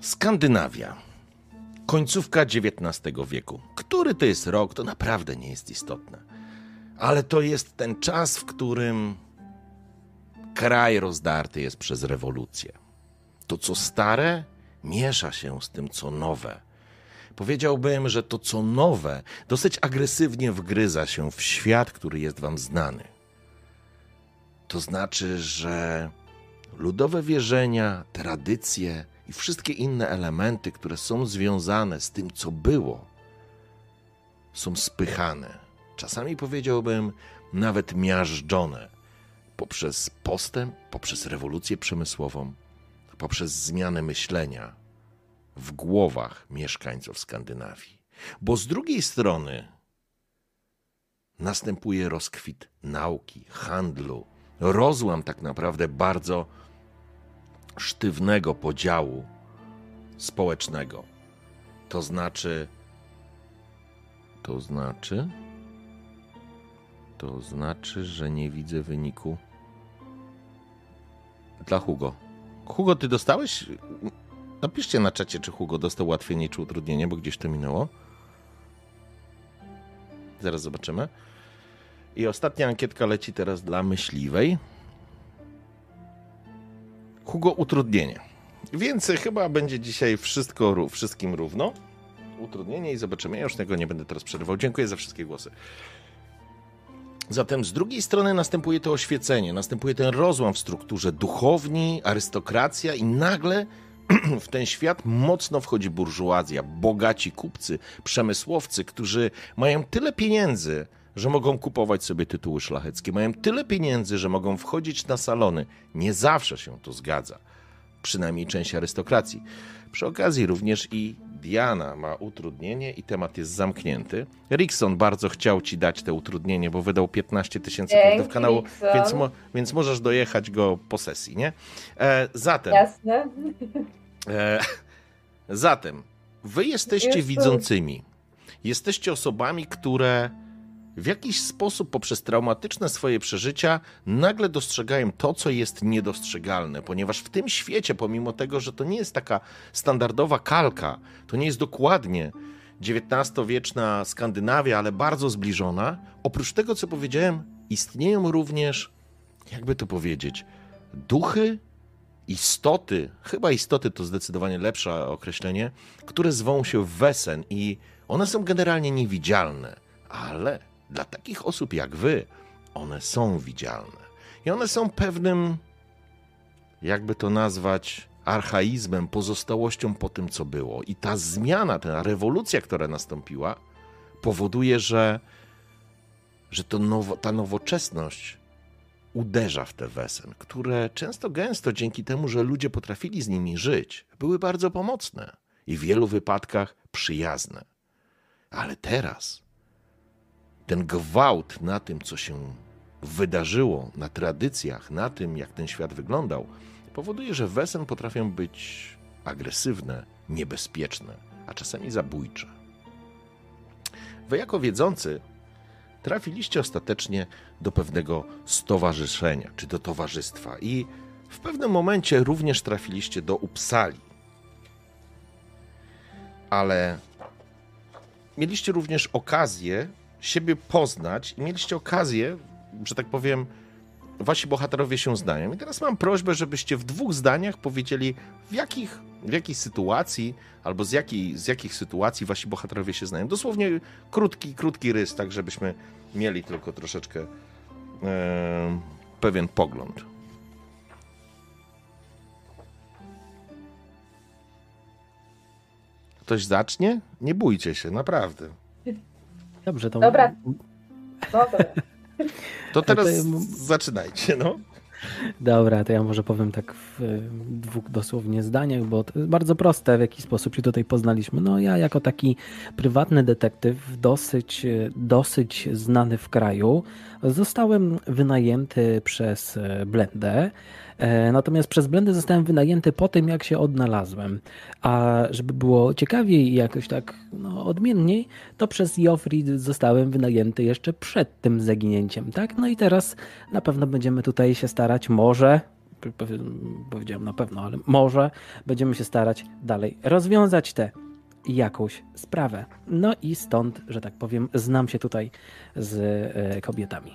Skandynawia. Końcówka XIX wieku. Który to jest rok, to naprawdę nie jest istotne. Ale to jest ten czas, w którym kraj rozdarty jest przez rewolucję. To, co stare, miesza się z tym, co nowe. Powiedziałbym, że to, co nowe, dosyć agresywnie wgryza się w świat, który jest wam znany. To znaczy, że ludowe wierzenia, tradycje i wszystkie inne elementy, które są związane z tym, co było, są spychane. Czasami powiedziałbym nawet miażdżone poprzez postęp, poprzez rewolucję przemysłową, poprzez zmianę myślenia w głowach mieszkańców Skandynawii. Bo z drugiej strony następuje rozkwit nauki, handlu, rozłam tak naprawdę bardzo sztywnego podziału społecznego. To znaczy, to znaczy, to znaczy, że nie widzę wyniku dla Hugo. Hugo, ty dostałeś? Napiszcie na czacie, czy Hugo dostał ułatwienie czy utrudnienie, bo gdzieś to minęło. Zaraz zobaczymy. I ostatnia ankietka leci teraz dla myśliwej. Hugo utrudnienie. Więc chyba będzie dzisiaj wszystko wszystkim równo. Utrudnienie i zobaczymy. Ja już tego nie będę teraz przerywał. Dziękuję za wszystkie głosy. Zatem z drugiej strony następuje to oświecenie, następuje ten rozłam w strukturze duchowni, arystokracja i nagle w ten świat mocno wchodzi burżuazja, bogaci kupcy, przemysłowcy, którzy mają tyle pieniędzy, że mogą kupować sobie tytuły szlacheckie, mają tyle pieniędzy, że mogą wchodzić na salony. Nie zawsze się to zgadza, przynajmniej część arystokracji. Przy okazji również i Diana ma utrudnienie i temat jest zamknięty. Rickson bardzo chciał ci dać te utrudnienie, bo wydał 15 tysięcy punktów kanału, więc, mo, więc możesz dojechać go po sesji, nie? E, zatem. Jasne. E, zatem, wy jesteście widzącymi. Jesteście osobami, które w jakiś sposób poprzez traumatyczne swoje przeżycia nagle dostrzegają to, co jest niedostrzegalne, ponieważ w tym świecie, pomimo tego, że to nie jest taka standardowa kalka, to nie jest dokładnie XIX-wieczna Skandynawia, ale bardzo zbliżona, oprócz tego, co powiedziałem, istnieją również, jakby to powiedzieć, duchy, istoty, chyba istoty to zdecydowanie lepsze określenie, które zwą się Wesen i one są generalnie niewidzialne, ale dla takich osób jak wy, one są widzialne. I one są pewnym, jakby to nazwać, archaizmem, pozostałością po tym, co było. I ta zmiana, ta rewolucja, która nastąpiła, powoduje, że, że to nowo, ta nowoczesność uderza w te wesen, które często gęsto dzięki temu, że ludzie potrafili z nimi żyć, były bardzo pomocne i w wielu wypadkach przyjazne. Ale teraz ten gwałt na tym, co się wydarzyło, na tradycjach, na tym, jak ten świat wyglądał, powoduje, że wesen potrafią być agresywne, niebezpieczne, a czasami zabójcze. Wy, jako wiedzący, trafiliście ostatecznie do pewnego stowarzyszenia czy do towarzystwa i w pewnym momencie również trafiliście do Upsali. Ale mieliście również okazję siebie poznać i mieliście okazję, że tak powiem, wasi bohaterowie się znają. I teraz mam prośbę, żebyście w dwóch zdaniach powiedzieli, w jakich, w jakiej sytuacji albo z, jakiej, z jakich sytuacji wasi bohaterowie się znają. Dosłownie krótki, krótki rys, tak żebyśmy mieli tylko troszeczkę e, pewien pogląd. Ktoś zacznie? Nie bójcie się, naprawdę. Dobrze, to. Dobra. Dobra. To teraz zaczynajcie, no. Dobra, to ja może powiem tak w dwóch dosłownie zdaniach, bo to jest bardzo proste, w jaki sposób się tutaj poznaliśmy. No ja jako taki prywatny detektyw, dosyć, dosyć znany w kraju, zostałem wynajęty przez Blendę E, natomiast przez blendy zostałem wynajęty po tym, jak się odnalazłem. A żeby było ciekawiej i jakoś tak no, odmienniej, to przez Joffrey zostałem wynajęty jeszcze przed tym zaginięciem. Tak? No i teraz na pewno będziemy tutaj się starać, może, powiedziałem na pewno, ale może będziemy się starać dalej rozwiązać tę jakąś sprawę. No i stąd, że tak powiem, znam się tutaj z e, kobietami.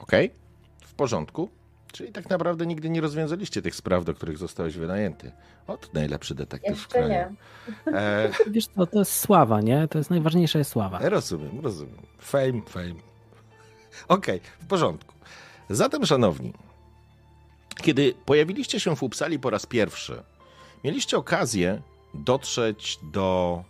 Okej, okay. w porządku. Czyli tak naprawdę nigdy nie rozwiązaliście tych spraw, do których zostałeś wynajęty. Ot, najlepszy detektyw Jeszcze w kraju. Nie. E... Wiesz co, to jest sława, nie? To jest najważniejsza jest sława. Rozumiem, rozumiem. Fame, fame. Okej, okay, w porządku. Zatem, szanowni, kiedy pojawiliście się w Upsali po raz pierwszy, mieliście okazję dotrzeć do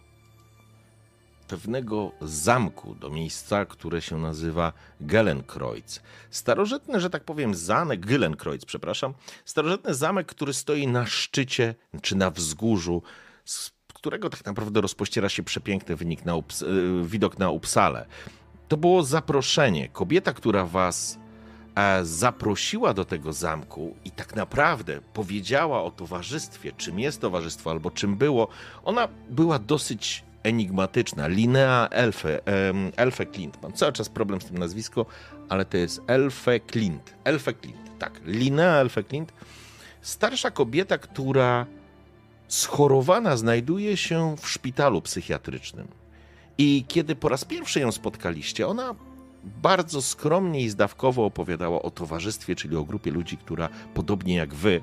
pewnego zamku, do miejsca, które się nazywa Gelenkreuz. Starożytny, że tak powiem, zamek, Gelenkreuz, przepraszam, starożytny zamek, który stoi na szczycie czy na wzgórzu, z którego tak naprawdę rozpościera się przepiękny na Ups e, widok na Upsale. To było zaproszenie. Kobieta, która was e, zaprosiła do tego zamku i tak naprawdę powiedziała o towarzystwie, czym jest towarzystwo albo czym było, ona była dosyć enigmatyczna. Linea Elfe, um, Elfe Clint. Mam cały czas problem z tym nazwiskiem, ale to jest Elfe Clint. Elfe Clint, tak. Linea Elfe Clint. Starsza kobieta, która schorowana znajduje się w szpitalu psychiatrycznym. I kiedy po raz pierwszy ją spotkaliście, ona bardzo skromnie i zdawkowo opowiadała o towarzystwie, czyli o grupie ludzi, która podobnie jak wy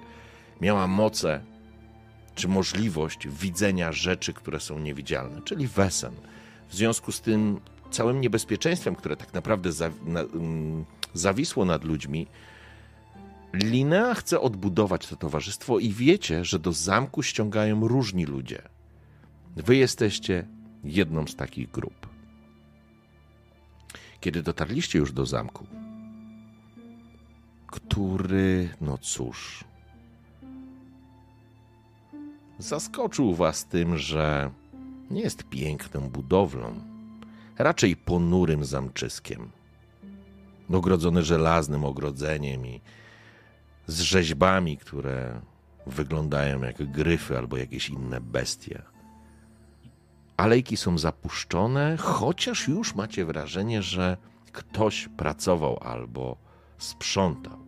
miała moce czy możliwość widzenia rzeczy, które są niewidzialne, czyli wesen. W związku z tym całym niebezpieczeństwem, które tak naprawdę za, na, um, zawisło nad ludźmi, Linea chce odbudować to towarzystwo i wiecie, że do zamku ściągają różni ludzie. Wy jesteście jedną z takich grup. Kiedy dotarliście już do zamku, który, no cóż, zaskoczył was tym, że nie jest piękną budowlą, raczej ponurym zamczyskiem, ogrodzony żelaznym ogrodzeniem i z rzeźbami, które wyglądają jak gryfy albo jakieś inne bestie. Alejki są zapuszczone, chociaż już macie wrażenie, że ktoś pracował albo sprzątał.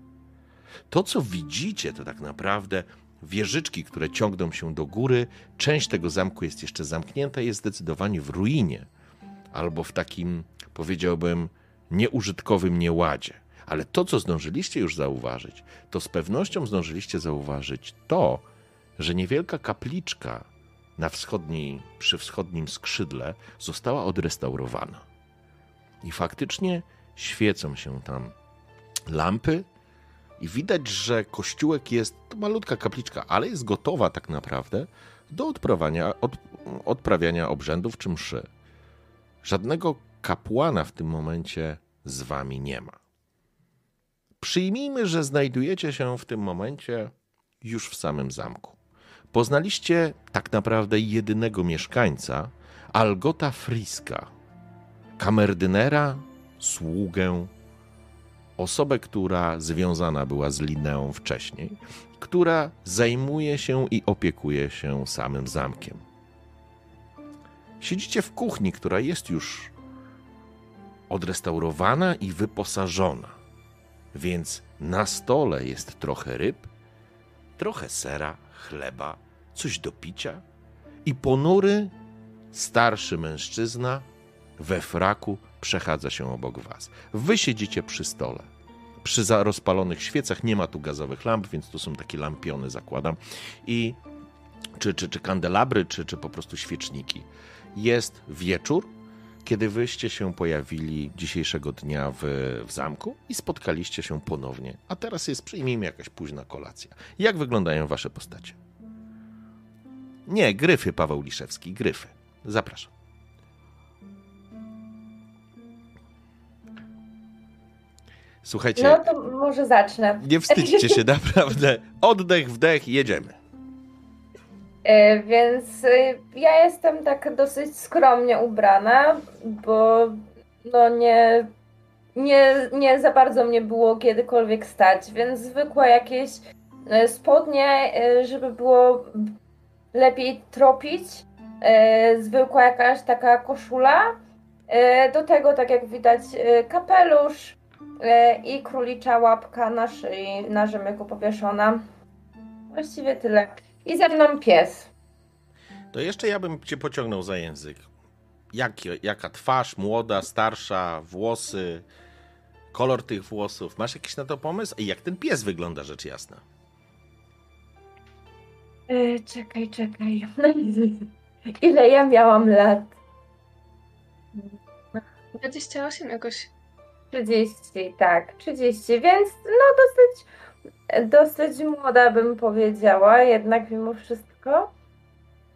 To, co widzicie, to tak naprawdę wieżyczki, które ciągną się do góry. Część tego zamku jest jeszcze zamknięta, jest zdecydowanie w ruinie albo w takim, powiedziałbym, nieużytkowym nieładzie. Ale to, co zdążyliście już zauważyć, to z pewnością zdążyliście zauważyć to, że niewielka kapliczka na wschodniej, przy wschodnim skrzydle została odrestaurowana. I faktycznie świecą się tam lampy, i widać, że kościółek jest to malutka kapliczka, ale jest gotowa tak naprawdę do odprawiania, od, odprawiania obrzędów czy mszy. Żadnego kapłana w tym momencie z wami nie ma. Przyjmijmy, że znajdujecie się w tym momencie już w samym zamku. Poznaliście tak naprawdę jedynego mieszkańca, Algota Friska, kamerdynera, sługę osobę, która związana była z Lineą wcześniej, która zajmuje się i opiekuje się samym zamkiem. Siedzicie w kuchni, która jest już odrestaurowana i wyposażona, więc na stole jest trochę ryb, trochę sera, chleba, coś do picia i ponury, starszy mężczyzna we fraku przechadza się obok was. Wy siedzicie przy stole. Przy rozpalonych świecach nie ma tu gazowych lamp, więc to są takie lampiony, zakładam. I czy, czy, czy kandelabry, czy, czy po prostu świeczniki. Jest wieczór, kiedy wyście się pojawili dzisiejszego dnia w, w zamku i spotkaliście się ponownie. A teraz jest, przyjmijmy, jakaś późna kolacja. Jak wyglądają wasze postacie? Nie, gryfy, Paweł Liszewski, gryfy. Zapraszam. Słuchajcie. No to może zacznę. Nie wstydźcie się, naprawdę. Oddech, wdech, jedziemy. E, więc e, ja jestem tak dosyć skromnie ubrana, bo no nie, nie, nie za bardzo mnie było kiedykolwiek stać, więc zwykłe jakieś e, spodnie, żeby było lepiej tropić, zwykła jakaś taka koszula, do tego tak jak widać kapelusz i królicza łapka na szyi, na rzemyku powieszona. Właściwie tyle. I ze mną pies. To jeszcze ja bym cię pociągnął za język. Jak, jaka twarz, młoda, starsza, włosy, kolor tych włosów. Masz jakiś na to pomysł? I jak ten pies wygląda, rzecz jasna? Yy, czekaj, czekaj. Ile ja miałam lat? 28 jakoś. 30, tak, 30, więc no dosyć dosyć młoda, bym powiedziała, jednak mimo wszystko.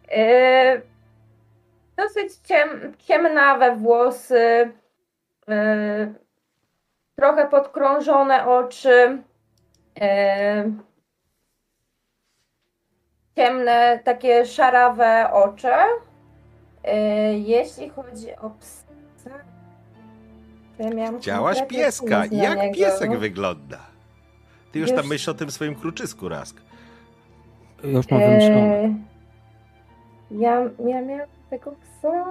Yy, dosyć ciem, ciemnawe włosy, yy, trochę podkrążone oczy, yy, ciemne, takie szarawe oczy. Jeśli chodzi o psa, ja Chciałaś pieska. Jak piesek wygląda? Ty już, już... tam myślisz o tym swoim kruczysku, Rask. Już mam wymyślone. Eee, ja, ja miałam tego psa.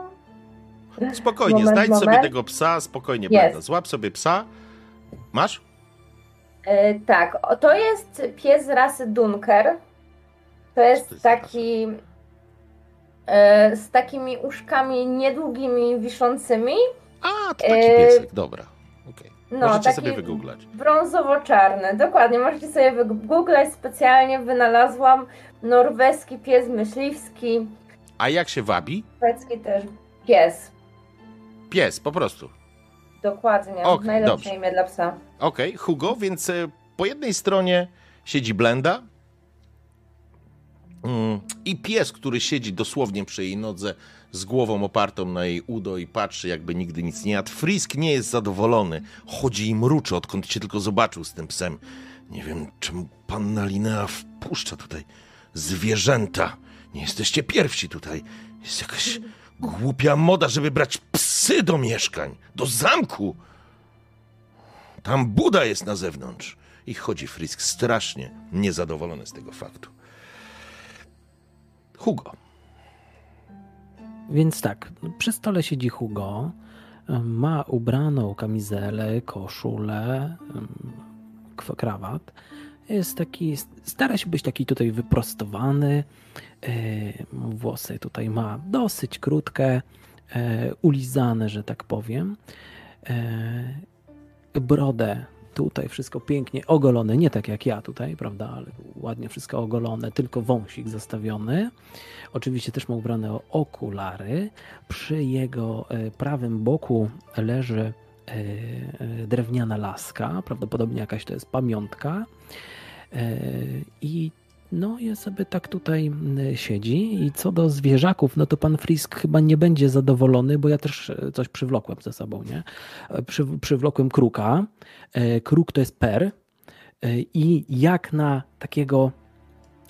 Spokojnie, moment, znajdź moment. sobie tego psa, spokojnie yes. będę. Złap sobie psa. Masz? E, tak, to jest pies z rasy Dunker. To jest, to jest taki e, z takimi uszkami niedługimi, wiszącymi. A, to taki e, piesek, dobra. Okay. No, możecie sobie wygooglać. Brązowo-czarny, dokładnie. Możecie sobie wygooglać. Specjalnie wynalazłam norweski pies myśliwski. A jak się wabi? Szwedzki też. Pies. Pies, po prostu. Dokładnie. Okay, Najlepsze dobrze. imię dla psa. Okej, okay. Hugo, więc e, po jednej stronie siedzi Blenda mm, i pies, który siedzi dosłownie przy jej nodze z głową opartą na jej udo i patrzy, jakby nigdy nic nie jadł. Frisk nie jest zadowolony. Chodzi i mruczy, odkąd cię tylko zobaczył z tym psem. Nie wiem, czemu panna Linea wpuszcza tutaj zwierzęta. Nie jesteście pierwsi tutaj. Jest jakaś głupia moda, żeby brać psy do mieszkań, do zamku. Tam Buda jest na zewnątrz. I chodzi Frisk strasznie niezadowolony z tego faktu. Hugo. Więc tak, przy stole siedzi Hugo, ma ubraną kamizelę, koszulę, krawat. Jest taki, stara się być taki tutaj wyprostowany. E, włosy tutaj ma dosyć krótkie, e, ulizane, że tak powiem. E, brodę Tutaj wszystko pięknie ogolone, nie tak jak ja tutaj, prawda, ale ładnie wszystko ogolone, tylko wąsik zostawiony. Oczywiście też ma ubrane okulary. Przy jego e, prawym boku leży e, e, drewniana laska, prawdopodobnie jakaś to jest pamiątka. I no i sobie tak tutaj y, siedzi i co do zwierzaków, no to pan Frisk chyba nie będzie zadowolony, bo ja też e, coś przywlokłem ze sobą, nie? E, przy, przywlokłem kruka. E, kruk to jest per i jak na takiego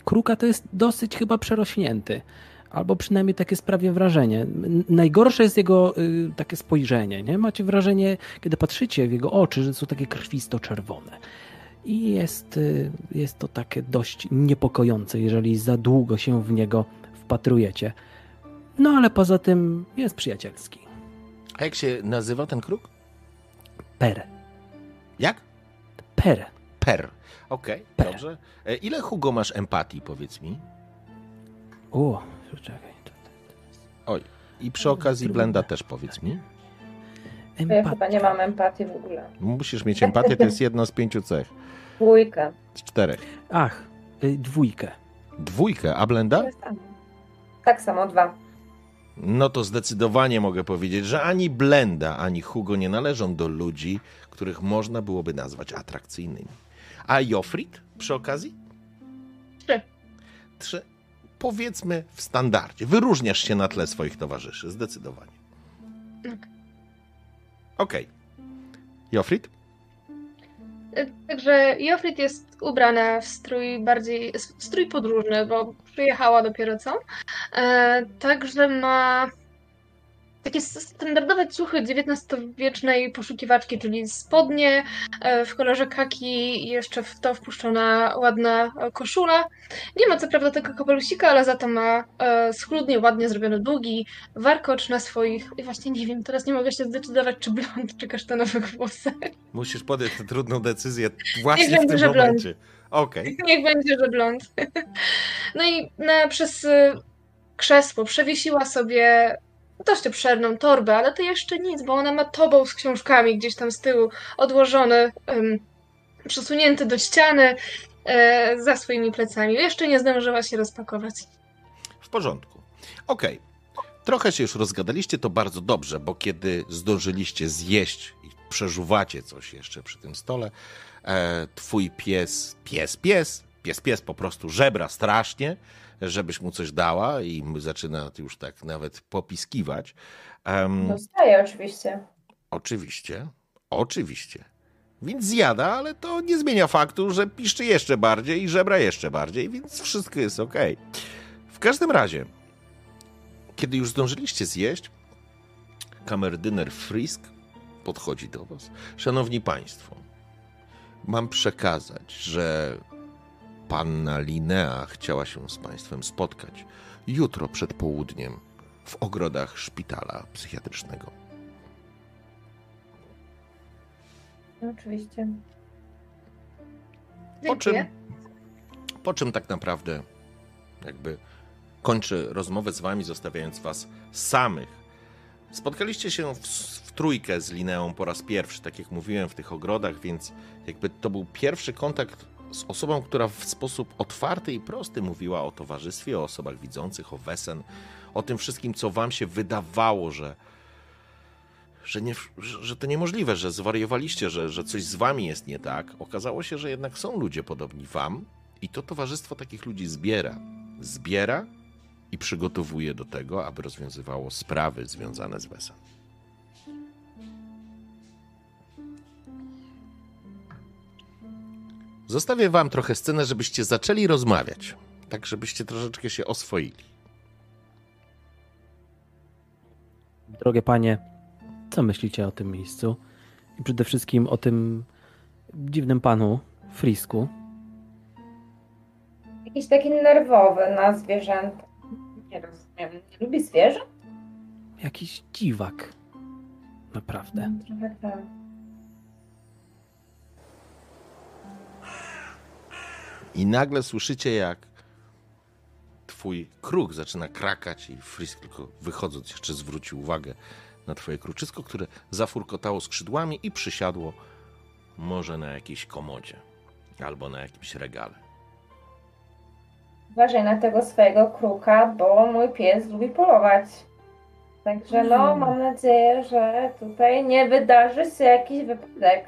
kruka to jest dosyć chyba przerośnięty. Albo przynajmniej takie sprawie wrażenie. Najgorsze jest jego y, takie spojrzenie. Nie? Macie wrażenie, kiedy patrzycie w jego oczy, że są takie krwisto-czerwone. I jest, y, jest to takie dość niepokojące, jeżeli za długo się w niego wpatrujecie. No ale poza tym jest przyjacielski. A jak się nazywa ten kruk? Per. Jak? Per. Per. Okej, okay, dobrze. E, ile Hugo masz empatii, powiedz mi? O, czekaj. Oj, i przy okazji Blenda też powiedz mi. Ja chyba nie mam empatii w ogóle. Musisz mieć empatię, to jest jedna z pięciu cech. Dwójkę. Z czterech. Ach, y, dwójkę. Dwójkę, a Blenda? Tak samo, dwa. No to zdecydowanie mogę powiedzieć, że ani Blenda, ani Hugo nie należą do ludzi, których można byłoby nazwać atrakcyjnymi. A Jofrit przy okazji? Trzy. Trzy. Powiedzmy w standardzie. Wyróżniasz się na tle swoich towarzyszy, zdecydowanie. Tak. Okej. Okay. Jofrit? Także Jofrit jest ubrana w strój bardziej, w strój podróżny, bo przyjechała dopiero co. E, także ma takie standardowe ciuchy XIX-wiecznej poszukiwaczki, czyli spodnie e, w kolorze kaki i jeszcze w to wpuszczona ładna koszula. Nie ma co prawda tego kapelusika, ale za to ma e, schludnie, ładnie zrobiony długi warkocz na swoich... I właśnie nie wiem, teraz nie mogę się zdecydować, czy blond, czy kasztanowe włosy. Musisz podjąć tę trudną decyzję właśnie w tym momencie. Okej. Okay. Niech będzie, że blond. No i na, przez krzesło przewiesiła sobie dość obszerną torbę, ale to jeszcze nic, bo ona ma tobą z książkami gdzieś tam z tyłu odłożony, um, przesunięty do ściany e, za swoimi plecami. Jeszcze nie zdążyła się rozpakować. W porządku. Okej. Okay. Trochę się już rozgadaliście, to bardzo dobrze, bo kiedy zdążyliście zjeść i przeżuwacie coś jeszcze przy tym stole, e, twój pies, pies, pies, pies, pies po prostu żebra strasznie, żebyś mu coś dała i zaczyna już tak nawet popiskiwać. Um, Dostaje oczywiście. Oczywiście, oczywiście. Więc zjada, ale to nie zmienia faktu, że piszczy jeszcze bardziej i żebra jeszcze bardziej, więc wszystko jest ok. W każdym razie, kiedy już zdążyliście zjeść, kamerdyner Frisk podchodzi do was. Szanowni Państwo, mam przekazać, że Panna Linea chciała się z Państwem spotkać jutro przed południem w ogrodach szpitala psychiatrycznego. Oczywiście. Po czym, po czym tak naprawdę jakby kończy rozmowę z Wami, zostawiając Was samych. Spotkaliście się w, w trójkę z Lineą po raz pierwszy, tak jak mówiłem, w tych ogrodach, więc jakby to był pierwszy kontakt z osobą, która w sposób otwarty i prosty mówiła o towarzystwie, o osobach widzących, o wesen, o tym wszystkim, co wam się wydawało, że, że, nie, że to niemożliwe, że zwariowaliście, że, że coś z wami jest nie tak. Okazało się, że jednak są ludzie podobni wam i to towarzystwo takich ludzi zbiera. Zbiera i przygotowuje do tego, aby rozwiązywało sprawy związane z wesen. Zostawię wam trochę scenę, żebyście zaczęli rozmawiać, tak żebyście troszeczkę się oswoili. Drogie panie, co myślicie o tym miejscu? I przede wszystkim o tym dziwnym panu, Frisku. Jakiś taki nerwowy na zwierzęta. Nie rozumiem. Nie lubi zwierząt? Jakiś dziwak. Naprawdę. Trochę tak. I nagle słyszycie, jak twój kruk zaczyna krakać i Frisk tylko wychodząc jeszcze zwrócił uwagę na twoje kruczysko, które zafurkotało skrzydłami i przysiadło może na jakiejś komodzie albo na jakimś regale. Uważaj na tego swojego kruka, bo mój pies lubi polować. Także no, hmm. mam nadzieję, że tutaj nie wydarzy się jakiś wypadek.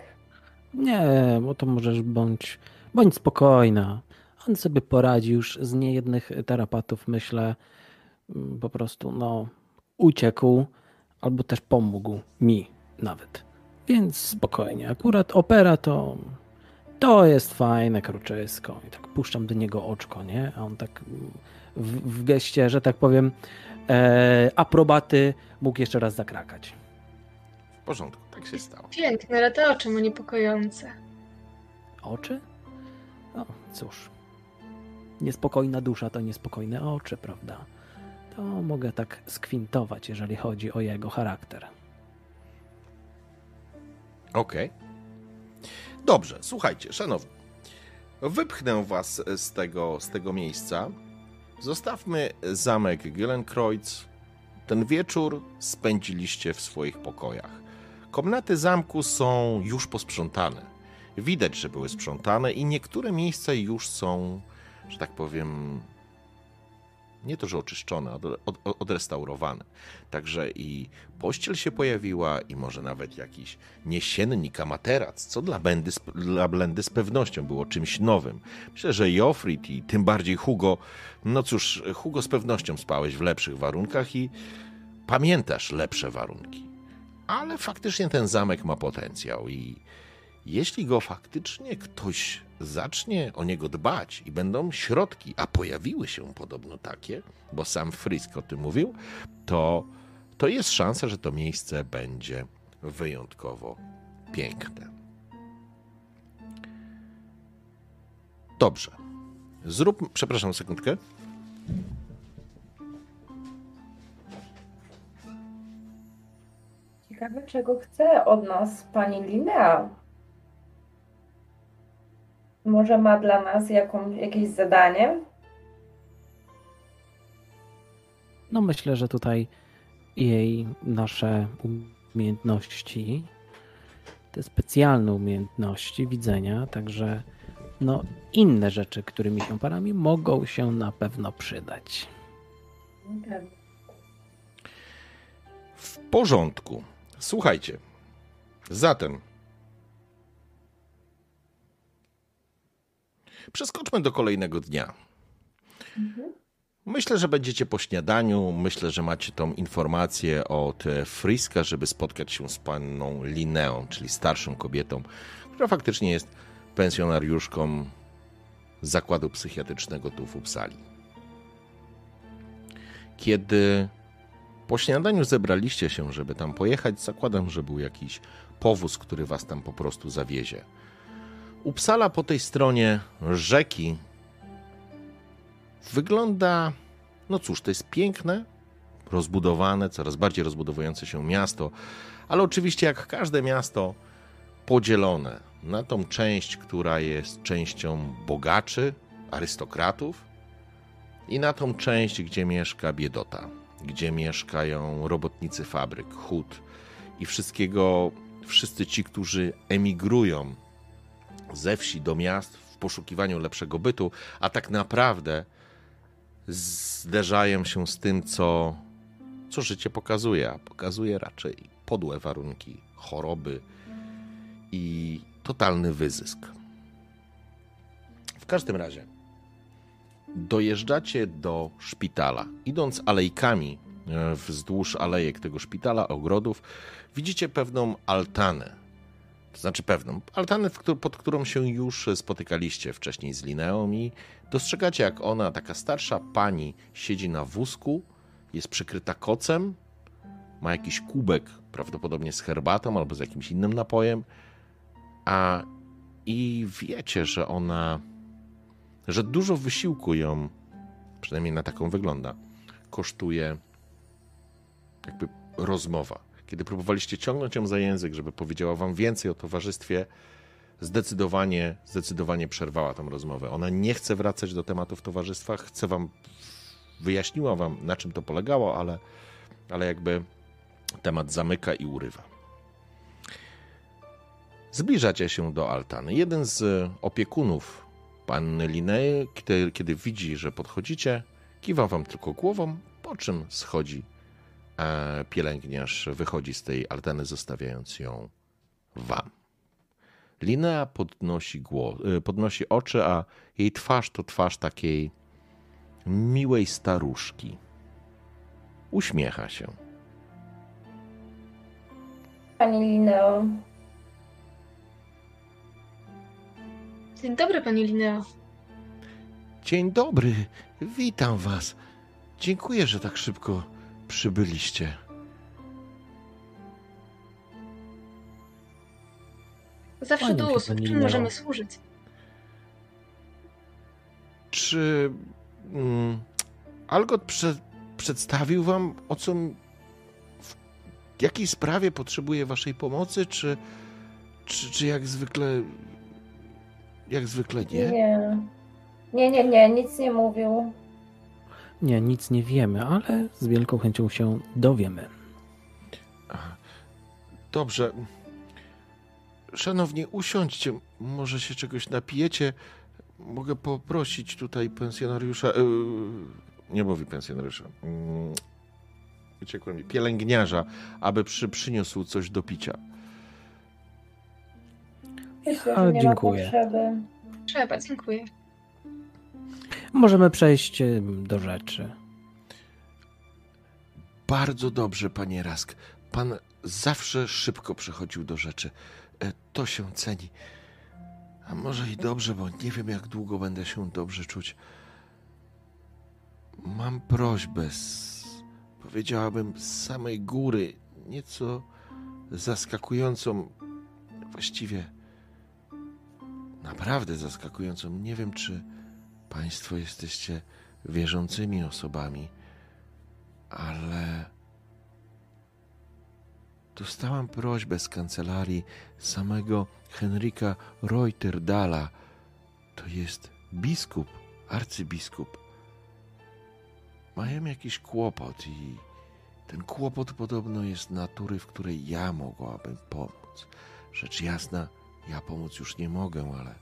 Nie, bo to możesz bądź Bądź spokojna. On sobie poradzi już z niejednych terapatów, myślę, mm, po prostu no, uciekł albo też pomógł mi nawet. Więc spokojnie. Akurat opera to to jest fajne kruczysko. I tak puszczam do niego oczko, nie? A on tak w, w geście, że tak powiem, e, aprobaty mógł jeszcze raz zakrakać. W porządku, tak się stało. Piękne, ale te oczy mu niepokojące. Oczy? No cóż, niespokojna dusza to niespokojne oczy, prawda? To mogę tak skwintować, jeżeli chodzi o jego charakter. Okej. Okay. Dobrze, słuchajcie, szanowni. Wypchnę was z tego, z tego miejsca. Zostawmy zamek Gillenkreuz. Ten wieczór spędziliście w swoich pokojach. Komnaty zamku są już posprzątane. Widać, że były sprzątane i niektóre miejsca już są, że tak powiem, nie to, że oczyszczone, od, od, odrestaurowane. Także i pościel się pojawiła, i może nawet jakiś niesiennik, a materac, co dla Blendy, dla Blendy z pewnością było czymś nowym. Myślę, że Joffrey i tym bardziej Hugo, no cóż, Hugo z pewnością spałeś w lepszych warunkach i pamiętasz lepsze warunki. Ale faktycznie ten zamek ma potencjał i jeśli go faktycznie ktoś zacznie o niego dbać i będą środki, a pojawiły się podobno takie, bo sam Frisk o tym mówił, to, to jest szansa, że to miejsce będzie wyjątkowo piękne. Dobrze. Zrób, przepraszam sekundkę. Ciekawe, czego chce od nas pani Linea. Może ma dla nas jaką, jakieś zadanie? No myślę, że tutaj jej nasze umiejętności, te specjalne umiejętności widzenia, także no inne rzeczy, którymi się parami mogą się na pewno przydać. W porządku. Słuchajcie. Zatem Przeskoczmy do kolejnego dnia. Mhm. Myślę, że będziecie po śniadaniu. Myślę, że macie tą informację od Friska, żeby spotkać się z panną Lineą, czyli starszą kobietą, która faktycznie jest pensjonariuszką zakładu psychiatrycznego tu w Uppsali. Kiedy po śniadaniu zebraliście się, żeby tam pojechać, zakładam, że był jakiś powóz, który was tam po prostu zawiezie. Upsala po tej stronie rzeki wygląda, no cóż, to jest piękne, rozbudowane, coraz bardziej rozbudowujące się miasto, ale oczywiście jak każde miasto podzielone na tą część, która jest częścią bogaczy, arystokratów i na tą część, gdzie mieszka biedota, gdzie mieszkają robotnicy fabryk, hut i wszystkiego, wszyscy ci, którzy emigrują ze wsi do miast w poszukiwaniu lepszego bytu, a tak naprawdę zderzają się z tym, co, co życie pokazuje, a pokazuje raczej podłe warunki, choroby i totalny wyzysk. W każdym razie, dojeżdżacie do szpitala. Idąc alejkami e, wzdłuż alejek tego szpitala, ogrodów, widzicie pewną altanę to znaczy pewną, altanę, pod którą się już spotykaliście wcześniej z Lineą i dostrzegacie, jak ona, taka starsza pani, siedzi na wózku, jest przykryta kocem, ma jakiś kubek, prawdopodobnie z herbatą albo z jakimś innym napojem, a i wiecie, że ona, że dużo wysiłku ją, przynajmniej na taką wygląda, kosztuje jakby rozmowa kiedy próbowaliście ciągnąć ją za język, żeby powiedziała wam więcej o towarzystwie, zdecydowanie, zdecydowanie przerwała tą rozmowę. Ona nie chce wracać do tematów towarzystwa, chce wam, wyjaśniła wam, na czym to polegało, ale, ale jakby temat zamyka i urywa. Zbliżacie się do altany. Jeden z opiekunów panny Linney, kiedy, kiedy widzi, że podchodzicie, kiwa wam tylko głową, po czym schodzi pielęgniarz wychodzi z tej altany, zostawiając ją wam. Linea podnosi, głos, y, podnosi oczy, a jej twarz to twarz takiej miłej staruszki. Uśmiecha się. Pani Lineo. Dzień dobry, pani Lineo. Dzień dobry, witam was. Dziękuję, że tak szybko przybyliście? Zawsze tu czym możemy służyć? Czy mm, Algot prze, przedstawił wam, o co w jakiej sprawie potrzebuje waszej pomocy, czy, czy, czy jak zwykle jak zwykle nie? Nie. Nie, nie, nie, nic nie mówił. Nie, nic nie wiemy, ale z wielką chęcią się dowiemy. Dobrze. Szanowni, usiądźcie. Może się czegoś napijecie. Mogę poprosić tutaj pensjonariusza. Yy, nie mówi pensjonariusza. Yy, uciekło mi. Pielęgniarza, aby przy, przyniósł coś do picia. Myślę, że nie dziękuję. Ma potrzeby. Trzeba, dziękuję. Możemy przejść do rzeczy. Bardzo dobrze, panie Rask. Pan zawsze szybko przechodził do rzeczy. E, to się ceni. A może i dobrze, bo nie wiem, jak długo będę się dobrze czuć. Mam prośbę z, powiedziałabym, z samej góry, nieco zaskakującą, właściwie naprawdę zaskakującą. Nie wiem, czy Państwo jesteście wierzącymi osobami, ale dostałam prośbę z kancelarii samego Henryka Reuterdala. To jest biskup, arcybiskup. Mają jakiś kłopot i ten kłopot podobno jest natury, w której ja mogłabym pomóc. Rzecz jasna, ja pomóc już nie mogę, ale,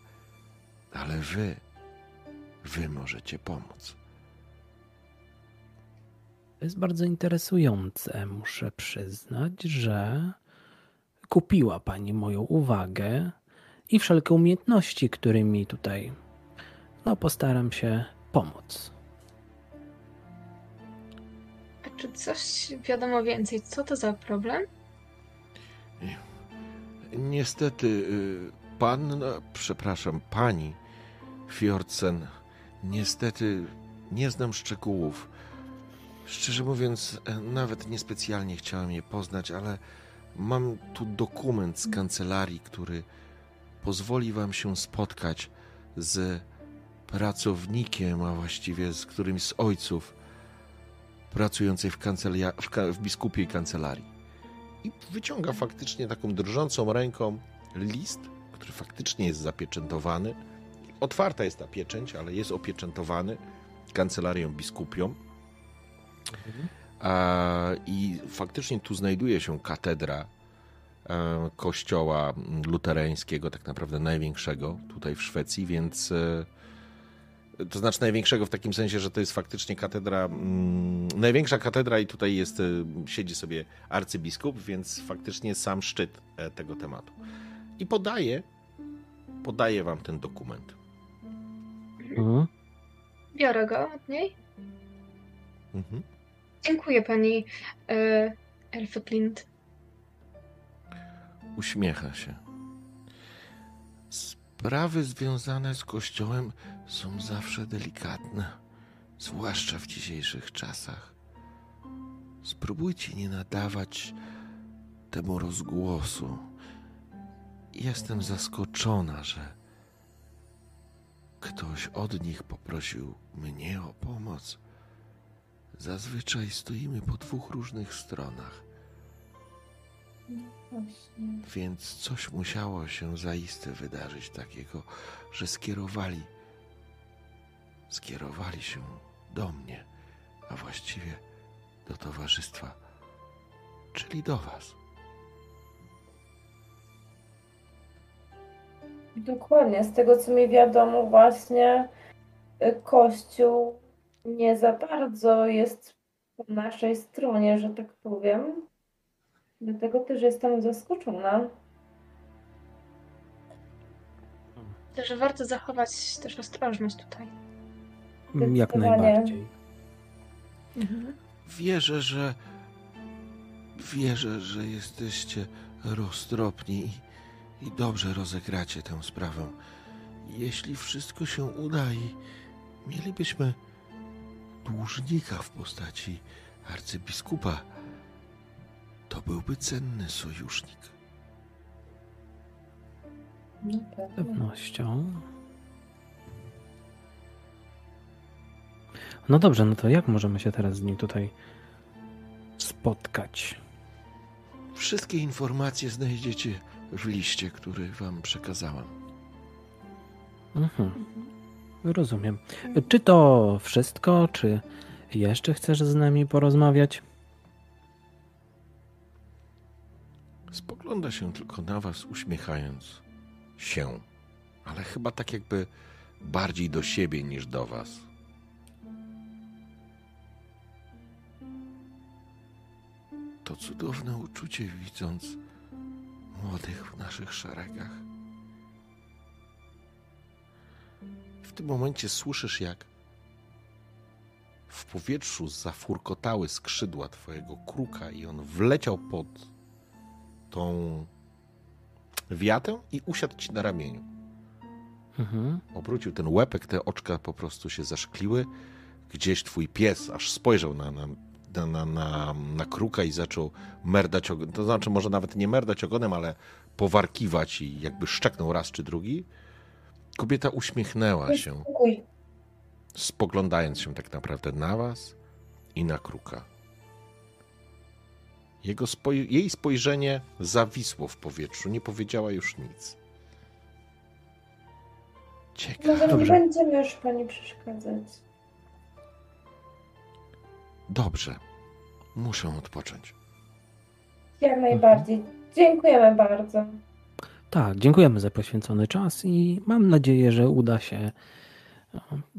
ale wy, wy możecie pomóc. To jest bardzo interesujące. Muszę przyznać, że kupiła Pani moją uwagę i wszelkie umiejętności, którymi tutaj no, postaram się pomóc. A czy coś wiadomo więcej? Co to za problem? Niestety, y, pan, no, przepraszam, pani Fjordsen, niestety nie znam szczegółów. Szczerze mówiąc, e, nawet niespecjalnie chciałem je poznać, ale mam tu dokument z kancelarii, który pozwoli wam się spotkać z pracownikiem, a właściwie z którymś z ojców pracującej w, kancelia, w, ka, w biskupiej kancelarii. I wyciąga faktycznie taką drżącą ręką list, który faktycznie jest zapieczętowany. Otwarta jest ta pieczęć, ale jest opieczętowany kancelarią biskupią. A, I faktycznie tu znajduje się katedra e, kościoła luterańskiego, tak naprawdę największego tutaj w Szwecji, więc e, to znaczy największego w takim sensie, że to jest faktycznie katedra, mm, największa katedra i tutaj jest, e, siedzi sobie arcybiskup, więc faktycznie sam szczyt tego tematu. I podaję, podaję wam ten dokument. Mhm. Biorę go od niej. Mhm. Dziękuję pani e, Elfeklint. Uśmiecha się. Sprawy związane z kościołem są zawsze delikatne, zwłaszcza w dzisiejszych czasach. Spróbujcie nie nadawać temu rozgłosu. Jestem zaskoczona, że ktoś od nich poprosił mnie o pomoc. Zazwyczaj stoimy po dwóch różnych stronach. Właśnie. Więc coś musiało się zaiste wydarzyć takiego, że skierowali, skierowali się do mnie, a właściwie do towarzystwa, czyli do Was. Dokładnie, z tego co mi wiadomo, właśnie y, Kościół nie za bardzo jest po naszej stronie, że tak powiem. Dlatego też jestem zaskoczona. Myślę, że warto zachować też ostrożność tutaj. Jak Zdecydowanie. najbardziej. Wierzę, że wierzę, że jesteście roztropni i, dobrze rozegracie tę sprawę. Jeśli wszystko się uda i mielibyśmy dłużnika w postaci arcybiskupa, to byłby cenny sojusznik. No Z pewnością. No dobrze, no to jak możemy się teraz z nim tutaj spotkać? Wszystkie informacje znajdziecie w liście, który wam przekazałam. Mhm. Rozumiem. Czy to wszystko, czy jeszcze chcesz z nami porozmawiać? Spogląda się tylko na was, uśmiechając się, ale chyba tak jakby bardziej do siebie niż do was. To cudowne uczucie, widząc młodych w naszych szeregach. W tym momencie słyszysz, jak w powietrzu zafurkotały skrzydła twojego kruka i on wleciał pod tą wiatę i usiadł ci na ramieniu. Mhm. Obrócił ten łepek, te oczka po prostu się zaszkliły. Gdzieś twój pies aż spojrzał na, na, na, na, na, kruka i zaczął merdać ogonem. To znaczy, może nawet nie merdać ogonem, ale powarkiwać i jakby szczeknął raz czy drugi. Kobieta uśmiechnęła się, spoglądając się tak naprawdę na was i na kruka. Jego spoj- jej spojrzenie zawisło w powietrzu, nie powiedziała już nic. Ciekawe. Może nie będziemy już pani przeszkadzać. Dobrze. Muszę odpocząć. Jak najbardziej. Dziękujemy bardzo. Tak, dziękujemy za poświęcony czas i mam nadzieję, że uda się e,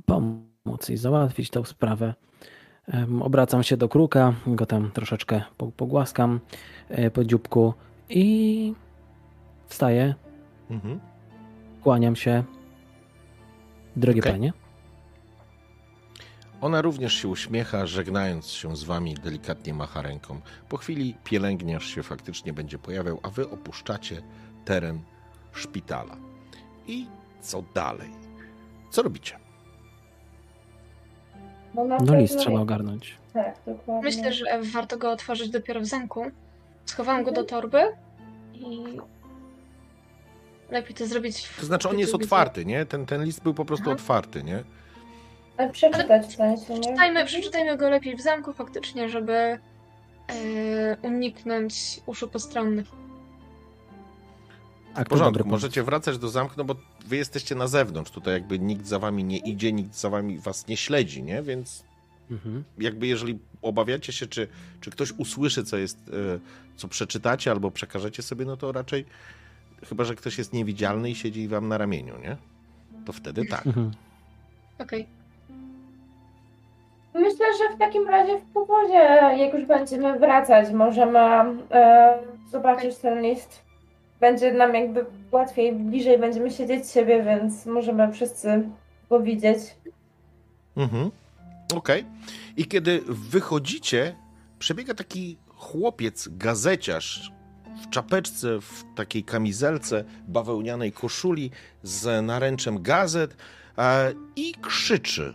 pomóc i załatwić tę sprawę. Obracam się do kruka, go tam troszeczkę po- pogłaskam e, po dzióbku i wstaję, Mhm. kłaniam się. Drogie Okej. panie, Ona również się uśmiecha, żegnając się z wami, delikatnie macha ręką. Po chwili pielęgniarz się faktycznie będzie pojawiał, a wy opuszczacie teren szpitala. I co dalej? Co robicie? No, na no pewno list trzeba ogarnąć. Tak, dokładnie. Myślę, że warto go otworzyć dopiero w zamku. Schowałam go do torby i lepiej to zrobić w To znaczy, on jest otwarty, nie? Ten, ten list był po prostu Aha. otwarty, nie? Ale przeczytać w sensie, nie? Przeczytajmy, przeczytajmy go lepiej w zamku faktycznie, żeby e, uniknąć uszu postronnych. A W porządku, możecie wracać do zamku, no bo wy jesteście na zewnątrz. Tutaj jakby nikt za wami nie idzie, nikt za wami was nie śledzi, nie? Więc Mhm. jakby jeżeli obawiacie się, czy, czy ktoś usłyszy, co jest, e, co przeczytacie albo przekażecie sobie, no to raczej chyba, że ktoś jest niewidzialny i siedzi wam na ramieniu, nie? To wtedy tak. Mhm. Okej. Myślę, że w takim razie w powodzie, jak już będziemy wracać, możemy e, zobaczyć ten list. Będzie nam jakby łatwiej, bliżej będziemy siedzieć siebie, więc możemy wszyscy go widzieć. Mhm. Okej. I kiedy wychodzicie, przebiega taki chłopiec, gazeciarz w czapeczce, w takiej kamizelce, bawełnianej koszuli z naręczem gazet e, i krzyczy.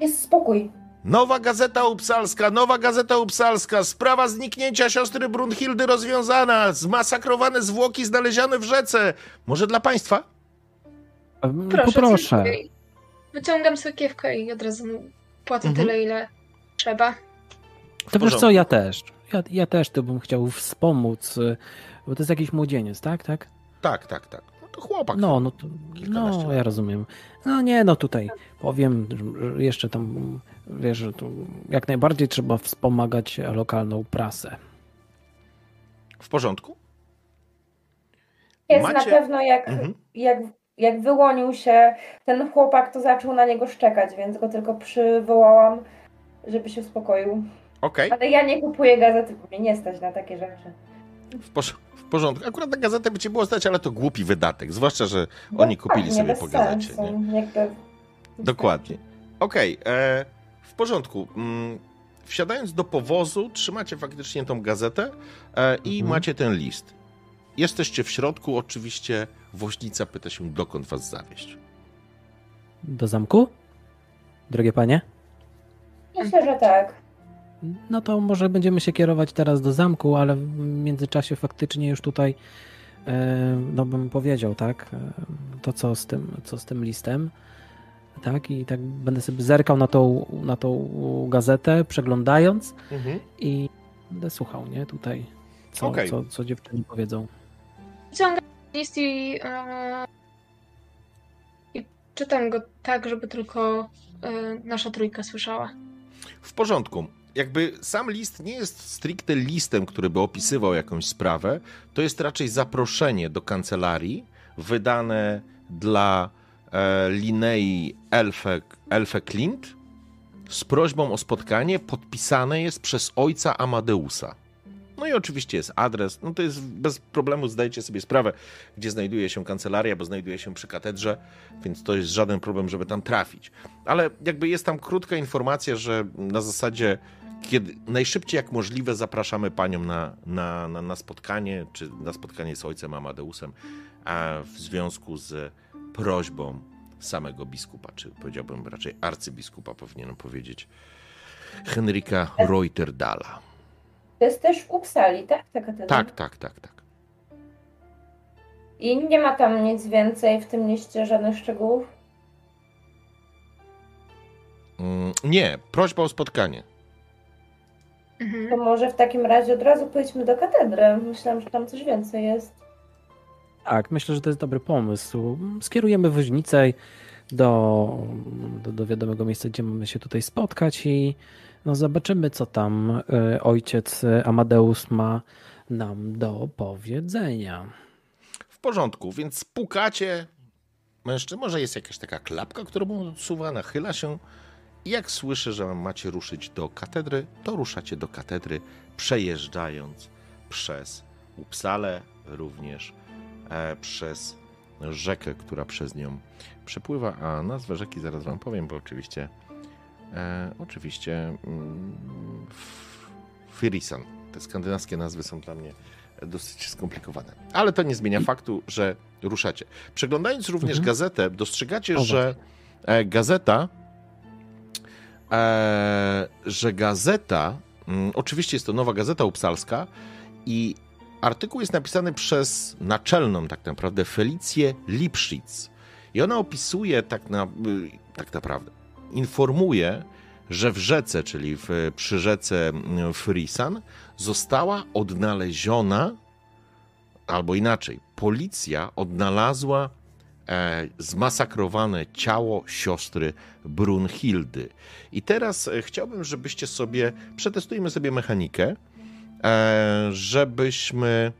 Jest spokój. Nowa Gazeta Upsalska, Nowa Gazeta Upsalska, sprawa zniknięcia siostry Brunhildy rozwiązana, zmasakrowane zwłoki znalezione w rzece. Może dla państwa? Proszę. Poproszę. Wyciągam sakiewkę i od razu płacę Mhm. tyle, ile trzeba. To wiesz co, ja też. Ja, ja też to bym chciał wspomóc, y, bo to jest jakiś młodzieniec, tak? Tak? Tak, tak, tak. To chłopak. No, no to, no ja rozumiem. No nie, no tutaj powiem, jeszcze tam, wiesz, że tu jak najbardziej trzeba wspomagać lokalną prasę. W porządku? Jest Macie- na pewno jak, Mhm. jak, jak wyłonił się ten chłopak, to zaczął na niego szczekać, więc go tylko przywołałam, żeby się uspokoił. Okej. Ale ja nie kupuję gazety, bo mnie nie stać na takie rzeczy. W, porz- w porządku. Akurat na gazetę by cię było stać, ale to głupi wydatek. Zwłaszcza, że oni kupili Dokładnie, sobie po gazecie. sensu, Nie? Jakby... Dokładnie. Okej, e, w porządku. Mm, wsiadając do powozu, trzymacie faktycznie tą gazetę e, i Mhm. macie ten list. Jesteście w środku, oczywiście woźnica pyta się, dokąd was zawieźć. Do zamku? Drogie panie? Myślę, że tak. No to może będziemy się kierować teraz do zamku, ale w międzyczasie faktycznie już tutaj, e, no bym powiedział, tak, e, to co z tym, co z tym listem, tak, i tak będę sobie zerkał na tą, na tą gazetę, przeglądając i będę słuchał, nie, tutaj, co, Okej. co, co dziewczyny powiedzą. Wyciągam list i, e, i czytam go tak, żeby tylko e, nasza trójka słyszała. W porządku. Jakby sam list nie jest stricte listem, który by opisywał jakąś sprawę, to jest raczej zaproszenie do kancelarii wydane dla e, Linei Elfe, Elfe Klint z prośbą o spotkanie. Podpisane jest przez ojca Amadeusa. No i oczywiście jest adres. No to jest bez problemu, zdajecie sobie sprawę, gdzie znajduje się kancelaria, bo znajduje się przy katedrze, więc to jest żaden problem, żeby tam trafić ale jakby jest tam krótka informacja, że na zasadzie kiedy najszybciej jak możliwe zapraszamy panią na, na, na, na spotkanie, czy na spotkanie z ojcem Amadeusem, a w związku z prośbą samego biskupa, czy powiedziałbym raczej arcybiskupa, powinienem powiedzieć, Henryka Reuterdala. To jest też w Upsali, tak? Tak, tak, tak, tak. I nie ma tam nic więcej w tym liście, żadnych szczegółów? Mm, nie, prośba o spotkanie. Mhm. To może w takim razie od razu pójdźmy do katedry. Myślałam, że tam coś więcej jest. Tak, myślę, że to jest dobry pomysł. Skierujemy woźnicę do, do, do wiadomego miejsca, gdzie mamy się tutaj spotkać i no zobaczymy, co tam e, ojciec Amadeus ma nam do powiedzenia. W porządku, więc pukacie. Mężczyzn, może jest jakaś taka klapka, którą odsuwa, nachyla się. I jak słyszę, że macie ruszyć do katedry, to ruszacie do katedry, przejeżdżając przez Upsalę, również e, przez rzekę, która przez nią przepływa. A nazwę rzeki zaraz wam powiem, bo oczywiście e, oczywiście mm, Firisan. Te skandynawskie nazwy są dla mnie dosyć skomplikowane. Ale to nie zmienia faktu, że ruszacie. Przeglądając również Mhm. gazetę, dostrzegacie, O, że e, gazeta, że gazeta, mm, oczywiście jest to nowa gazeta upsalska i artykuł jest napisany przez naczelną tak naprawdę Felicję Lipschitz. I ona opisuje tak, na, y, tak naprawdę, informuje, że w rzece, czyli w, przy rzece mm, Frisan, została odnaleziona, albo inaczej, policja odnalazła e, zmasakrowane ciało siostry Brunhildy. I teraz e, chciałbym, żebyście sobie, przetestujmy sobie mechanikę, e, żebyśmy,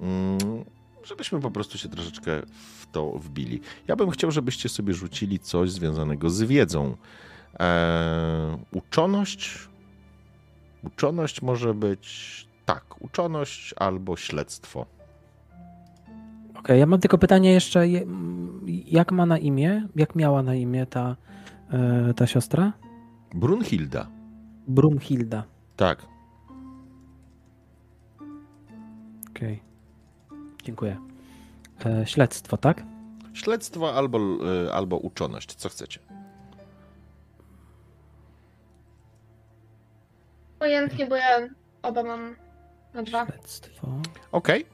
mm, żebyśmy po prostu się troszeczkę w to wbili. Ja bym chciał, żebyście sobie rzucili coś związanego z wiedzą. E, uczoność, Uczoność może być tak, uczoność albo śledztwo. Okej, ja mam tylko pytanie jeszcze, jak ma na imię, jak miała na imię ta, e, ta siostra? Brunhilda. Brumhilda. Tak. Okej. Dziękuję. E, śledztwo, tak? Śledztwo albo, y, albo uczoność, co chcecie. Pojętnie, bo ja oba mam na dwa. Śledztwo. Okej,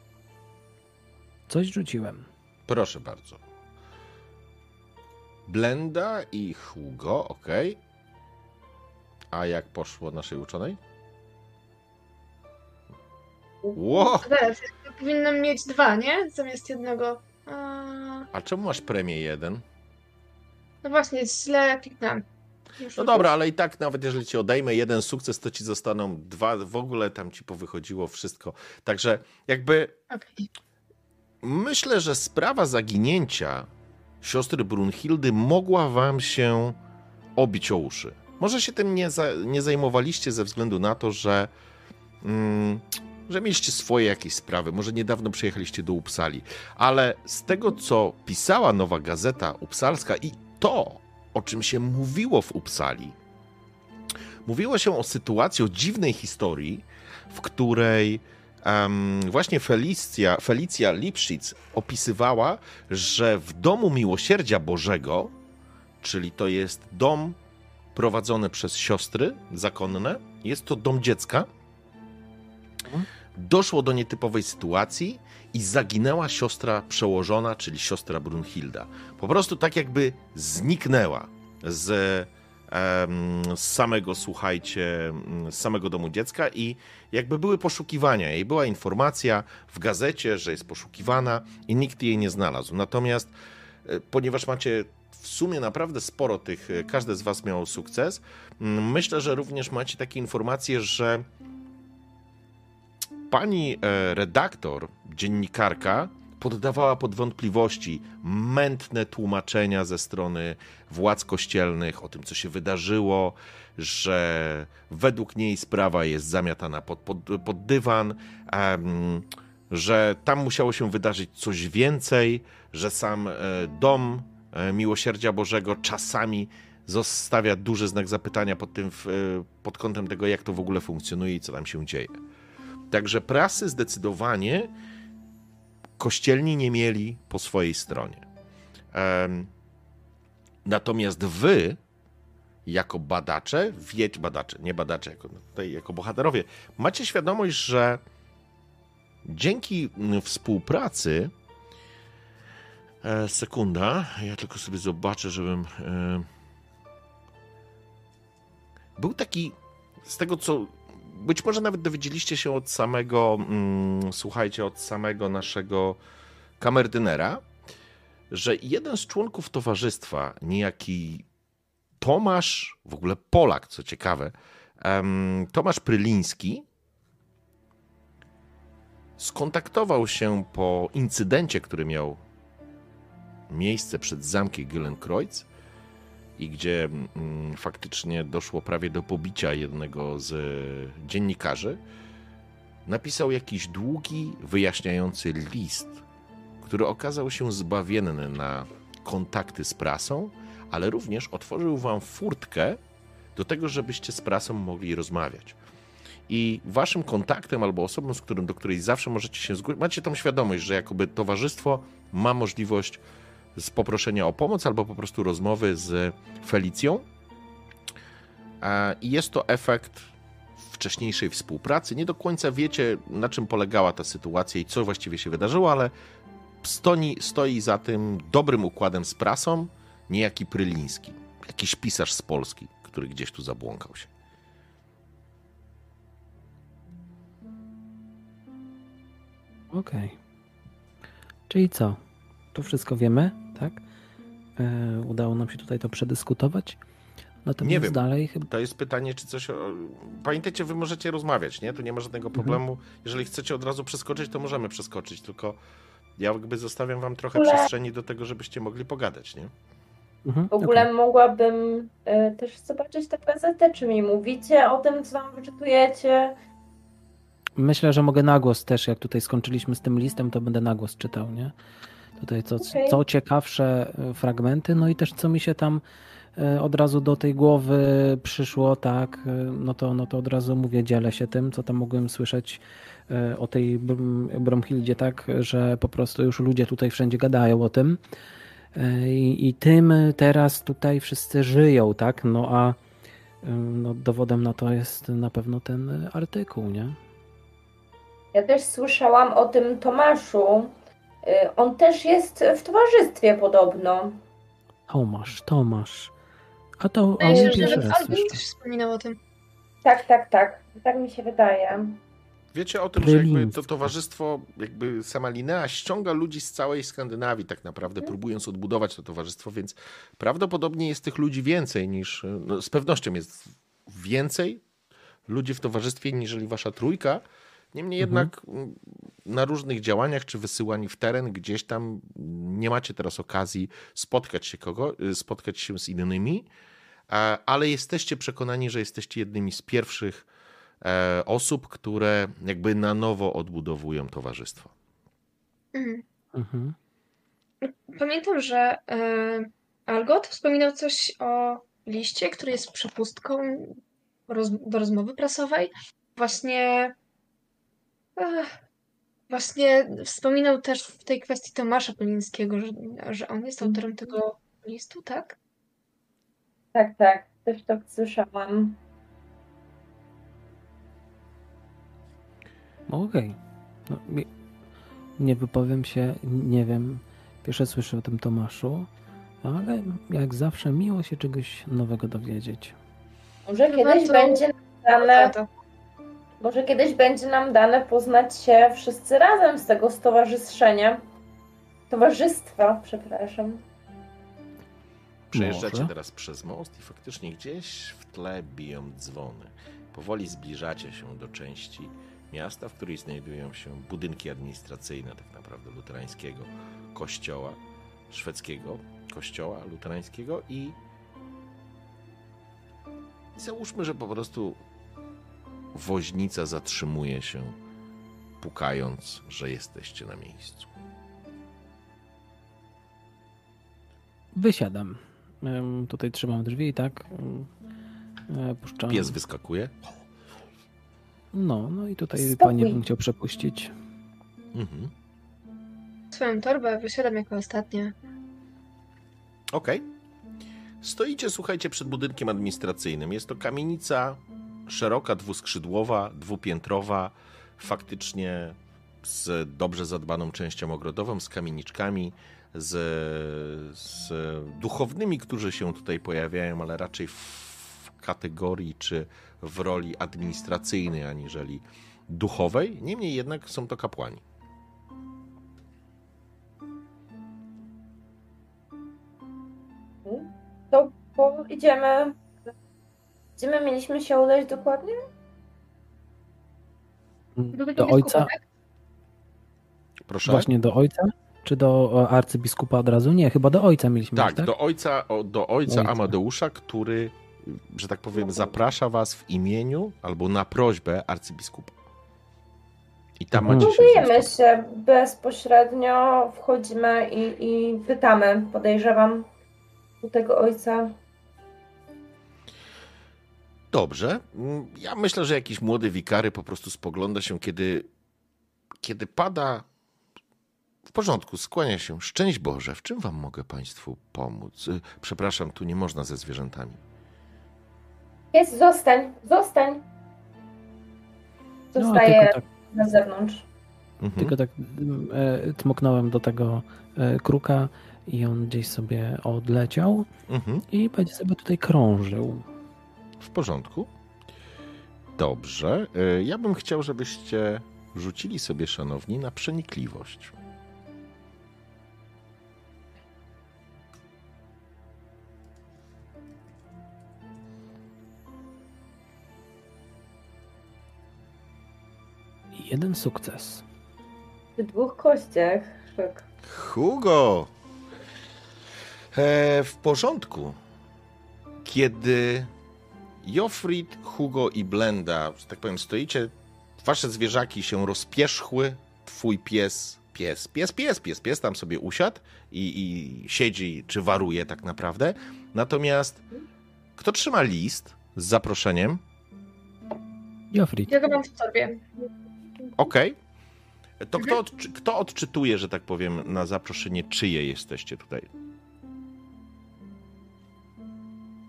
Coś rzuciłem. proszę bardzo. Blenda i Hugo, okej. A jak poszło naszej uczonej? Ło! Zaraz, ja powinnam mieć dwa, nie? Zamiast jednego. A, A czemu masz premię jeden? no właśnie, źle kliknąłem. Już No dobra, ale i tak nawet jeżeli ci odejmę jeden sukces, to ci zostaną dwa, w ogóle tam ci powychodziło wszystko. Także jakby Okej. Myślę, że sprawa zaginięcia siostry Brunhildy mogła wam się obić o uszy. Może się tym nie, za, nie zajmowaliście ze względu na to, że, mm, że mieliście swoje jakieś sprawy. Może niedawno przyjechaliście do Upsali. Ale z tego, co pisała nowa gazeta upsalska i to, o czym się mówiło w Upsali, mówiło się o sytuacji, o dziwnej historii, w której Em, właśnie Felicja, Felicja Lipschitz opisywała, że w domu miłosierdzia Bożego, czyli to jest dom prowadzony przez siostry zakonne, jest to dom dziecka, doszło do nietypowej sytuacji i zaginęła siostra przełożona, czyli siostra Brunhilda. Po prostu tak jakby zniknęła z, z samego, słuchajcie, z samego domu dziecka i jakby były poszukiwania jej. Była informacja w gazecie, że jest poszukiwana i nikt jej nie znalazł. Natomiast e, ponieważ macie w sumie naprawdę sporo tych, e, każdy z was miał sukces, mm, myślę, że również macie takie informacje, że pani e, redaktor, dziennikarka, poddawała pod wątpliwości mętne tłumaczenia ze strony władz kościelnych o tym, co się wydarzyło, że według niej sprawa jest zamiatana pod, pod, pod dywan, że tam musiało się wydarzyć coś więcej, że sam e, dom e, Miłosierdzia Bożego czasami zostawia duży znak zapytania pod, tym, pod kątem tego, jak to w ogóle funkcjonuje i co tam się dzieje. Także prasy zdecydowanie kościelni nie mieli po swojej stronie. Natomiast wy, jako badacze, wiecie, badacze, nie badacze, jako, tutaj jako bohaterowie, macie świadomość, że dzięki współpracy. E, sekunda, ja tylko sobie zobaczę, żebym. E, był taki, z tego co być może nawet dowiedzieliście się od samego, mm, słuchajcie, od samego naszego kamerdynera, że jeden z członków towarzystwa, niejaki Tomasz, w ogóle Polak, co ciekawe, um, Tomasz Pryliński, skontaktował się po incydencie, który miał miejsce przed zamkiem Gillenkreuz i gdzie mm, faktycznie doszło prawie do pobicia jednego z dziennikarzy, napisał jakiś długi, wyjaśniający list, który okazał się zbawienny na kontakty z prasą, ale również otworzył wam furtkę do tego, żebyście z prasą mogli rozmawiać. I waszym kontaktem albo osobą, z którym, do której zawsze możecie się zgłosić, macie tą świadomość, że jakoby towarzystwo ma możliwość z poproszenia o pomoc albo po prostu rozmowy z Felicją. I jest to efekt wcześniejszej współpracy. Nie do końca wiecie, na czym polegała ta sytuacja i co właściwie się wydarzyło, ale stoi, stoi za tym dobrym układem z prasą niejaki Pryliński, jakiś pisarz z Polski, który gdzieś tu zabłąkał się. Okej. Okay. Czyli co? To wszystko wiemy, tak? E, udało nam się tutaj to przedyskutować. Natomiast nie wiem. dalej chyba. To jest pytanie, czy coś. Pamiętajcie, wy możecie rozmawiać, nie? Tu nie ma żadnego mhm. problemu. Mhm. Jeżeli chcecie od razu przeskoczyć, to możemy przeskoczyć, tylko ja jakby zostawiam wam trochę przestrzeni do tego, żebyście mogli pogadać, nie? Mhm, w ogóle okay. mogłabym y, też zobaczyć tę gazetę, czy mi mówicie o tym, co tam wyczytujecie. Myślę, że mogę nagłos też, jak tutaj skończyliśmy z tym listem, to będę nagłos czytał, nie? Tutaj co, okay. co ciekawsze e, fragmenty, no i też co mi się tam e, od razu do tej głowy przyszło, tak, no to, no to od razu mówię, dzielę się tym, co tam mogłem słyszeć o tej Bromhildzie, tak, że po prostu już ludzie tutaj wszędzie gadają o tym. I, I, tym teraz tutaj wszyscy żyją, tak? No a no, dowodem na to jest na pewno ten artykuł, nie? Ja też słyszałam o tym Tomaszu. Y, on też jest w towarzystwie podobno. Tomasz, Tomasz. A to on pierwszy raz też wspominał o tym. Tak, tak, tak. Tak mi się wydaje. Wiecie o tym, że jakby to towarzystwo, jakby sama Linea ściąga ludzi z całej Skandynawii tak naprawdę, hmm. próbując odbudować to towarzystwo, więc prawdopodobnie jest tych ludzi więcej niż, no z pewnością jest więcej ludzi w towarzystwie, niżeli wasza trójka. Niemniej mhm. jednak mm, na różnych działaniach czy wysyłani w teren gdzieś tam nie macie teraz okazji spotkać się kogo, y, spotkać się z innymi, ale jesteście przekonani, że jesteście jednymi z pierwszych E, osób, które jakby na nowo odbudowują towarzystwo. Mhm. Mhm. Pamiętam, że y, Algot wspominał coś o liście, który jest przepustką roz, do rozmowy prasowej. Właśnie właśnie wspominał też w tej kwestii Tomasza Polińskiego, że, że on jest autorem tego listu, tak? Tak, tak. Też tak słyszałam. Okej. Okay. No, nie wypowiem się, nie wiem. Pierwsze słyszę o tym Tomaszu, ale jak zawsze miło się czegoś nowego dowiedzieć. Może kiedyś będzie nam dane, może kiedyś będzie nam dane poznać się wszyscy razem z tego stowarzyszenia. Towarzystwa, przepraszam. Przejeżdżacie Może. teraz przez most i faktycznie gdzieś w tle biją dzwony. Powoli zbliżacie się do części miasta, w której znajdują się budynki administracyjne tak naprawdę luterańskiego kościoła, szwedzkiego kościoła luterańskiego i załóżmy, że po prostu woźnica zatrzymuje się, pukając, że jesteście na miejscu. Wysiadam. Tutaj trzymam drzwi, tak? E, Puszczam. Pies wyskakuje. No, no i tutaj Spokój. panie bym chciał przepuścić. Mhm. Swoją torbę wysiadam jako ostatnia. Okej. Stoicie, słuchajcie, przed budynkiem administracyjnym. Jest to kamienica szeroka, dwuskrzydłowa, dwupiętrowa, faktycznie z dobrze zadbaną częścią ogrodową, z kamieniczkami, z, z duchownymi, którzy się tutaj pojawiają, ale raczej w kategorii czy w roli administracyjnej, aniżeli duchowej. Niemniej jednak są to kapłani. To idziemy. Gdzie my mieliśmy się udać dokładnie? Do Do ojca, tak? Proszę. właśnie do ojca? Czy do o, arcybiskupa od razu? Nie, chyba do ojca mieliśmy Tak, tak? do ojca, o, do ojca Ojca. Amadeusza, który, że tak powiem, zaprasza was w imieniu albo na prośbę arcybiskupa. I tam Mhm. macie się się bezpośrednio, wchodzimy i, i pytamy, podejrzewam, u tego ojca. Dobrze. Mm, Ja myślę, że jakiś młody wikary po prostu spogląda się, kiedy, kiedy pada. W porządku, skłania się. Szczęść Boże, w czym wam mogę Państwu pomóc? Y, Przepraszam, tu nie można ze zwierzętami. Jest, zostań, zostań. No, Zostaje tylko tak, na zewnątrz. Mhm. tylko tak mm, e, tmoknąłem do tego e, kruka i on gdzieś sobie odleciał Mhm. i będzie sobie tutaj krążył. W porządku. Dobrze. Y, Ja bym chciał, żebyście rzucili sobie, szanowni, na przenikliwość. Jeden sukces. W dwóch kościach. Szok. Hugo! E, w porządku. Kiedy Jofrid, Hugo i Blenda, że tak powiem, stoicie, wasze zwierzaki się rozpierzchły, twój pies, pies, pies, pies, pies, pies tam sobie usiadł i, i siedzi, czy waruje tak naprawdę. Natomiast kto trzyma list z zaproszeniem? Jofrit. Ja go mam w torbie. Okej. To kto, odczy- kto odczytuje, że tak powiem, na zaproszenie, czyje jesteście tutaj?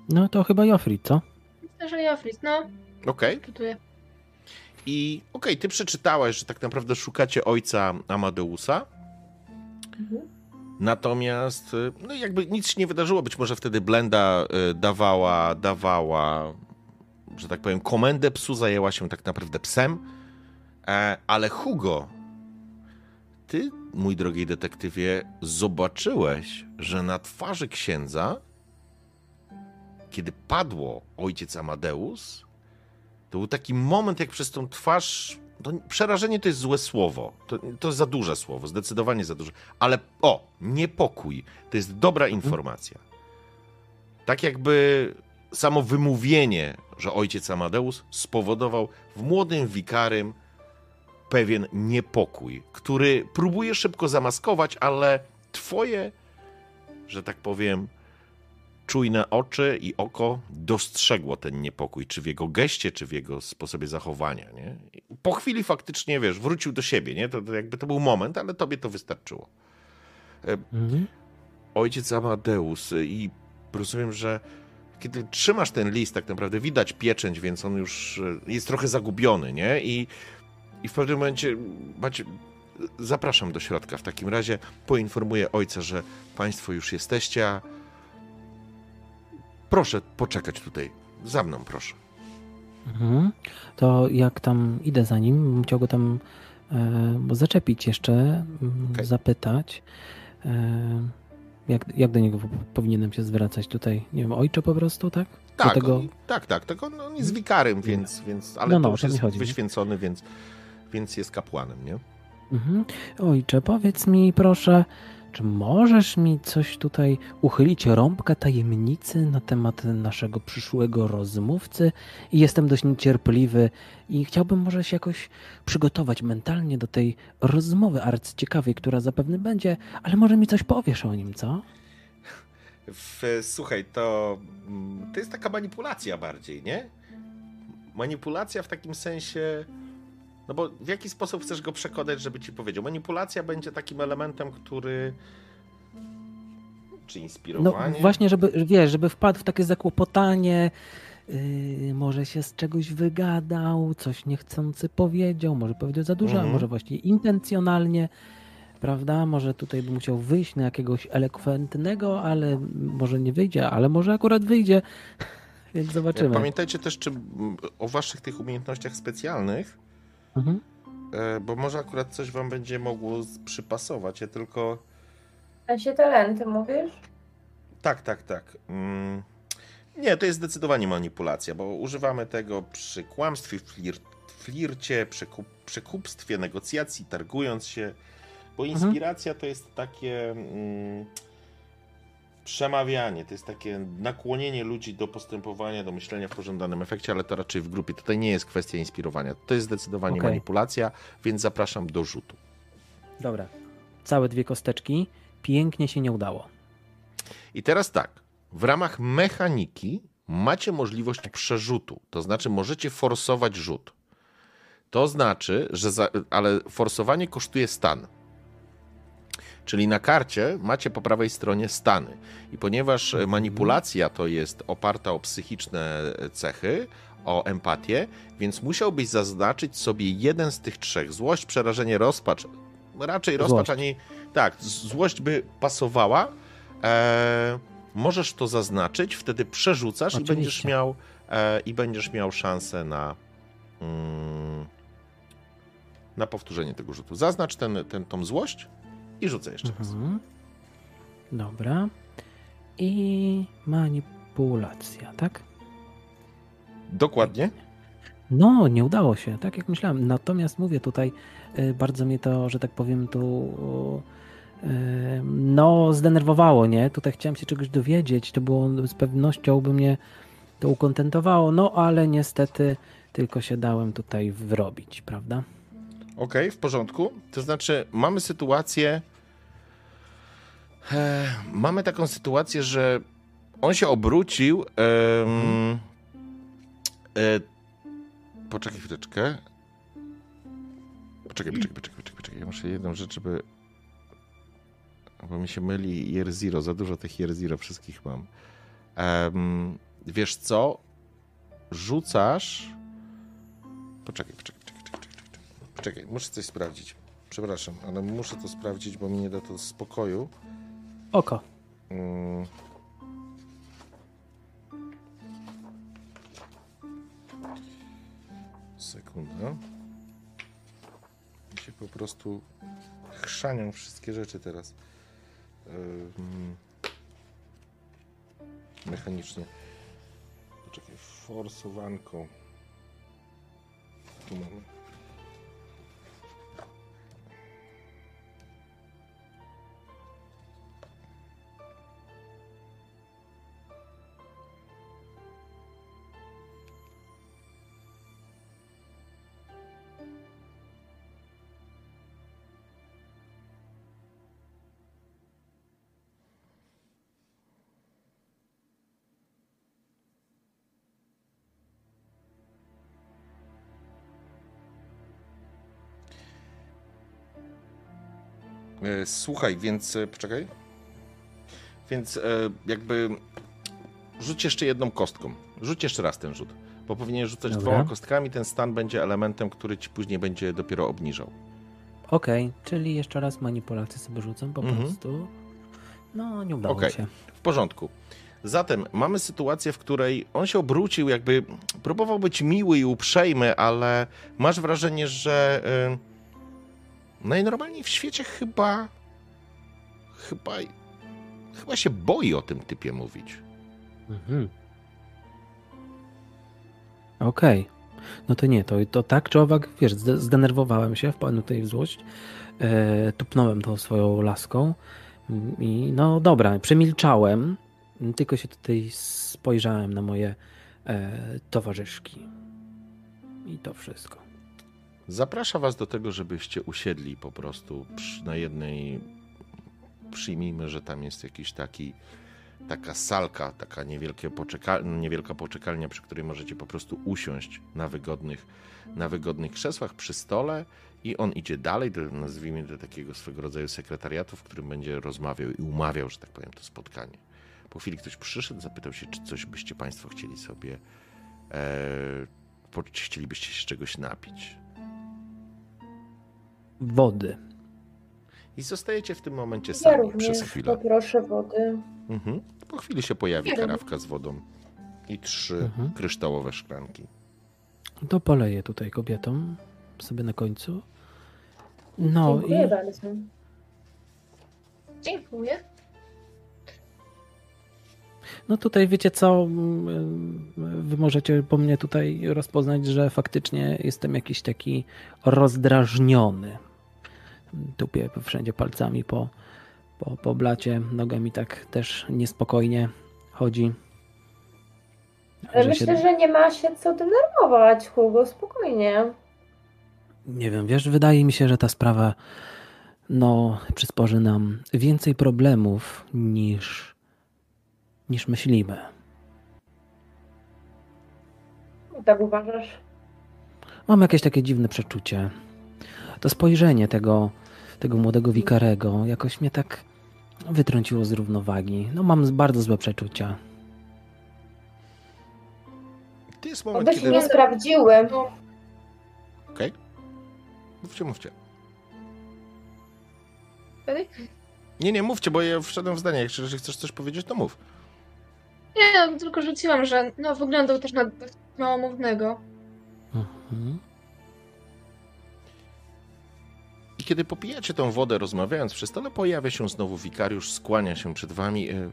No to chyba Jofrit, co? Że Jofrit, no, Okej. czytuję. I okej, ty przeczytałaś, że tak naprawdę szukacie ojca Amadeusa, Mhm. natomiast y, no jakby nic się nie wydarzyło. Być może wtedy Blenda y, dawała, dawała, że tak powiem, komendę psu, zajęła się tak naprawdę psem, e, ale Hugo, ty, mój drogi detektywie, zobaczyłeś, że na twarzy księdza, kiedy padło ojciec Amadeus, to był taki moment, jak przez tą twarz. To przerażenie to jest złe słowo. To, to jest za duże słowo, zdecydowanie za duże. Ale o, niepokój to jest dobra informacja. Tak jakby samo wymówienie, że ojciec Amadeus spowodował w młodym wikarym pewien niepokój, który próbuje szybko zamaskować, ale twoje, że tak powiem, czujne oczy i oko dostrzegło ten niepokój, czy w jego geście, czy w jego sposobie zachowania. Nie? Po chwili faktycznie, wiesz, wrócił do siebie, nie? To, to jakby to był moment, ale tobie to wystarczyło. Mhm. Ojciec Amadeus y, i rozumiem, że kiedy trzymasz ten list, tak naprawdę widać pieczęć, więc on już y, jest trochę zagubiony, nie? I, i w pewnym momencie macie, zapraszam do środka. W takim razie poinformuję ojca, że państwo już jesteście, a proszę poczekać tutaj. Za mną, proszę. Mhm. To jak tam idę za nim, bym chciał go tam e, zaczepić jeszcze, m, Okej. zapytać. E, jak, jak do niego po- powinienem się zwracać tutaj? Nie wiem, ojcze po prostu, tak? Do Tak, tego- on, tak, tak. Tak, on, on jest wikarym, więc, więc ale No, no, to już jest chodzi, nie? wyświęcony, więc, więc jest kapłanem, nie? Mhm. Ojcze, powiedz mi proszę, czy możesz mi coś tutaj uchylić rąbka tajemnicy na temat naszego przyszłego rozmówcy? I jestem dość niecierpliwy i chciałbym może się jakoś przygotować mentalnie do tej rozmowy arcyciekawej, która zapewne będzie, ale może mi coś powiesz o nim, co? słuchaj, to, mm, to jest taka manipulacja bardziej, nie? Manipulacja w takim sensie. No bo w jaki sposób chcesz go przekonać, żeby ci powiedział? Manipulacja będzie takim elementem, który. Czy No inspirowanie? właśnie, żeby, wiesz, żeby wpadł w takie zakłopotanie, yy, może się z czegoś wygadał, coś niechcący powiedział, może powiedział za dużo, a Mhm. może właśnie intencjonalnie, prawda? Może tutaj by musiał wyjść na jakiegoś elokwentnego, ale może nie wyjdzie, ale może akurat wyjdzie, więc zobaczymy. Pamiętajcie też czy, mm, o waszych tych umiejętnościach specjalnych, Mhm. e, bo może akurat coś wam będzie mogło przypasować. Ja tylko. A się talenty mówisz? Tak, tak, tak. Mm. Nie, to jest zdecydowanie manipulacja, bo używamy tego przy kłamstwie, flir, flircie, przekup, przekupstwie, negocjacji, targując się, bo Mhm. inspiracja to jest takie mm, przemawianie, to jest takie nakłonienie ludzi do postępowania, do myślenia w pożądanym efekcie, ale to raczej w grupie. Tutaj nie jest kwestia inspirowania, to jest zdecydowanie Okej. manipulacja, więc zapraszam do rzutu. Dobra. Całe dwie kosteczki. Pięknie się nie udało. I teraz tak, w ramach mechaniki macie możliwość przerzutu, to znaczy możecie forsować rzut. To znaczy, że za, ale forsowanie kosztuje stan. Czyli na karcie macie po prawej stronie stany. I ponieważ e, manipulacja to jest oparta o psychiczne cechy, o empatię, więc musiałbyś zaznaczyć sobie jeden z tych trzech. Złość, przerażenie, rozpacz. Raczej rozpacz, Złość. ani. Tak, złość by pasowała. E, możesz to zaznaczyć, wtedy przerzucasz i będziesz miał e, i będziesz miał szansę na mm, na powtórzenie tego rzutu. Zaznacz ten, ten, tą złość i rzucę jeszcze raz. Mhm. Dobra. I manipulacja, tak? Dokładnie. No, nie udało się, tak jak myślałem. Natomiast mówię tutaj, y, bardzo mnie to, że tak powiem, tu y, no, zdenerwowało, nie? Tutaj chciałem się czegoś dowiedzieć, to było z pewnością by mnie to ukontentowało, no ale niestety tylko się dałem tutaj wrobić, prawda? Okej, w porządku. To znaczy, mamy sytuację. E, mamy taką sytuację, że on się obrócił. em, e, poczekaj chwileczkę. Poczekaj, poczekaj, poczekaj, poczekaj, poczekaj. Ja muszę jedną rzecz, żeby. Bo mi się myli Year Zero. Za dużo tych Year Zero wszystkich mam. Wiesz co? Rzucasz. Poczekaj, poczekaj, Poczekaj, muszę coś sprawdzić. Przepraszam, ale muszę to sprawdzić, bo mi nie da to spokoju. Oko. Mm. Sekunda. Mi się po prostu chrzanią wszystkie rzeczy teraz. Mechanicznie. Poczekaj, forsowanką. Tu mamy. Słuchaj, więc e, poczekaj. Więc e, jakby rzuć jeszcze jedną kostką. Rzuć jeszcze raz ten rzut. Bo powinien rzucać Dobra. dwoma kostkami. Ten stan będzie elementem, który ci później będzie dopiero obniżał. Okej, czyli jeszcze raz manipulację sobie rzucam po Mhm. prostu. No, nie udało Okej. się. W porządku. Zatem mamy sytuację, w której on się obrócił, jakby próbował być miły i uprzejmy, ale masz wrażenie, że y, najnormalniej w świecie chyba chyba chyba się boi o tym typie mówić. Mhm. Okej. No to nie, to, to tak czy owak, wiesz, zde- zdenerwowałem się, wpadłem tutaj w złość, e, tupnąłem tą swoją laską mm, i no dobra, przemilczałem, tylko się tutaj spojrzałem na moje e, towarzyszki. I to wszystko. Zaprasza was do tego, żebyście usiedli po prostu na jednej przyjmijmy, że tam jest jakiś taki taka salka, taka niewielkie niewielka poczekalnia, przy której możecie po prostu usiąść na wygodnych, na wygodnych krzesłach przy stole i on idzie dalej, do, nazwijmy do takiego swego rodzaju sekretariatu, w którym będzie rozmawiał i umawiał, że tak powiem, to spotkanie. Po chwili ktoś przyszedł, zapytał się, czy coś byście Państwo chcieli sobie, e, chcielibyście się czegoś napić. Wody. I zostajecie w tym momencie Ja sami również przez chwilę. poproszę wody. Mhm. Po chwili się pojawi Ja karawka z wodą i trzy Mhm. kryształowe szklanki. To poleję tutaj kobietom sobie na końcu. No Dziękuję i bardzo. Dziękuję. no tutaj wiecie co, wy możecie po mnie tutaj rozpoznać, że faktycznie jestem jakiś taki rozdrażniony. Tupię wszędzie palcami po, po, po blacie, nogami tak też niespokojnie chodzi. Ale Że myślę, się- że nie ma się co denerwować, Hugo, spokojnie. Nie wiem, wiesz, wydaje mi się, że ta sprawa no, przysporzy nam więcej problemów niż, niż myślimy. Tak uważasz? Mam jakieś takie dziwne przeczucie. To spojrzenie tego, tego młodego wikarego jakoś mnie tak wytrąciło z równowagi. No mam bardzo złe przeczucia. To jest moment, Oby się kiedy... nie sprawdziły. Okej? Mówcie, mówcie. Wtedy? Nie, nie, mówcie, bo ja wszedłem w zdanie. Jak jeżeli chcesz coś powiedzieć, to mów. Nie, no, tylko rzuciłam, że no, wyglądał też na małomównego. Mhm. I kiedy popijacie tą wodę, rozmawiając przy stole, pojawia się znowu wikariusz, skłania się przed wami. E,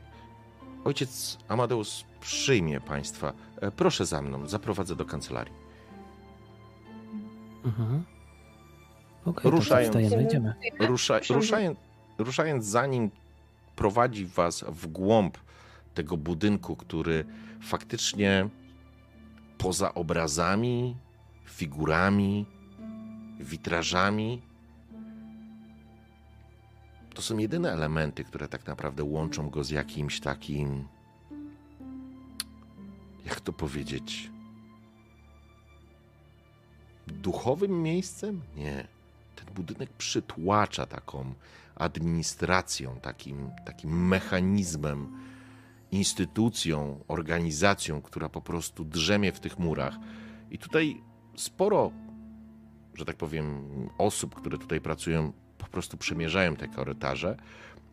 Ojciec Amadeus przyjmie państwa. E, Proszę za mną, zaprowadzę do kancelarii. Mhm. Okej, to co, Ruszają. wstajemy, idziemy. Rusza, ruszając, ruszając za nim, prowadzi was w głąb tego budynku, który faktycznie poza obrazami, figurami, witrażami, to są jedyne elementy, które tak naprawdę łączą go z jakimś takim, jak to powiedzieć, duchowym miejscem? Nie ten budynek przytłacza taką administracją, takim, takim mechanizmem, instytucją, organizacją, która po prostu drzemie w tych murach. I tutaj sporo, że tak powiem, osób, które tutaj pracują, po prostu przemierzają te korytarze,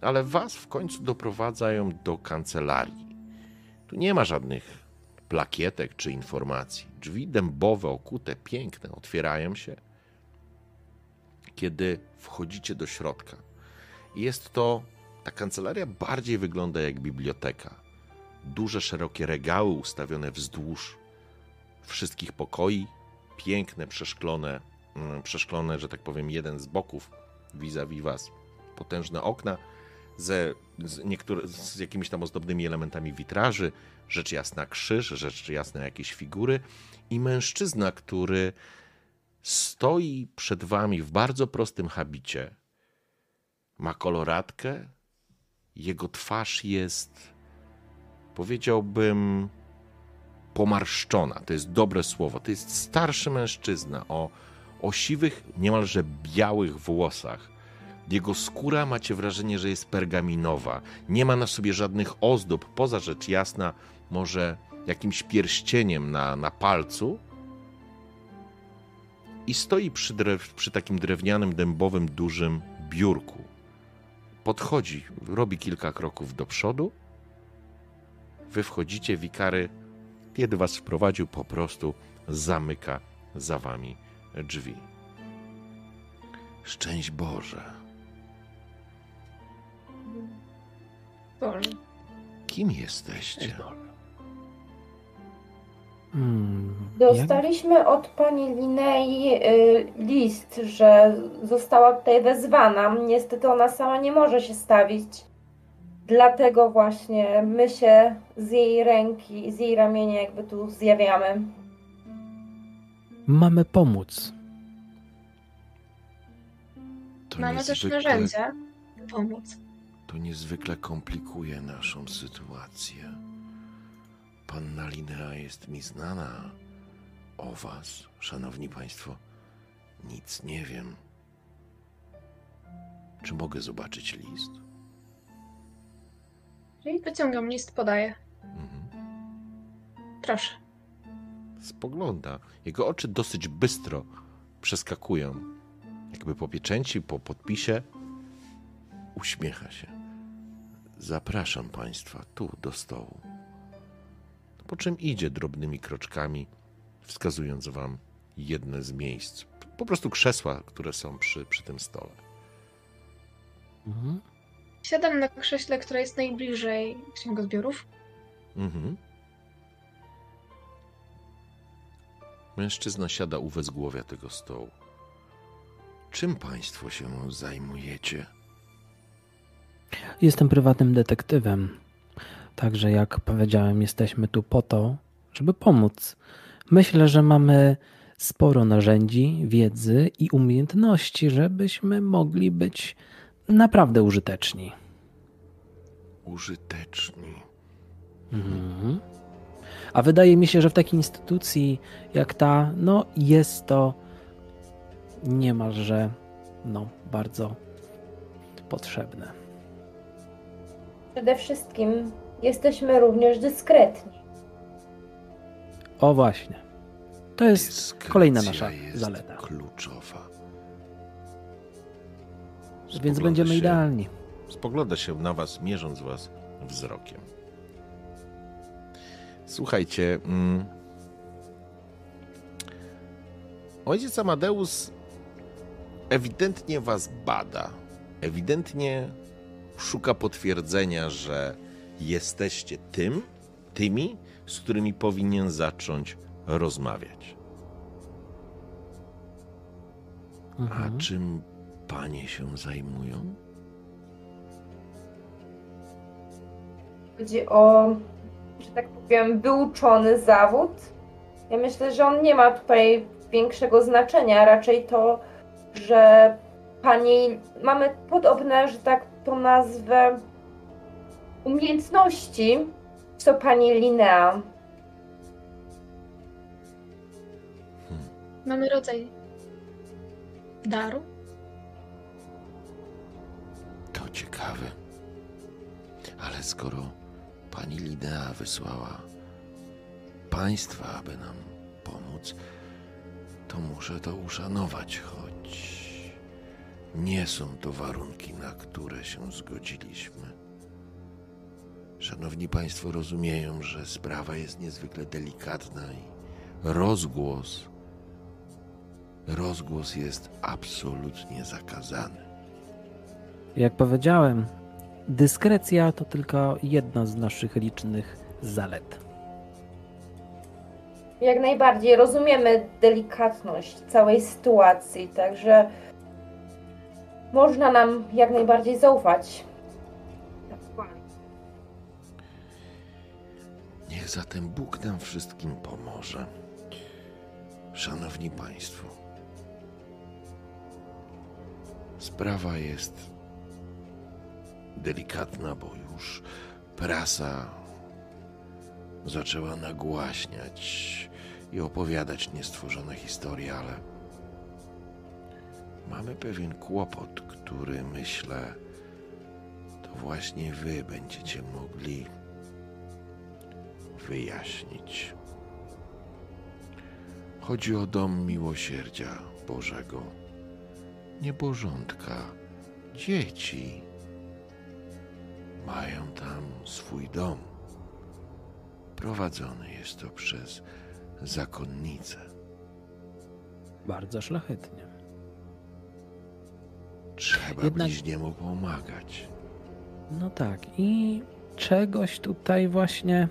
ale was w końcu doprowadzają do kancelarii. Tu nie ma żadnych plakietek czy informacji. Drzwi dębowe, okute, piękne, otwierają się kiedy wchodzicie do środka. Jest to, ta kancelaria bardziej wygląda jak biblioteka. Duże, szerokie regały ustawione wzdłuż wszystkich pokoi, piękne, przeszklone, mm, przeszklone, że tak powiem, jeden z boków vis-a-vis was, potężne okna ze, z, niektóre, z jakimiś tam ozdobnymi elementami witraży, rzecz jasna krzyż, rzecz jasna jakieś figury i mężczyzna, który stoi przed wami w bardzo prostym habicie. Ma koloratkę. Jego twarz jest, powiedziałbym, pomarszczona. To jest dobre słowo. To jest starszy mężczyzna o, o siwych, niemalże białych włosach. Jego skóra macie wrażenie, że jest pergaminowa. Nie ma na sobie żadnych ozdób, poza rzecz jasna, może jakimś pierścieniem na, na palcu, i stoi przy, drew, przy takim drewnianym, dębowym, dużym biurku. Podchodzi, robi kilka kroków do przodu. Wy wchodzicie, wikary, kiedy was wprowadził, po prostu zamyka za wami drzwi. Szczęść Boże. Boże. Kim jesteście? Hmm, Dostaliśmy od pani Linei y, list, że została tutaj wezwana. Niestety ona sama nie może się stawić. Dlatego właśnie my się z jej ręki, z jej ramienia jakby tu zjawiamy. Mamy pomóc. To Mamy też narzędzia, by pomóc. To niezwykle komplikuje naszą sytuację. Panna Linea jest mi znana. O was, szanowni państwo, nic nie wiem. Czy mogę zobaczyć list? Czyli wyciągam list, podaję. Mhm. Proszę. Spogląda. Jego oczy dosyć bystro przeskakują. Jakby po pieczęci, po podpisie. Uśmiecha się. Zapraszam państwa tu do stołu. Po czym idzie drobnymi kroczkami, wskazując wam jedne z miejsc. Po prostu krzesła, które są przy, przy tym stole. Mhm. Siadam na krześle, które jest najbliżej księgozbiorów. Mhm. Mężczyzna siada u wezgłowia tego stołu. Czym państwo się zajmujecie? Jestem prywatnym detektywem. Także, jak powiedziałem, jesteśmy tu po to, żeby pomóc. Myślę, że mamy sporo narzędzi, wiedzy i umiejętności, żebyśmy mogli być naprawdę użyteczni. Użyteczni. Mhm. A wydaje mi się, że w takiej instytucji jak ta, no jest to niemalże no, bardzo potrzebne. Przede wszystkim jesteśmy również dyskretni. O właśnie. To jest Dyskrecja kolejna nasza jest zaleta. kluczowa. Więc Spogląda będziemy się- idealni. Spogląda się na was, mierząc was wzrokiem. Słuchajcie. Mm, ojciec Amadeus ewidentnie was bada. Ewidentnie szuka potwierdzenia, że jesteście tym, tymi, z którymi powinien zacząć rozmawiać. A Mhm. czym panie się zajmują? Chodzi o, że tak powiem, wyuczony zawód. Ja myślę, że on nie ma tutaj większego znaczenia, raczej to, że pani mamy podobne, że tak to nazwę, umiejętności, co pani Linea. Mamy rodzaj daru. To ciekawe. Ale skoro pani Lidea wysłała państwa, aby nam pomóc, to muszę to uszanować, choć nie są to warunki, na które się zgodziliśmy. Szanowni Państwo rozumieją, że sprawa jest niezwykle delikatna i rozgłos, rozgłos jest absolutnie zakazany. Jak powiedziałem, dyskrecja to tylko jedna z naszych licznych zalet. Jak najbardziej rozumiemy delikatność całej sytuacji, także można nam jak najbardziej zaufać. Niech zatem Bóg nam wszystkim pomoże. Szanowni Państwo, sprawa jest delikatna, bo już prasa zaczęła nagłaśniać i opowiadać niestworzone historie, ale mamy pewien kłopot, który myślę, to właśnie Wy będziecie mogli wyjaśnić. Chodzi o dom miłosierdzia Bożego, niebożątka, dzieci. Mają tam swój dom. Prowadzony jest to przez zakonnicę. Bardzo szlachetnie. Trzeba Jednak- bliźniemu pomagać. No tak, i czegoś tutaj właśnie,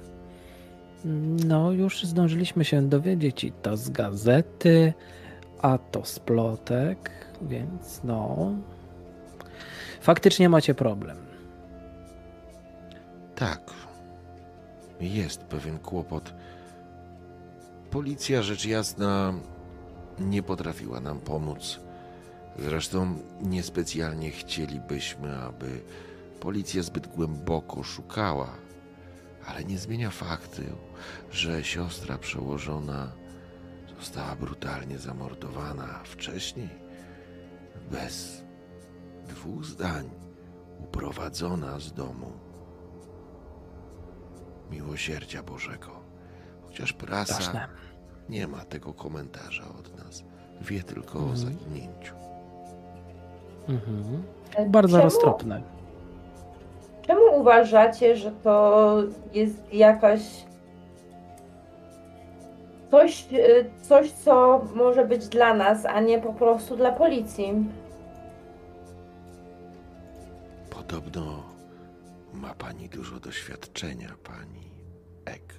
no już zdążyliśmy się dowiedzieć i to z gazety, a to z plotek, więc no, faktycznie macie problem. Tak, jest pewien kłopot. Policja, rzecz jasna, nie potrafiła nam pomóc. Zresztą niespecjalnie chcielibyśmy, aby Policja zbyt głęboko szukała, ale nie zmienia faktu, że siostra przełożona została brutalnie zamordowana, wcześniej bez dwóch zdań uprowadzona z domu miłosierdzia Bożego. Chociaż prasa nie ma tego komentarza od nas, wie tylko o Mhm. zaginięciu. Mhm. E, Bardzo czemu, roztropne. Czemu uważacie, że to jest jakaś coś, e, coś, co może być dla nas, a nie po prostu dla policji? Podobno ma pani dużo doświadczenia, pani Ek.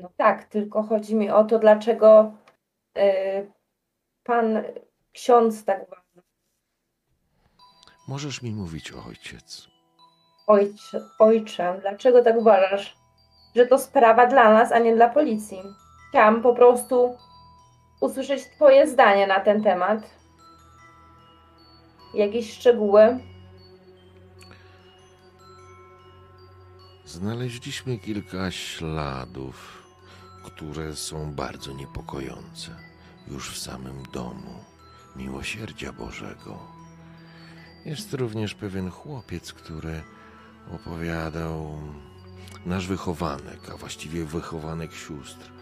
No tak, tylko chodzi mi o to, dlaczego e, pan ksiądz tak uważa. Możesz mi mówić ojciec. Ojcze, ojcze, dlaczego tak uważasz? Że to sprawa dla nas, a nie dla policji. Chciałam po prostu usłyszeć Twoje zdanie na ten temat. Jakieś szczegóły? Znaleźliśmy kilka śladów, które są bardzo niepokojące. Już w samym domu miłosierdzia Bożego. Jest również pewien chłopiec, który opowiadał nasz wychowanek, a właściwie wychowanek sióstr,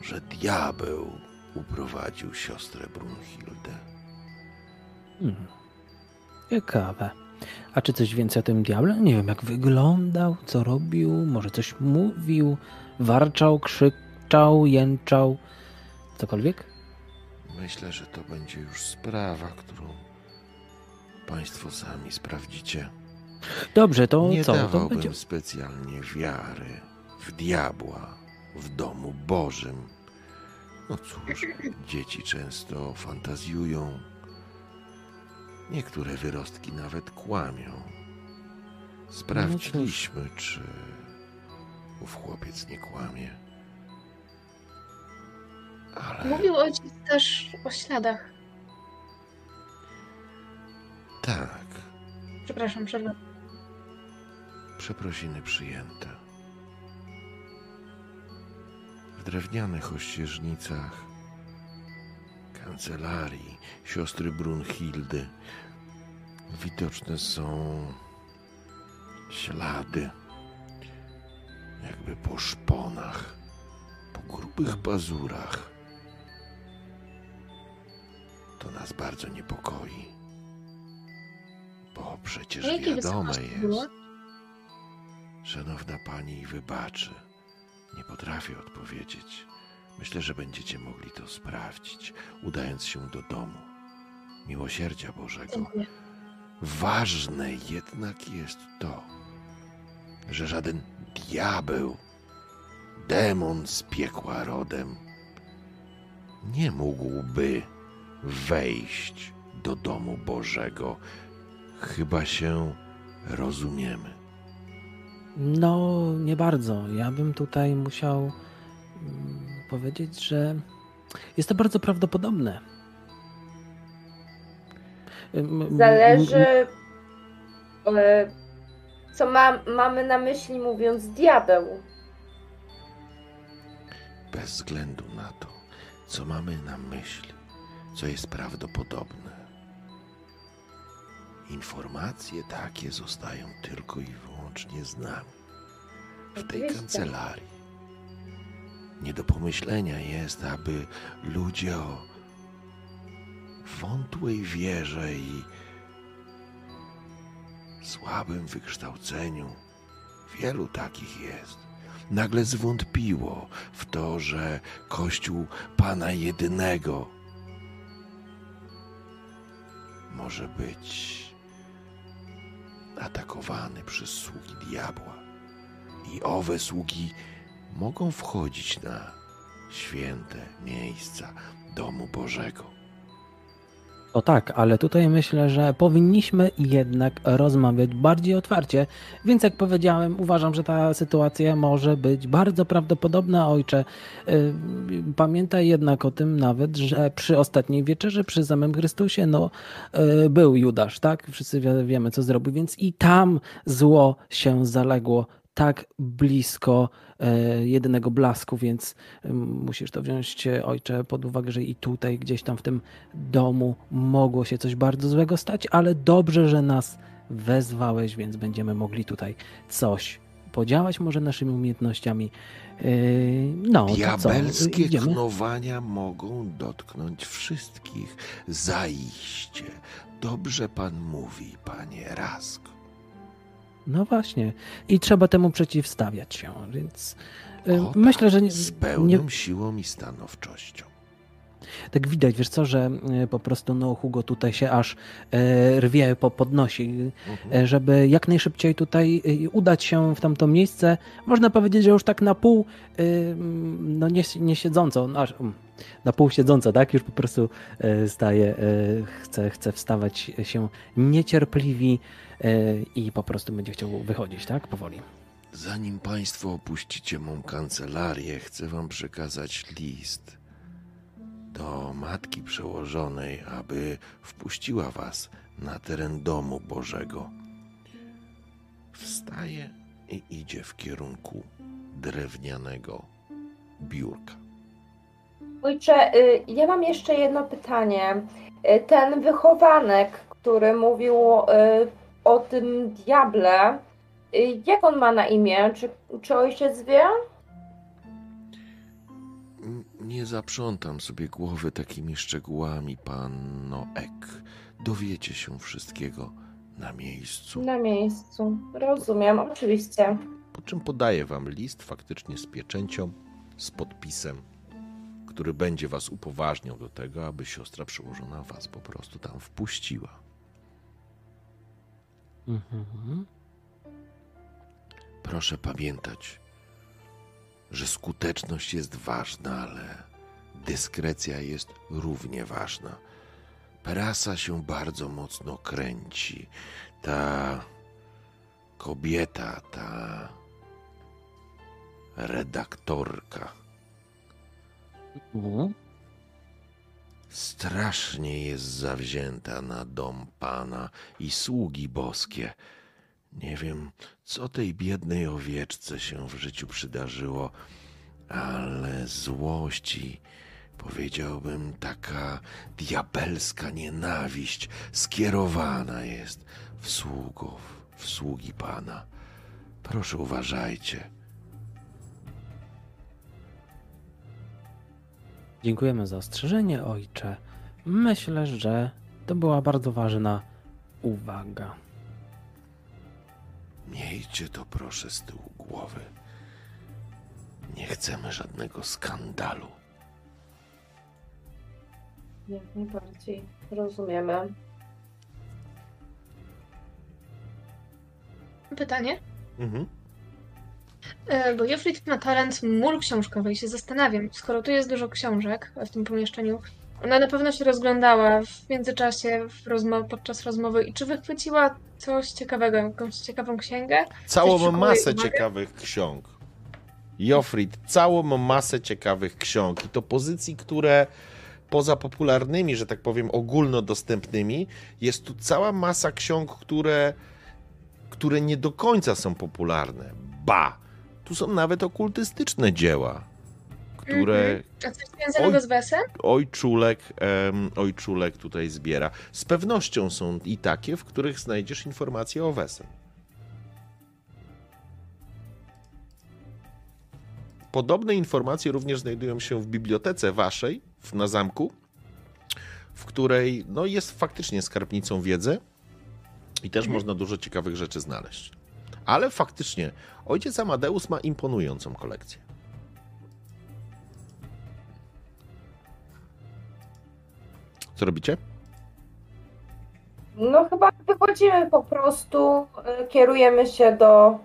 że diabeł uprowadził siostrę Brunhildę. Mhm. Ciekawe. A czy coś więcej o tym diable? Nie wiem, jak wyglądał, co robił, może coś mówił, warczał, krzyczał, jęczał, cokolwiek? Myślę, że to będzie już sprawa, którą Państwo sami sprawdzicie. Dobrze, to Nie co? To dawałbym będzie... specjalnie wiary w diabła w domu Bożym. No cóż, dzieci często fantazjują. Niektóre wyrostki nawet kłamią. Sprawdziliśmy, czy ów chłopiec nie kłamie. Ale Mówił ojciec też o śladach. tak, Przepraszam, przerwę. Przeprosiny przyjęte. W drewnianych ościeżnicach kancelarii siostry Brunhildy widoczne są ślady, jakby po szponach, po grubych pazurach. To nas bardzo niepokoi, bo przecież wiadome jest. Szanowna pani wybaczy. Nie potrafię odpowiedzieć. Myślę, że będziecie mogli to sprawdzić, udając się do domu. Miłosierdzia Bożego. Ważne jednak jest to, że żaden diabeł, demon z piekła rodem, nie mógłby wejść do domu Bożego. Chyba się rozumiemy. No, nie bardzo. Ja bym tutaj musiał mm, powiedzieć, że jest to bardzo prawdopodobne. Zależy, e, co ma, mamy na myśli mówiąc diabeł. bez względu na to, co mamy na myśli, co jest prawdopodobne. Informacje takie zostają tylko i wyłącznie z nami, w tej Oczywiście. kancelarii. Nie do pomyślenia jest, aby ludzie o wątłej wierze i słabym wykształceniu, wielu takich jest, nagle zwątpiło w to, że Kościół Pana Jedynego może być atakowany przez sługi diabła. I owe sługi mogą wchodzić na święte miejsca domu Bożego. O tak, ale tutaj myślę, że powinniśmy jednak rozmawiać bardziej otwarcie, więc jak powiedziałem, uważam, że ta sytuacja może być bardzo prawdopodobna, ojcze. Y, Pamiętaj jednak o tym nawet, że przy ostatniej wieczerzy, przy samym Chrystusie, no y, był Judasz, tak? Wszyscy wie- wiemy, co zrobił, więc i tam zło się zaległo tak blisko e, jedynego blasku, więc em, musisz to wziąć, e, ojcze, pod uwagę, że i tutaj, gdzieś tam w tym domu mogło się coś bardzo złego stać, ale dobrze, że nas wezwałeś, więc będziemy mogli tutaj coś podziałać może naszymi umiejętnościami. No, co? Diabelskie Idziemy? knowania mogą dotknąć wszystkich. Zaiście. Dobrze pan mówi, panie Rask. No właśnie. I trzeba temu przeciwstawiać się, więc yy, O tak, myślę, że nie, Z nie, pełną siłą i stanowczością. Tak widać, wiesz co, że e, po prostu no Hugo tutaj się aż e, rwie, po, podnosi, Mhm. żeby jak najszybciej tutaj udać się w tamto miejsce. Można powiedzieć, że już tak na pół, mm, no nie, nie siedząco, no, aż, mm, na pół siedząco, tak? Już po prostu staje, e, chce, chce wstawać się niecierpliwi e, i po prostu będzie chciał wychodzić, tak? Powoli. Zanim państwo opuścicie mą kancelarię, chcę wam przekazać list do matki przełożonej, aby wpuściła was na teren domu Bożego. Wstaje i idzie w kierunku drewnianego biurka. Ojcze, y, ja mam jeszcze jedno pytanie. Y, Ten wychowanek, który mówił y, o tym diable, jak on ma na imię? Czy, czy ojciec wie? Nie zaprzątam sobie głowy takimi szczegółami, panno Ek. Dowiecie się wszystkiego na miejscu. Na miejscu. Rozumiem, oczywiście. Po czym podaję wam list faktycznie z pieczęcią, z podpisem, który będzie was upoważniał do tego, aby siostra przełożona was po prostu tam wpuściła. Mhm. Proszę pamiętać, że skuteczność jest ważna, ale dyskrecja jest równie ważna. Prasa się bardzo mocno kręci. Ta kobieta, ta redaktorka Mhm. strasznie jest zawzięta na dom Pana i sługi boskie. Nie wiem, co tej biednej owieczce się w życiu przydarzyło, ale złości, powiedziałbym, taka diabelska nienawiść skierowana jest w sługów, w sługi Pana. Proszę uważajcie. Dziękujemy za ostrzeżenie, ojcze. Myślę, że to była bardzo ważna uwaga. Miejcie to proszę z tyłu głowy. Nie chcemy żadnego skandalu. Jak najbardziej. Rozumiemy. Pytanie? Mhm. E, Bo Jofrit ma talent mól książkowy i się zastanawiam, skoro tu jest dużo książek w tym pomieszczeniu, ona na pewno się rozglądała w międzyczasie w rozmo- podczas rozmowy i czy wychwyciła coś ciekawego, jakąś ciekawą księgę? Całą masę uwagę? ciekawych ksiąg. Jofrid, całą masę ciekawych ksiąg i to pozycji, które poza popularnymi, że tak powiem, ogólnodostępnymi, jest tu cała masa ksiąg, które, które nie do końca są popularne. Ba! Tu są nawet okultystyczne dzieła, które Mhm. A coś związanego Oj. z Wesem? ojczulek, em, ojczulek tutaj zbiera. Z pewnością są i takie, w których znajdziesz informacje o Wesem. Podobne informacje również znajdują się w bibliotece waszej w, na zamku, w której no, jest faktycznie skarbnicą wiedzy i też można dużo ciekawych rzeczy znaleźć. Ale faktycznie ojciec Amadeus ma imponującą kolekcję. Co robicie? No chyba wychodzimy po prostu, y, kierujemy się do...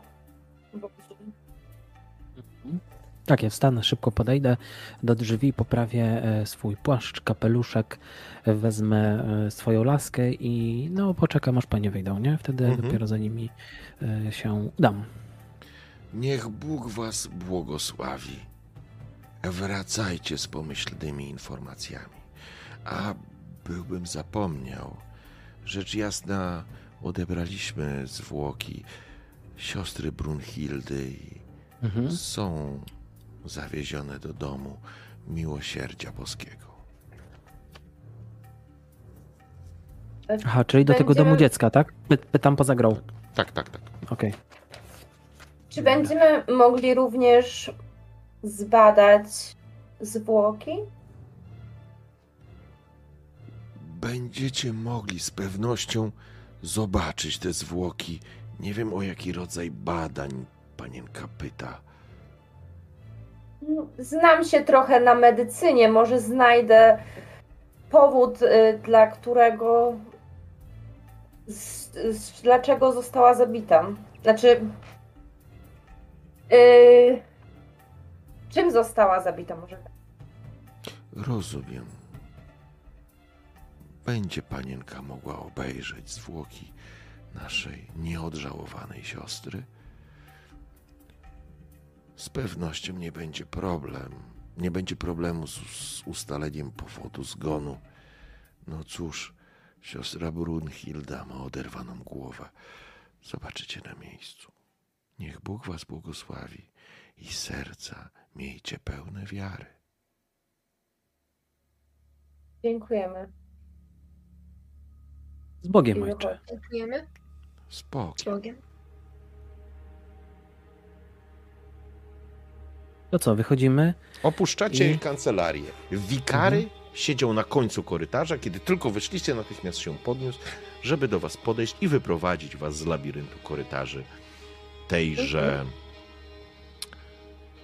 Tak, ja wstanę, szybko podejdę do drzwi, poprawię e, swój płaszcz, kapeluszek, wezmę e, swoją laskę i no poczekam aż panie wyjdą, nie? Wtedy Mhm. dopiero za nimi się dam. Niech Bóg was błogosławi. Wracajcie z pomyślnymi informacjami. A byłbym zapomniał. Rzecz jasna, odebraliśmy zwłoki siostry Brunhildy i Mhm. są zawiezione do domu miłosierdzia boskiego. Aha, czyli do tego Będziemy- domu dziecka, tak? Py, pytam poza grą. Tak, tak, tak. Okej. Czy będziemy mogli również zbadać zwłoki? Będziecie mogli z pewnością zobaczyć te zwłoki. Nie wiem o jaki rodzaj badań panienka pyta. Znam się trochę na medycynie, może znajdę powód, y, dla którego. Z, z, dlaczego została zabita. Znaczy. y, czym została zabita, może? Rozumiem. Będzie panienka mogła obejrzeć zwłoki naszej nieodżałowanej siostry. Z pewnością nie będzie problem. Nie będzie problemu z, z ustaleniem powodu zgonu. No cóż, siostra Brunhilda ma oderwaną głowę. Zobaczycie na miejscu. Niech Bóg was błogosławi i serca miejcie pełne wiary. Dziękujemy. Z Bogiem, ojcze. Dziękujemy. Spokój. Bogiem. To co, wychodzimy? Opuszczacie I- kancelarię. Wikary siedział na końcu korytarza, kiedy tylko wyszliście, natychmiast się podniósł, żeby do was podejść i wyprowadzić was z labiryntu korytarzy tejże,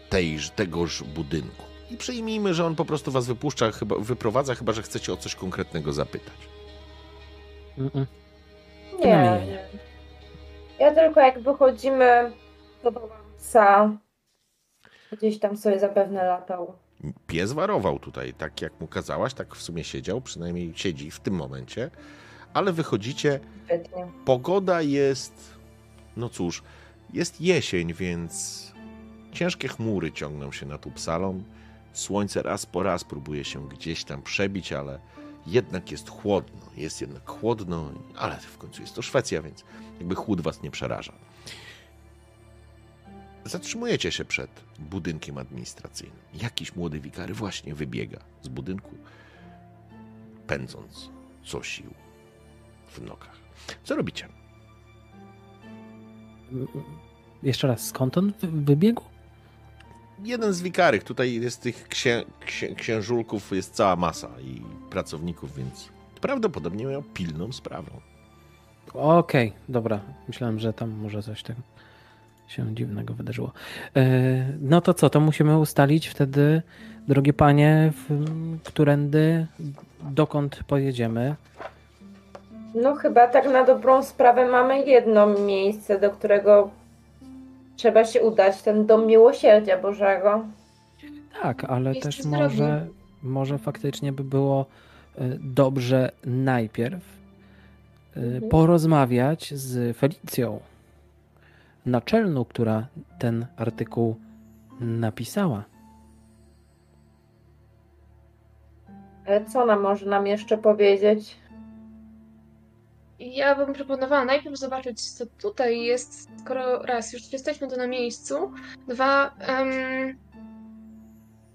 tejż, tegoż budynku. I przyjmijmy, że on po prostu was wypuszcza, chyba, wyprowadza, chyba że chcecie o coś konkretnego zapytać. Mm-mm. Nie, nie, nie. Ja tylko jak wychodzimy, to psa. Gdzieś tam sobie zapewne latał. Pies warował tutaj, tak jak mu kazałaś, tak w sumie siedział, przynajmniej siedzi w tym momencie, ale wychodzicie Świetnie. Pogoda jest, no cóż, jest jesień, więc ciężkie chmury ciągną się nad Upsalą. Słońce raz po raz próbuje się gdzieś tam przebić, ale jednak jest chłodno. Jest jednak chłodno, ale w końcu jest to Szwecja, więc jakby chłód was nie przeraża. Zatrzymujecie się przed budynkiem administracyjnym. Jakiś młody wikary właśnie wybiega z budynku, pędząc co sił w nogach. Co robicie? Jeszcze raz, skąd on wy- wybiegł? Jeden z wikarych. Tutaj jest tych księ, księ, księżulków, jest cała masa i pracowników, więc prawdopodobnie miał pilną sprawę. Okej, dobra. Myślałem, że tam może coś tam się dziwnego wydarzyło. E, No to co, to musimy ustalić wtedy, drogie panie, w, którędy, dokąd pojedziemy. No chyba tak na dobrą sprawę mamy jedno miejsce, do którego trzeba się udać, ten dom miłosierdzia Bożego. Tak, ale też może, może faktycznie by było e, dobrze najpierw e, Mhm. porozmawiać z Felicją, naczelną, która ten artykuł napisała. Ale co ona może nam jeszcze powiedzieć? Ja bym proponowała najpierw zobaczyć, co tutaj jest, skoro raz już jesteśmy tu na miejscu, dwa em,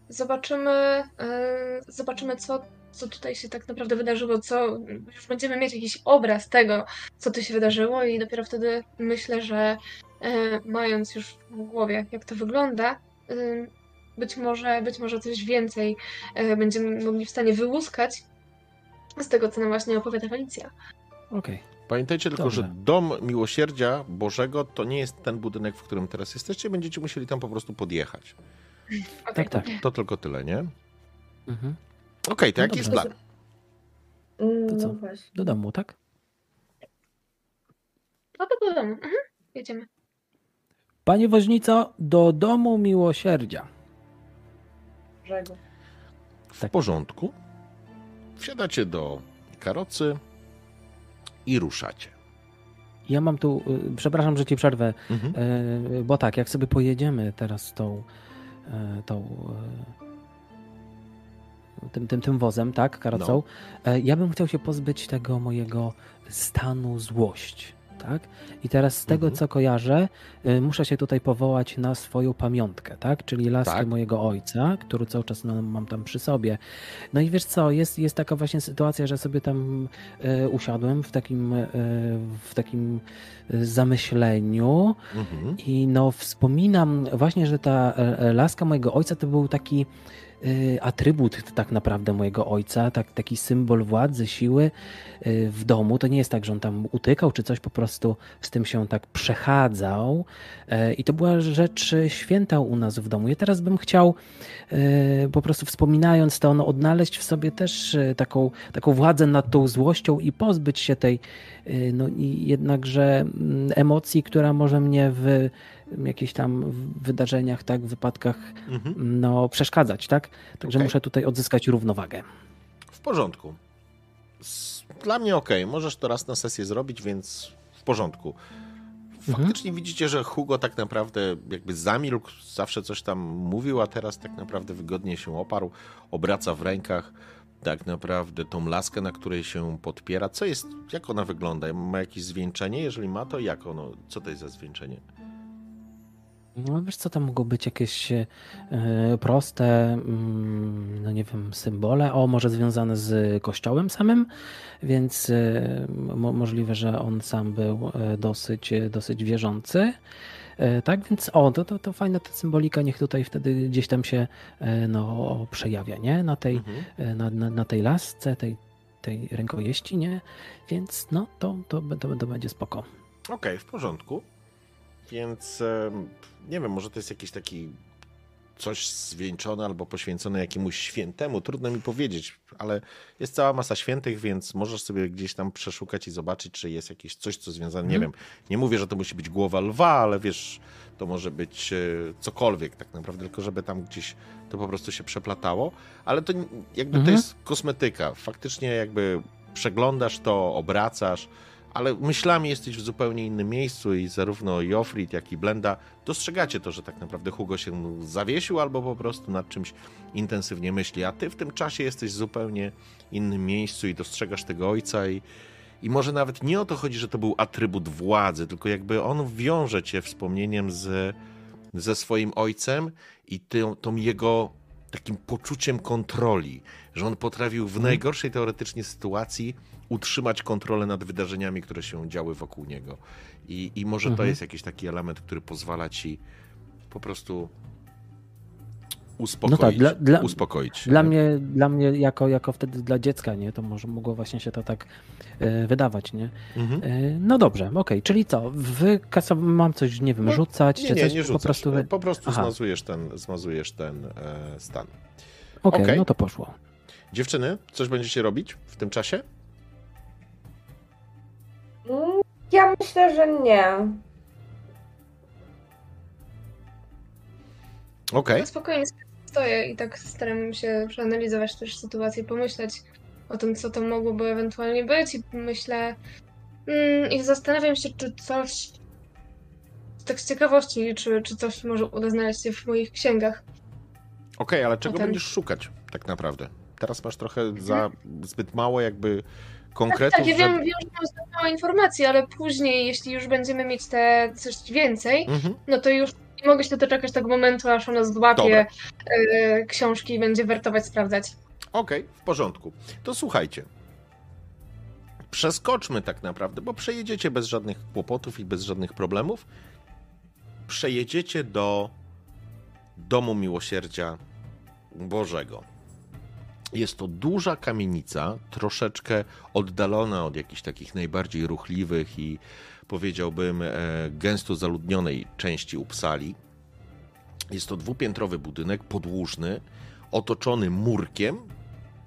zobaczymy, em, zobaczymy co, co tutaj się tak naprawdę wydarzyło, co już będziemy mieć jakiś obraz tego, co tu się wydarzyło i dopiero wtedy myślę, że e, mając już w głowie, jak to wygląda, em, być może, być może coś więcej e, będziemy mogli w stanie wyłuskać z tego, co nam właśnie opowiada Felicja. Okej. Pamiętajcie tylko, Dobrze. że dom miłosierdzia Bożego to nie jest ten budynek, w którym teraz jesteście. Będziecie musieli tam po prostu podjechać. Okej. Tak, tak. To tylko tyle, nie? Mhm. Okej, to No jaki jest plan? Mm, To No co? właśnie. Do domu, tak? No to do domu. Mhm. Jedziemy. Panie woźnico, do domu miłosierdzia. brzegu. W Tak. porządku. Wsiadacie do karocy i ruszacie. Ja mam tu, y, przepraszam, że ci przerwę, Mhm. y, bo tak, jak sobie pojedziemy teraz tą, y, tą y, tym, tym, tym wozem, tak, karocą, e, ja bym chciał się pozbyć tego mojego stanu złość, tak? I teraz z tego, Mhm. co kojarzę, y, muszę się tutaj powołać na swoją pamiątkę, tak? Czyli laskę Tak. mojego ojca, którą cały czas no, mam tam przy sobie. No i wiesz co, jest, jest taka właśnie sytuacja, że sobie tam e, usiadłem w takim, e, w takim e, zamyśleniu Mhm. i no wspominam właśnie, że ta e, laska mojego ojca to był taki atrybut tak naprawdę mojego ojca, tak, taki symbol władzy, siły e, w domu. To nie jest tak, że on tam utykał czy coś, po prostu z tym się tak przechadzał e, i to była rzecz święta u nas w domu. Ja teraz bym chciał po prostu wspominając to, no, odnaleźć w sobie też taką, taką władzę nad tą złością i pozbyć się tej no jednakże mm, emocji, która może mnie w jakichś tam wydarzeniach, tak, wypadkach Mhm. no, przeszkadzać, tak? Także Okej. muszę tutaj odzyskać równowagę. W porządku. Dla mnie ok, możesz to raz na sesję zrobić, więc w porządku. Faktycznie widzicie, że Hugo tak naprawdę jakby zamilkł, zawsze coś tam mówił, a teraz tak naprawdę wygodnie się oparł, obraca w rękach tak naprawdę tą laskę, na której się podpiera. Co jest, jak ona wygląda? Ma jakieś zwieńczenie? Jeżeli ma, to jak ono, co to jest za zwieńczenie? No wiesz co, tam mogą być jakieś e, proste, mm, no nie wiem, symbole, o może związane z kościołem samym, więc e, mo, możliwe, że on sam był e, dosyć, dosyć wierzący. E, Tak, więc o, to, to, to fajna ta symbolika, niech tutaj wtedy gdzieś tam się no, przejawia, nie? Na tej, Mhm. na, na, na tej lasce, tej, tej rękojeści, nie? Więc no, to, to, to, to będzie spoko. Okej, w porządku. Więc nie wiem, może to jest jakiś taki coś zwieńczone albo poświęcone jakiemuś świętemu. Trudno mi powiedzieć, ale jest cała masa świętych, więc możesz sobie gdzieś tam przeszukać i zobaczyć, czy jest jakieś coś, co związane. Nie Mhm. wiem, nie mówię, że to musi być głowa lwa, ale wiesz, to może być e, cokolwiek tak naprawdę, tylko żeby tam gdzieś to po prostu się przeplatało. Ale to jakby to Mhm. jest kosmetyka. Faktycznie jakby przeglądasz to, obracasz, ale myślami jesteś w zupełnie innym miejscu i zarówno Joffrey, jak i Blenda dostrzegacie to, że tak naprawdę Hugo się zawiesił albo po prostu nad czymś intensywnie myśli, a ty w tym czasie jesteś w zupełnie innym miejscu i dostrzegasz tego ojca i, i może nawet nie o to chodzi, że to był atrybut władzy, tylko jakby on wiąże cię wspomnieniem z, ze swoim ojcem i tą, tą jego takim poczuciem kontroli, że on potrafił w najgorszej teoretycznie sytuacji utrzymać kontrolę nad wydarzeniami, które się działy wokół niego. I, i może to Mhm. jest jakiś taki element, który pozwala ci po prostu No uspokoić. tak, dla- dla- uspokoić Dla nie? mnie, dla mnie jako, jako wtedy dla dziecka, nie, to może mogło właśnie się to tak e, wydawać, nie? Mhm. E, no dobrze, okej, czyli co, wykasa mam coś, nie wiem, No, rzucać, Nie, czy nie, coś nie po rzucasz. prostu... wy- Po prostu Aha. zmazujesz ten, zmazujesz ten e, stan. Okej, okej. no to poszło. Dziewczyny, coś będziecie robić w tym czasie? Mm, Ja myślę, że nie. Okej. Ja spokojnie stoję i tak staram się przeanalizować też sytuację, pomyśleć o tym, co to mogłoby ewentualnie być i myślę mm, i zastanawiam się, czy coś tak z ciekawości, czy, czy coś może uda znaleźć się w moich księgach. Okej, ale czego Potem- będziesz szukać tak naprawdę? Teraz masz trochę za zbyt mało jakby konkretów, Tak, ja żeby- wiem, wiem, że mam zbyt mało informacji, ale później, jeśli już będziemy mieć te coś więcej, Mhm. no to już nie mogę się doczekać tego momentu, aż ona złapie e, książki i będzie wertować, sprawdzać. Okej, w porządku. To słuchajcie. Przeskoczmy tak naprawdę, bo przejedziecie bez żadnych kłopotów i bez żadnych problemów. Przejedziecie do Domu Miłosierdzia Bożego. Jest to duża kamienica, troszeczkę oddalona od jakichś takich najbardziej ruchliwych i powiedziałbym e, gęsto zaludnionej części Upsali. Jest to dwupiętrowy budynek, podłużny, otoczony murkiem,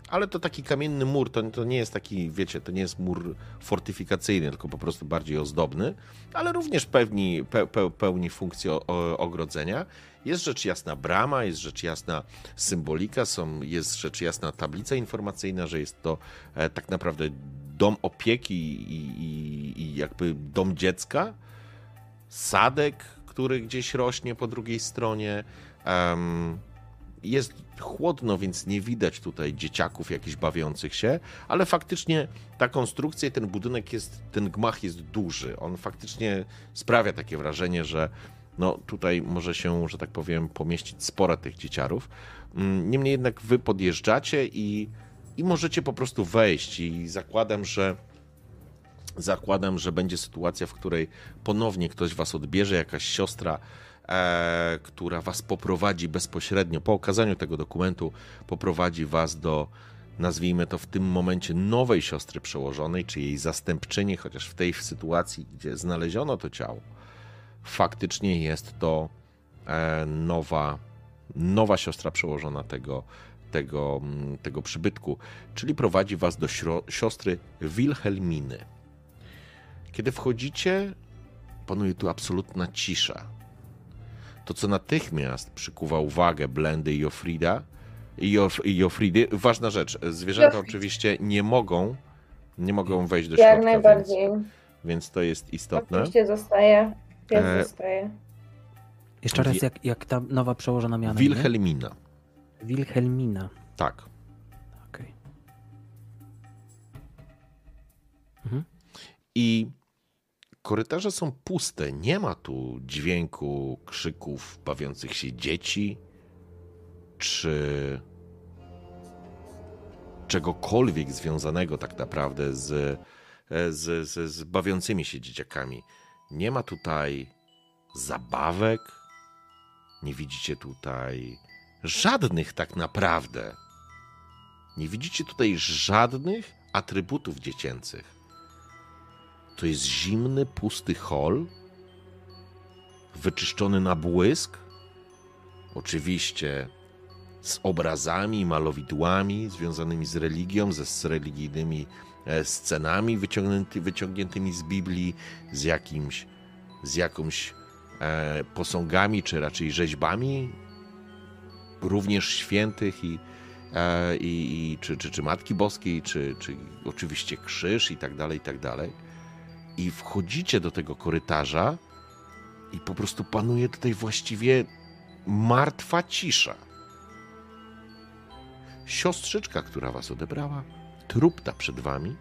ale to taki kamienny mur, to, to nie jest taki, wiecie, to nie jest mur fortyfikacyjny, tylko po prostu bardziej ozdobny, ale również pełni, pe, pe, pełni funkcję ogrodzenia. Jest rzecz jasna brama, jest rzecz jasna symbolika, są, jest rzecz jasna tablica informacyjna, że jest to e, tak naprawdę dom opieki i, i, i jakby dom dziecka, sadek, który gdzieś rośnie po drugiej stronie. Um, jest chłodno, więc nie widać tutaj dzieciaków jakichś bawiących się, ale faktycznie ta konstrukcja i ten budynek jest, ten gmach jest duży. On faktycznie sprawia takie wrażenie, że no tutaj może się, że tak powiem, pomieścić sporo tych dzieciarów. Mm, niemniej jednak wy podjeżdżacie i, i możecie po prostu wejść i zakładam, że zakładam, że będzie sytuacja, w której ponownie ktoś was odbierze, jakaś siostra, e, która was poprowadzi bezpośrednio po okazaniu tego dokumentu, poprowadzi was do, nazwijmy to w tym momencie, nowej siostry przełożonej, czy jej zastępczyni, chociaż w tej sytuacji, gdzie znaleziono to ciało, faktycznie jest to e, nowa, nowa siostra przełożona tego, tego, mm, tego przybytku, czyli prowadzi was do siostry Wilhelminy. Kiedy wchodzicie, panuje tu absolutna cisza. To, co natychmiast przykuwa uwagę Blendy i Jofrida, i, Jofridy, ważna rzecz, zwierzęta Jofrid. oczywiście nie mogą, nie mogą wejść do środka. Jak najbardziej. Więc, więc to jest istotne. Oczywiście zostaje. Pies e... zostaje. Jeszcze raz, jak, jak ta nowa przełożona miana? Wilhelmina. Wilhelmina. Tak. Okej. Okay. Mhm. I Korytarze są puste, nie ma tu dźwięku krzyków bawiących się dzieci, czy czegokolwiek związanego tak naprawdę z, z, z, z bawiącymi się dzieciakami. Nie ma tutaj zabawek, nie widzicie tutaj żadnych tak naprawdę. Nie widzicie tutaj żadnych atrybutów dziecięcych. To jest zimny, pusty hol, wyczyszczony na błysk. Oczywiście z obrazami, malowidłami związanymi z religią, ze z religijnymi e, scenami wyciągnięty, wyciągniętymi z Biblii, z jakimś, z jakąś e, posągami, czy raczej rzeźbami, również świętych i, e, i, i czy, czy, czy Matki Boskiej, czy, czy oczywiście krzyż i tak dalej, i tak dalej i wchodzicie do tego korytarza i po prostu panuje tutaj właściwie martwa cisza. Siostrzyczka, która was odebrała, trupta przed wami,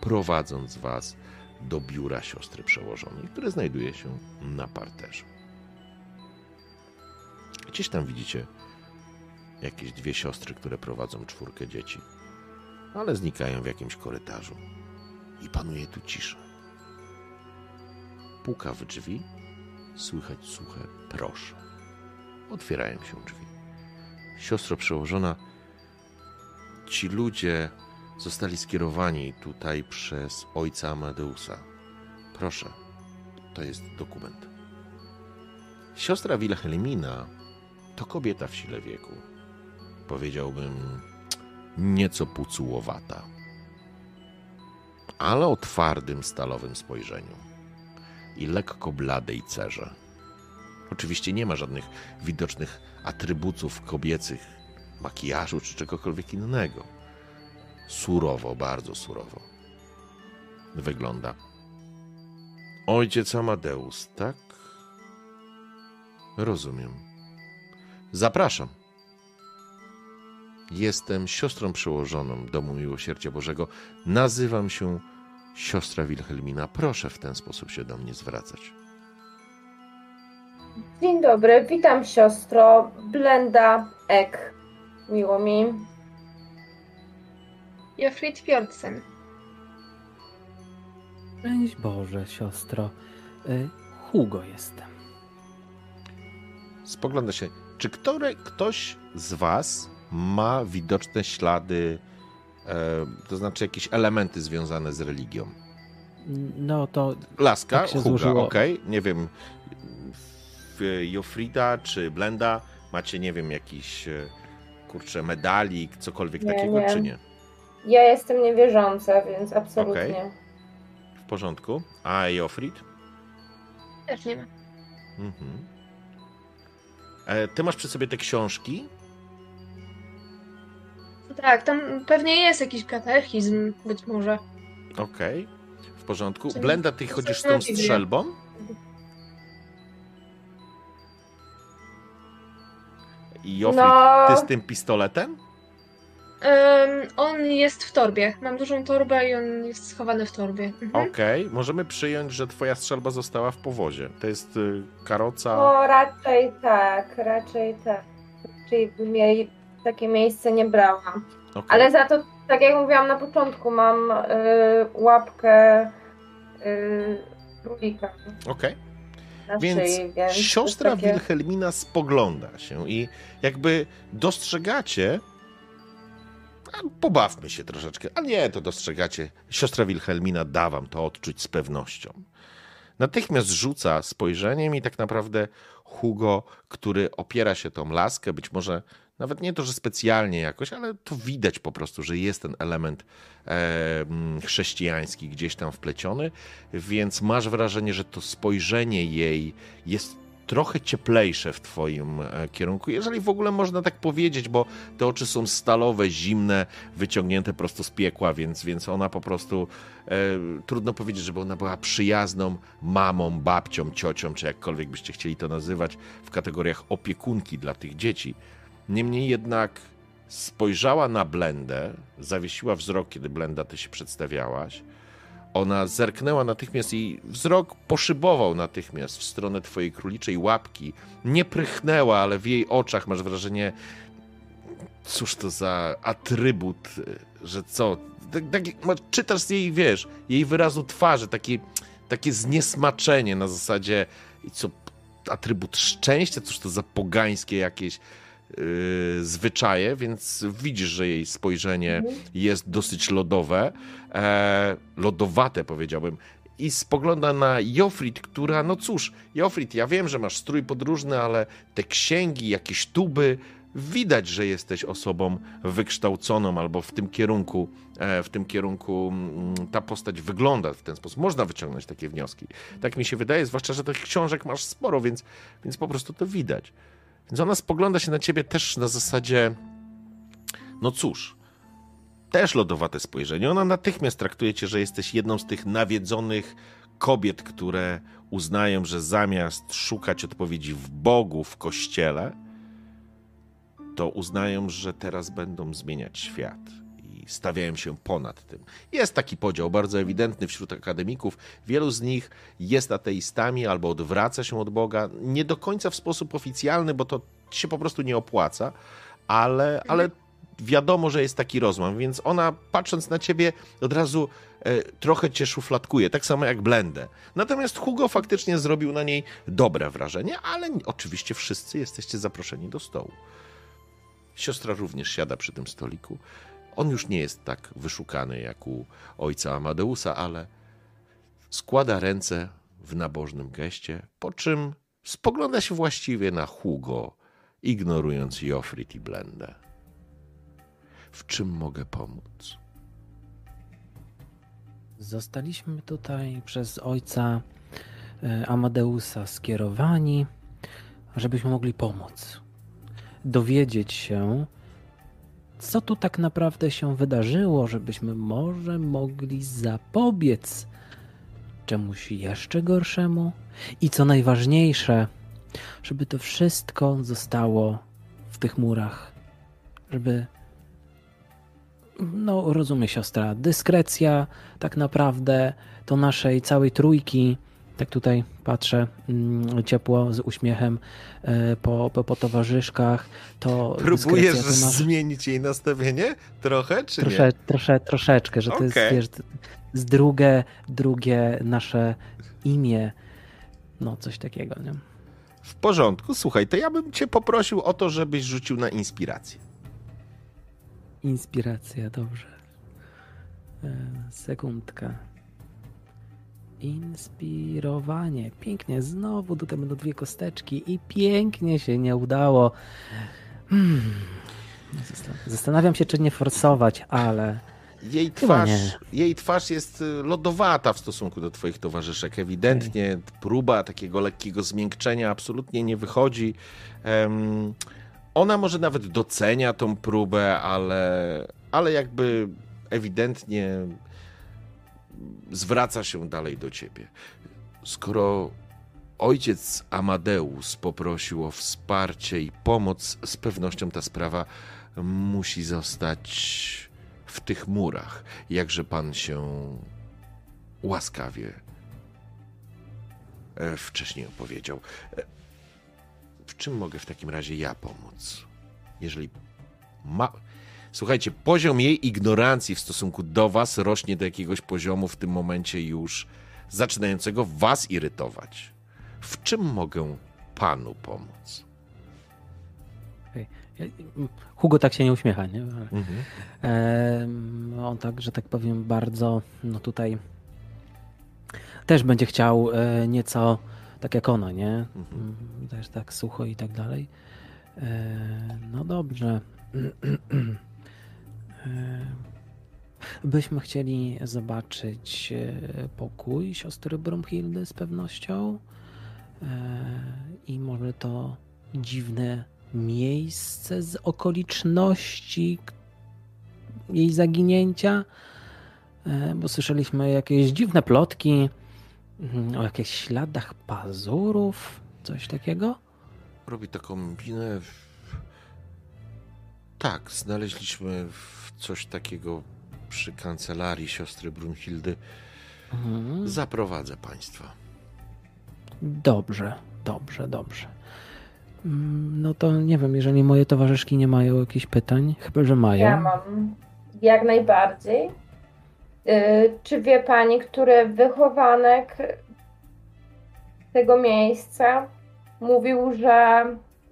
prowadząc was do biura siostry przełożonej, które znajduje się na parterze. Gdzieś tam widzicie jakieś dwie siostry, które prowadzą czwórkę dzieci, ale znikają w jakimś korytarzu i panuje tu cisza. Puka w drzwi, słychać suche proszę. Otwierają się drzwi. Siostro przełożona, ci ludzie zostali skierowani tutaj przez ojca Amadeusa. Proszę, to jest dokument. Siostra Wilhelmina to kobieta w sile wieku. Powiedziałbym nieco pucułowata ale o twardym, stalowym spojrzeniu i lekko bladej cerze. Oczywiście nie ma żadnych widocznych atrybutów kobiecych, makijażu czy czegokolwiek innego. Surowo, bardzo surowo wygląda. Ojciec Amadeus, tak? Rozumiem. Zapraszam. Jestem siostrą przełożoną Domu Miłosierdzia Bożego. Nazywam się siostra Wilhelmina. Proszę w ten sposób się do mnie zwracać. Dzień dobry, witam siostro Blenda Ek. Miło mi. Jofrid Björnsen. Szczęść Boże, siostro. Y, Hugo jestem. Spogląda się. Czy który, ktoś z was ma widoczne ślady, e, to znaczy jakieś elementy związane z religią. No to. Laska, tak Huga, okej. Okay. Nie wiem, Jofrida czy Blenda macie, nie wiem, jakiś e, kurczę, medalik, cokolwiek Nie, takiego, nie. czy nie? Ja jestem niewierząca, więc absolutnie. Okej. W porządku. A Jofrid? Też nie ma. Mhm. E, ty masz przy sobie te książki? Tak, tam pewnie jest jakiś katechizm, być może. Okej. W porządku. Czyli Blenda, ty chodzisz z tą strzelbą? I Jofrid, No. ty z tym pistoletem? Em, on jest w torbie. Mam dużą torbę i on jest schowany w torbie. Mhm. Okej, możemy przyjąć, że twoja strzelba została w powozie. To jest y, karoca. No raczej tak, raczej tak. Czyli bym jej takie miejsce nie brała. Okej. Ale za to, tak jak mówiłam na początku, mam y, łapkę y, królika Okej. na Więc szyi, więc siostra takie... Wilhelmina spogląda się i jakby dostrzegacie. Pobawmy się troszeczkę. A nie, to dostrzegacie. Siostra Wilhelmina da wam to odczuć z pewnością. Natychmiast rzuca spojrzeniem i tak naprawdę Hugo, który opiera się tą laskę, być może nawet nie to, że specjalnie jakoś, ale to widać po prostu, że jest ten element e, chrześcijański gdzieś tam wpleciony, więc masz wrażenie, że to spojrzenie jej jest trochę cieplejsze w twoim e, kierunku, jeżeli w ogóle można tak powiedzieć, bo te oczy są stalowe, zimne, wyciągnięte prosto z piekła, więc, więc ona po prostu, e, trudno powiedzieć, żeby ona była przyjazną mamą, babcią, ciocią, czy jakkolwiek byście chcieli to nazywać, w kategoriach opiekunki dla tych dzieci. Niemniej jednak spojrzała na Blendę, zawiesiła wzrok, kiedy Blenda ty się przedstawiałaś. Ona zerknęła natychmiast i wzrok poszybował natychmiast w stronę twojej króliczej łapki. Nie prychnęła, ale w jej oczach masz wrażenie, cóż to za atrybut, że co? Tak, tak, czytasz z jej, wiesz, jej wyrazu twarzy, takie, takie zniesmaczenie na zasadzie, i co, atrybut szczęścia, cóż to za pogańskie jakieś yy, zwyczaje, więc widzisz, że jej spojrzenie jest dosyć lodowe, e, lodowate powiedziałbym. I spogląda na Jofrid, która, no cóż, Jofrid, ja wiem, że masz strój podróżny, ale te księgi, jakieś tuby, widać, że jesteś osobą wykształconą albo w tym kierunku, e, w tym kierunku mm, ta postać wygląda w ten sposób. Można wyciągnąć takie wnioski. Tak mi się wydaje, zwłaszcza, że tych książek masz sporo, więc, więc po prostu to widać. Więc ona spogląda się na ciebie też na zasadzie, no cóż, też lodowate spojrzenie. Ona natychmiast traktuje cię, że jesteś jedną z tych nawiedzonych kobiet, które uznają, że zamiast szukać odpowiedzi w Bogu, w kościele, to uznają, że teraz będą zmieniać świat stawiają się ponad tym. Jest taki podział bardzo ewidentny wśród akademików. Wielu z nich jest ateistami albo odwraca się od Boga. Nie do końca w sposób oficjalny, bo to się po prostu nie opłaca, ale, ale wiadomo, że jest taki rozłam, więc ona patrząc na ciebie od razu e, trochę cię szufladkuje, tak samo jak Blendę. Natomiast Hugo faktycznie zrobił na niej dobre wrażenie, ale oczywiście wszyscy jesteście zaproszeni do stołu. Siostra również siada przy tym stoliku. On już nie jest tak wyszukany jak u ojca Amadeusa, ale składa ręce w nabożnym geście, po czym spogląda się właściwie na Hugo, ignorując Jofrit i Blendę. W czym mogę pomóc? Zostaliśmy tutaj przez ojca e, Amadeusa skierowani, żebyśmy mogli pomóc. Dowiedzieć się, co tu tak naprawdę się wydarzyło, żebyśmy może mogli zapobiec czemuś jeszcze gorszemu. I co najważniejsze, żeby to wszystko zostało w tych murach. Żeby no rozumie siostra, dyskrecja tak naprawdę to naszej całej trójki, tak tutaj patrzę mm, ciepło z uśmiechem e, po, po, po towarzyszkach, to Próbujesz to nasz... zmienić jej nastawienie? Trochę, czy trosze, nie? trosze, troszeczkę, że to jest wiesz, z drugie, drugie nasze imię, no coś takiego, nie? W porządku, słuchaj, to ja bym cię poprosił o to, żebyś rzucił na inspirację. Inspiracja, dobrze. E, Sekundka. Inspirowanie. Pięknie. Znowu będą dwie kosteczki i pięknie się nie udało. Hmm. Zastanawiam się, czy nie forsować, ale Jej twarz, jej twarz jest y, lodowata w stosunku do twoich towarzyszek. Ewidentnie próba takiego lekkiego zmiękczenia absolutnie nie wychodzi. Em, ona może nawet docenia tą próbę, ale, ale jakby ewidentnie zwraca się dalej do ciebie. Skoro ojciec Amadeus poprosił o wsparcie i pomoc, z pewnością ta sprawa musi zostać w tych murach. Jakże pan się łaskawie e, wcześniej opowiedział. E, W czym mogę w takim razie ja pomóc? Jeżeli ma. Słuchajcie, poziom jej ignorancji w stosunku do was rośnie do jakiegoś poziomu w tym momencie już zaczynającego was irytować. W czym mogę panu pomóc? Hugo tak się nie uśmiecha, nie? Mhm. em, on tak, że tak powiem, bardzo, no tutaj też będzie chciał e, nieco tak jak ona, nie? Mhm. Też tak sucho i tak dalej. E, no dobrze. E, Byśmy chcieli zobaczyć e, pokój siostry Brumhildy z pewnością. E, I może to dziwne miejsce z okoliczności jej zaginięcia, bo słyszeliśmy jakieś dziwne plotki mm, o jakichś śladach pazurów, coś takiego. Robi taką minę. Tak, znaleźliśmy w- coś takiego przy kancelarii siostry Brunhildy. Mhm. Zaprowadzę państwa. Dobrze, dobrze, dobrze. Mm, No to nie wiem, jeżeli moje towarzyszki nie mają jakichś pytań, chyba że mają. Ja mam jak najbardziej. Y, Czy wie pani, który wychowanek tego miejsca mówił, że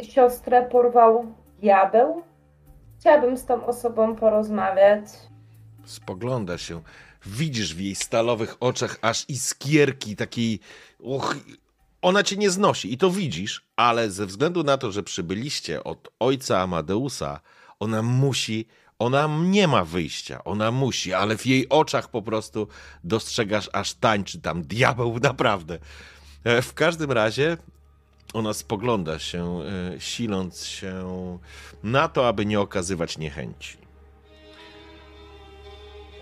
siostrę porwał diabeł? Chciałabym z tą osobą porozmawiać. Spogląda się. Widzisz w jej stalowych oczach aż iskierki takiej. Och, ona cię nie znosi i to widzisz, ale ze względu na to, że przybyliście od ojca Amadeusa, ona musi. Ona nie ma wyjścia, ona musi, ale w jej oczach po prostu dostrzegasz aż tańczy tam diabeł, naprawdę. E, W każdym razie ona spogląda się, e, siląc się na to, aby nie okazywać niechęci.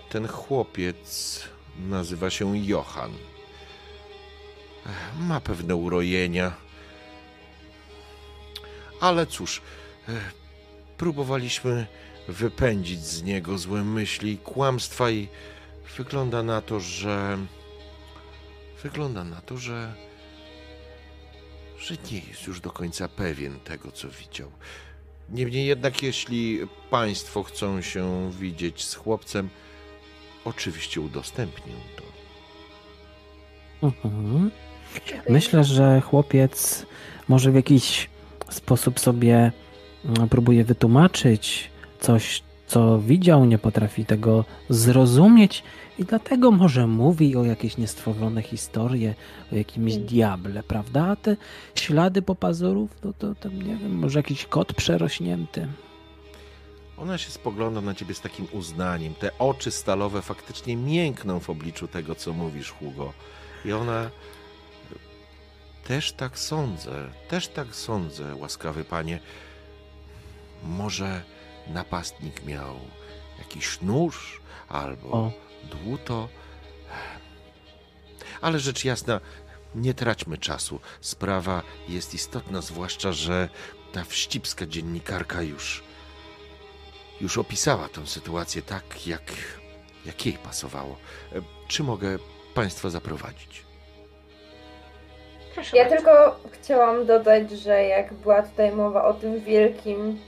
Ten chłopiec nazywa się Johan. Ma pewne urojenia. Ale cóż, ech, próbowaliśmy wypędzić z niego złe myśli kłamstwa i wygląda na to, że wygląda na to, że że nie jest już do końca pewien tego, co widział. Niemniej jednak, jeśli państwo chcą się widzieć z chłopcem, oczywiście udostępnię to. Mhm. Myślę, że chłopiec może w jakiś sposób sobie mm, próbuje wytłumaczyć coś, co widział, nie potrafi tego zrozumieć i dlatego może mówi o jakieś niestworzone historie, o jakimś diable, prawda? A te ślady po pazurów, no to tam nie wiem, może jakiś kot przerośnięty. Ona się spogląda na ciebie z takim uznaniem. Te oczy stalowe faktycznie miękną w obliczu tego, co mówisz, Hugo. I ona. Też tak sądzę, też tak sądzę, łaskawy panie. Może napastnik miał jakiś nóż albo O. dłuto. Ale rzecz jasna, nie traćmy czasu. Sprawa jest istotna, zwłaszcza, że ta wścibska dziennikarka już już opisała tę sytuację tak, jak, jak jej pasowało. Czy mogę Państwa zaprowadzić? Proszę Ja bardzo. tylko chciałam dodać, że jak była tutaj mowa o tym wielkim,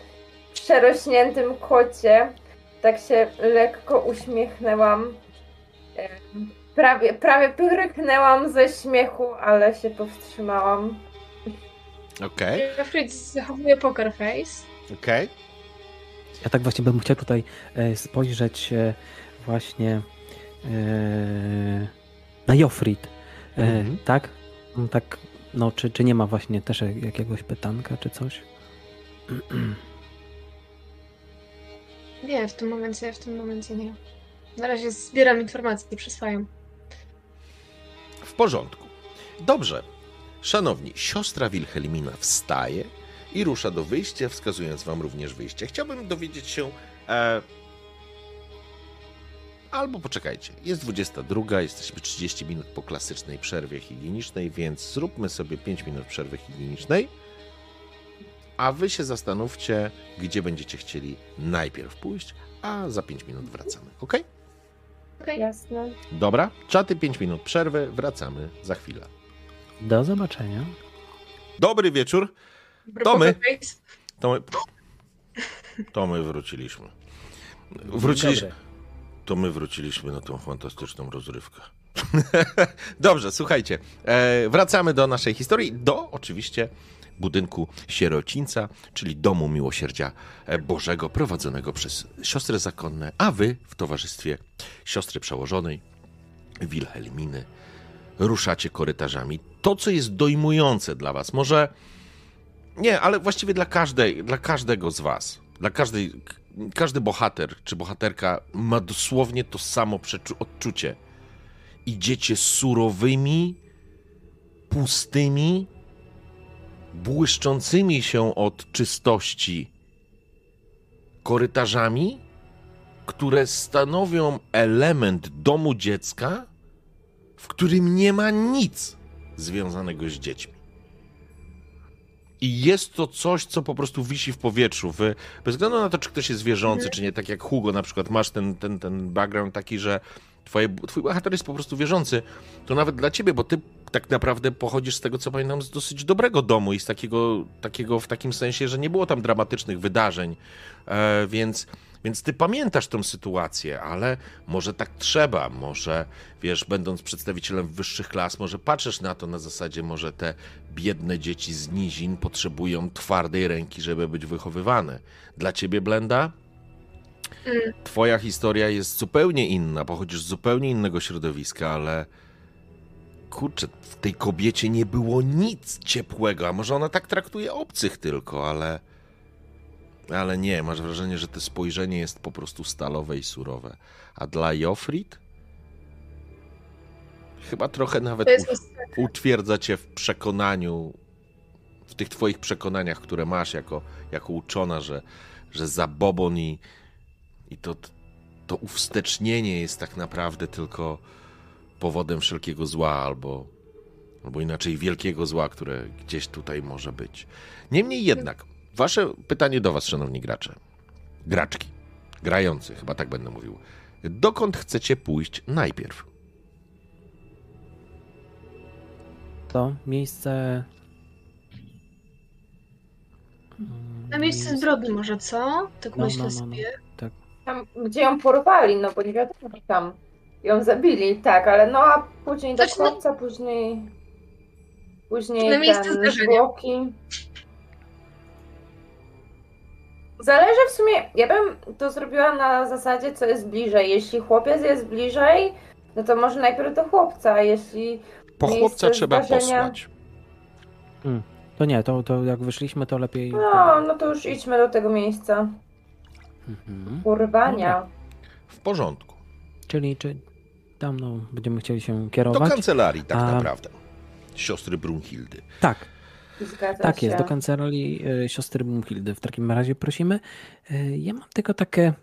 przerośniętym kocie, tak się lekko uśmiechnęłam. Prawie, prawie pyryknęłam ze śmiechu, ale się powstrzymałam. Okej, Jeffrey zachowuje poker face. okej. Ja tak właśnie bym chciał tutaj e, spojrzeć e, właśnie e, na Jofrid. Mhm. Tak? Mm, Tak, no, czy, czy nie ma właśnie też jakiegoś pytanka, czy coś? Nie, w tym momencie, w tym momencie nie. Na razie zbieram informacje i przyswajam. W porządku. Dobrze. Szanowni, siostra Wilhelmina wstaje i rusza do wyjścia, wskazując wam również wyjście. Chciałbym dowiedzieć się. E... Albo poczekajcie, jest 22, jesteśmy 30 minut po klasycznej przerwie higienicznej, więc zróbmy sobie 5 minut przerwy higienicznej. A wy się zastanówcie, gdzie będziecie chcieli najpierw pójść, a za 5 minut wracamy, ok? Okej. Jasne. Dobra, czaty 5 minut przerwy, wracamy za chwilę. Do zobaczenia. Dobry wieczór. To my. To my, to my wróciliśmy. Wróciliśmy. To my wróciliśmy na tą fantastyczną rozrywkę. Dobrze, słuchajcie. E, wracamy do naszej historii. Do oczywiście budynku sierocińca, czyli domu miłosierdzia Bożego, prowadzonego przez siostry zakonne, a wy w towarzystwie siostry przełożonej Wilhelminy ruszacie korytarzami. To, co jest dojmujące dla was, może nie, ale właściwie dla każdej, dla każdego z was, dla każdej, każdy bohater czy bohaterka ma dosłownie to samo odczucie. Idziecie surowymi, pustymi, błyszczącymi się od czystości korytarzami, które stanowią element domu dziecka, w którym nie ma nic związanego z dziećmi. I jest to coś, co po prostu wisi w powietrzu. Wy, bez względu na to, czy ktoś jest wierzący, czy nie, tak jak Hugo na przykład, masz ten, ten, ten background taki, że twoje, twój bohater jest po prostu wierzący, to nawet dla ciebie, bo ty tak naprawdę pochodzisz z tego, co pamiętam, z dosyć dobrego domu i z takiego, takiego w takim sensie, że nie było tam dramatycznych wydarzeń, e, więc, więc ty pamiętasz tą sytuację, ale może tak trzeba, może, wiesz, będąc przedstawicielem wyższych klas, może patrzysz na to na zasadzie, może te biedne dzieci z nizin potrzebują twardej ręki, żeby być wychowywane. Dla ciebie, Blenda, Mm. twoja historia jest zupełnie inna, pochodzisz z zupełnie innego środowiska, ale kurczę, w tej kobiecie nie było nic ciepłego, a może ona tak traktuje obcych tylko, ale ale nie, masz wrażenie, że to spojrzenie jest po prostu stalowe i surowe. A dla Joffrid chyba trochę nawet utwierdza cię w przekonaniu, w tych twoich przekonaniach, które masz jako, jako uczona, że, że zabobon i, i to, to uwstecznienie jest tak naprawdę tylko powodem wszelkiego zła, albo, albo inaczej wielkiego zła, które gdzieś tutaj może być. Niemniej jednak, wasze pytanie do was, szanowni gracze, graczki, grający, chyba tak będę mówił. Dokąd chcecie pójść najpierw? To miejsce. Na miejsce zbrodni może, co? Tak No, myślę no, no, no. sobie. Tam, gdzie ją porwali, no bo nie wiadomo, czy tam ją zabili, tak, ale no a później do no- chłopca, później później Na miejsce ten zdarzenia. zwłoki. Zależy w sumie, ja bym to zrobiła na zasadzie, co jest bliżej. Jeśli chłopiec jest bliżej, no to może najpierw do chłopca, a jeśli Po Miejsce chłopca trzeba zdarzenia. posłać. To nie, to, to jak wyszliśmy, to lepiej. no, no to już idźmy do tego miejsca Mhm. urwania. W porządku. Czyli czy tam no, będziemy chcieli się Do kierować? kancelarii, tak A- naprawdę. Siostry Brunhildy. Tak, Zgadza tak się. jest, do kancelarii e, siostry Bumhildy. W takim razie prosimy. E, Ja mam tylko takie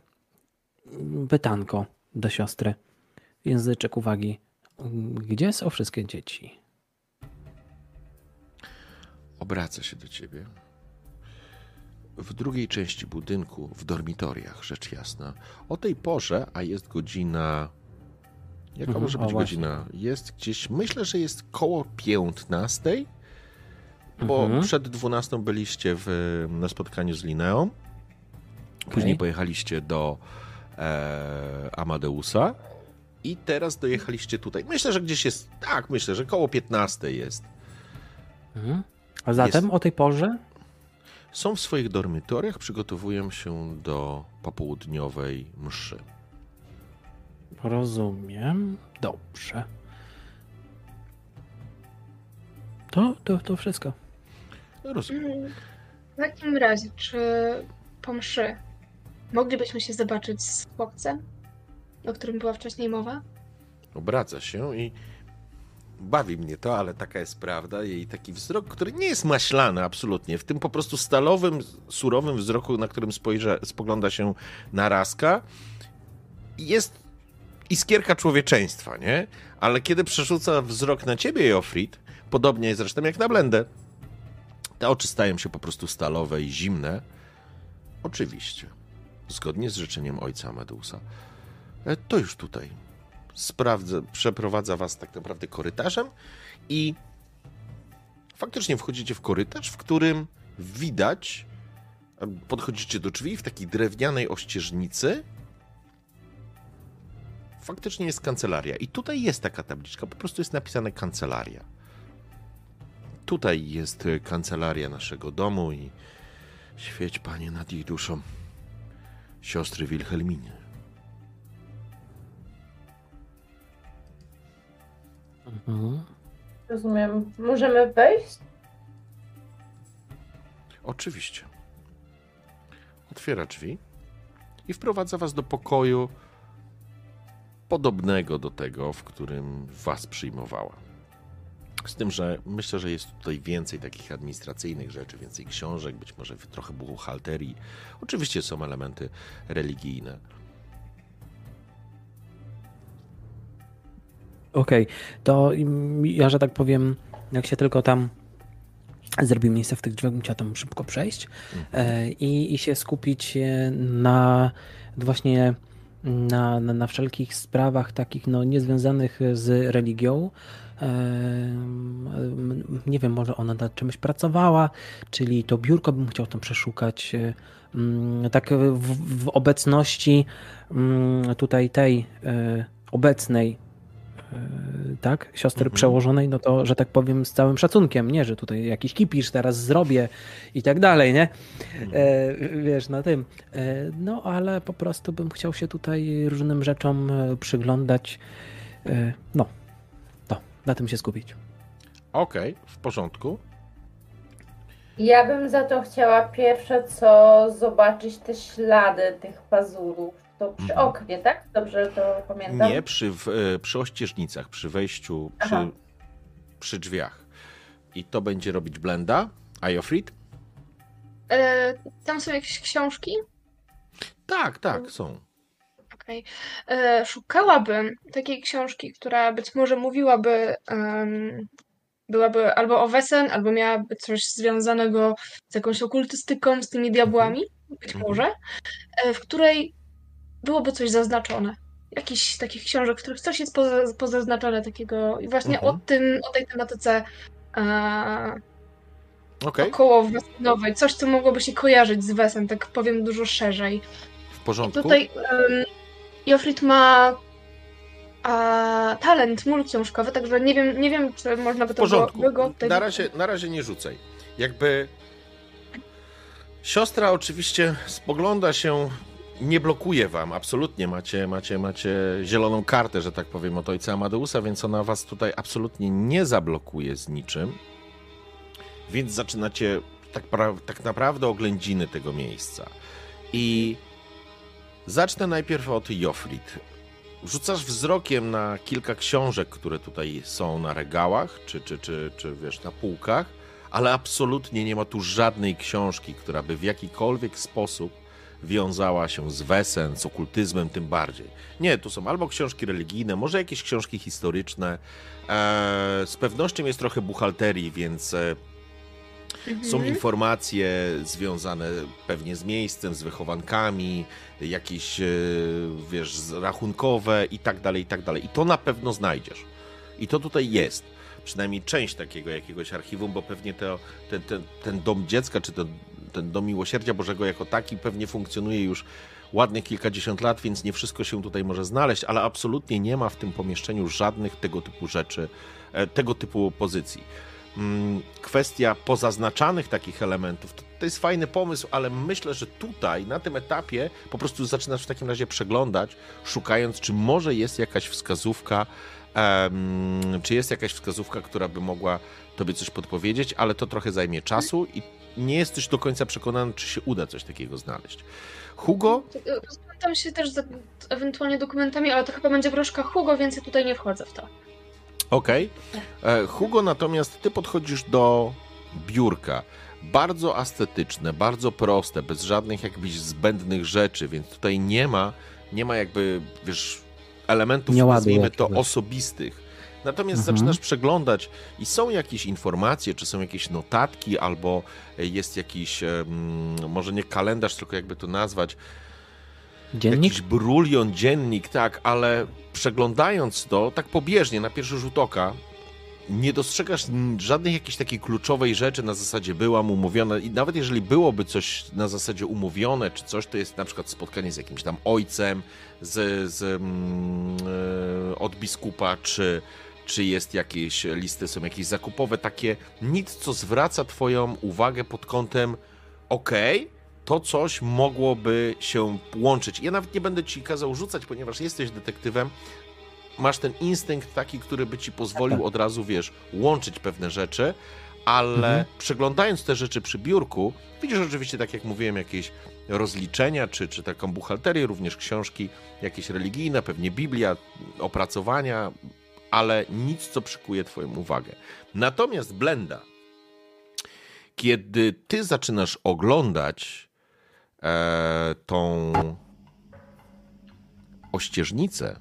mm, pytanko do siostry. Języczek uwagi. Gdzie są wszystkie dzieci? Obraca się do ciebie. W drugiej części budynku, w dormitoriach, rzecz jasna. O tej porze, a jest godzina. Jaka Mhm, może być godzina? Jest gdzieś, myślę, że jest koło 15, bo Mhm. przed 12 byliście w, na spotkaniu z Lineą. Później Okej. pojechaliście do e, Amadeusa. I teraz dojechaliście tutaj. Myślę, że gdzieś jest. Tak, myślę, że koło 15 jest. Mhm. A zatem o tej porze? Są w swoich dormitoriach, przygotowują się do popołudniowej mszy. Rozumiem. Dobrze. To, to, to wszystko. Rozumiem. Mm, W takim razie, czy po mszy moglibyśmy się zobaczyć z chłopcem, o którym była wcześniej mowa? Obraca się i bawi mnie to, ale taka jest prawda. Jej taki wzrok, który nie jest maślany absolutnie, w tym po prostu stalowym, surowym wzroku, na którym spojrze, spogląda się na Raska, jest iskierka człowieczeństwa, nie? Ale kiedy przerzuca wzrok na ciebie, Jofrit, podobnie zresztą jak na Blendę, te oczy stają się po prostu stalowe i zimne. Oczywiście, zgodnie z życzeniem ojca Amedeusa. E, To już tutaj. Sprawdza, przeprowadza was tak naprawdę korytarzem i faktycznie wchodzicie w korytarz, w którym widać, e, podchodzicie do drzwi w takiej drewnianej ościeżnicy. Faktycznie jest kancelaria i tutaj jest taka tabliczka, po prostu jest napisane kancelaria. Tutaj jest e, kancelaria naszego domu i świeć Panie nad ich duszą siostry Wilhelminy. Mhm. Rozumiem. Możemy wejść? Oczywiście. Otwiera drzwi i wprowadza was do pokoju podobnego do tego, w którym was przyjmowała. Z tym, że myślę, że jest tutaj więcej takich administracyjnych rzeczy, więcej książek, być może trochę buchalterii. Oczywiście są elementy religijne. Okej, to im- ja, że tak powiem, jak się tylko tam zrobi miejsce w tych drzwiach, chciał tam szybko przejść e, i, i się skupić e, na właśnie na, na, na wszelkich sprawach takich no, niezwiązanych z religią. Nie wiem, może ona nad czymś pracowała, czyli to biurko bym chciał tam przeszukać. Tak w, w obecności tutaj tej e, obecnej tak, siostry Mhm. przełożonej, no to, że tak powiem, z całym szacunkiem, nie, że tutaj jakiś kipisz teraz zrobię i tak dalej, nie? E, wiesz, na tym. E, no, ale po prostu bym chciał się tutaj różnym rzeczom e, przyglądać. E, no, to, na tym się skupić. Okej, w porządku. Ja bym za to chciała pierwsze co zobaczyć te ślady tych pazurów. To przy Mhm. oknie, tak? Dobrze to pamiętam? Nie przy, w, e, przy ościeżnicach, przy wejściu, przy, przy drzwiach. I to będzie robić Blenda. A Jofrit? E, tam są jakieś książki? Tak, tak, są. Okej. E, Szukałabym takiej książki, która być może mówiłaby, em, byłaby albo o Wesen, albo miałaby coś związanego z jakąś okultystyką, z tymi diabłami, być Mhm. może, e, w której byłoby coś zaznaczone. Jakiś takich książek, w których coś jest poza, pozaznaczone takiego i właśnie Mhm. o tym, o tej tematyce e, Okej, około wesenowej, coś, co mogłoby się kojarzyć z Wesem, tak powiem dużo szerzej. w I porządku. tutaj um, Jofrit ma a, talent mól książkowy, także nie wiem, nie wiem, czy można by to porządku. było, by. Na razie, na razie nie rzucaj. Jakby siostra oczywiście spogląda się, nie blokuje wam, absolutnie macie, macie, macie zieloną kartę, że tak powiem, od ojca Amadeusa, więc ona was tutaj absolutnie nie zablokuje z niczym. Więc zaczynacie tak, tak naprawdę oględziny tego miejsca. I zacznę najpierw od Jofrit. Rzucasz wzrokiem na kilka książek, które tutaj są na regałach, czy, czy, czy, czy wiesz, na półkach, ale absolutnie nie ma tu żadnej książki, która by w jakikolwiek sposób wiązała się z Wesen, z okultyzmem tym bardziej. Nie, tu są albo książki religijne, może jakieś książki historyczne. E, z pewnością jest trochę buchalterii, więc e, są Mhm. informacje związane pewnie z miejscem, z wychowankami, jakieś, e, wiesz, rachunkowe i tak dalej, i tak dalej. I to na pewno znajdziesz. I to tutaj jest. Przynajmniej część takiego jakiegoś archiwum, bo pewnie to, ten, ten, ten dom dziecka, czy ten, ten dom miłosierdzia Bożego jako taki pewnie funkcjonuje już ładnych kilkadziesiąt lat, więc nie wszystko się tutaj może znaleźć, ale absolutnie nie ma w tym pomieszczeniu żadnych tego typu rzeczy, e, tego typu pozycji. Mm, kwestia pozaznaczanych takich elementów, to, jest fajny pomysł, ale myślę, że tutaj, na tym etapie, po prostu zaczynasz w takim razie przeglądać, szukając, czy może jest jakaś wskazówka, czy jest jakaś wskazówka, która by mogła tobie coś podpowiedzieć, ale to trochę zajmie czasu i nie jesteś do końca przekonany, czy się uda coś takiego znaleźć. Hugo? Rozglądam się też za ewentualnie dokumentami, ale to chyba będzie broszka Hugo, więc ja tutaj nie wchodzę w to. Okej. Okay. Hugo, natomiast ty podchodzisz do biurka. Bardzo estetyczne, bardzo proste, bez żadnych jakbyś zbędnych rzeczy, więc tutaj nie ma, nie ma jakby, wiesz, elementów, Nie ładuje nazwijmy to, jakiegoś. osobistych. Natomiast Mhm. zaczynasz przeglądać i są jakieś informacje, czy są jakieś notatki, albo jest jakiś, może nie kalendarz, tylko jakby to nazwać, Dziennik? Jakiś brulion, dziennik, tak, ale przeglądając to tak pobieżnie na pierwszy rzut oka, nie dostrzegasz żadnej jakiejś takiej kluczowej rzeczy na zasadzie byłam umówiona i nawet jeżeli byłoby coś na zasadzie umówione, czy coś, to jest na przykład spotkanie z jakimś tam ojcem, z, z, mm, e, od biskupa, czy, czy jest jakieś listy, są jakieś zakupowe, takie nic, co zwraca twoją uwagę pod kątem okej, to coś mogłoby się łączyć. Ja nawet nie będę ci kazał rzucać, ponieważ jesteś detektywem. Masz ten instynkt taki, który by ci pozwolił od razu, wiesz, łączyć pewne rzeczy, ale Mhm. przeglądając te rzeczy przy biurku, widzisz oczywiście, tak jak mówiłem, jakieś rozliczenia, czy, czy taką buchalterię, również książki jakieś religijne, pewnie Biblia, opracowania, ale nic, co przykuje twoją uwagę. Natomiast Blenda, kiedy ty zaczynasz oglądać e, tą ościeżnicę,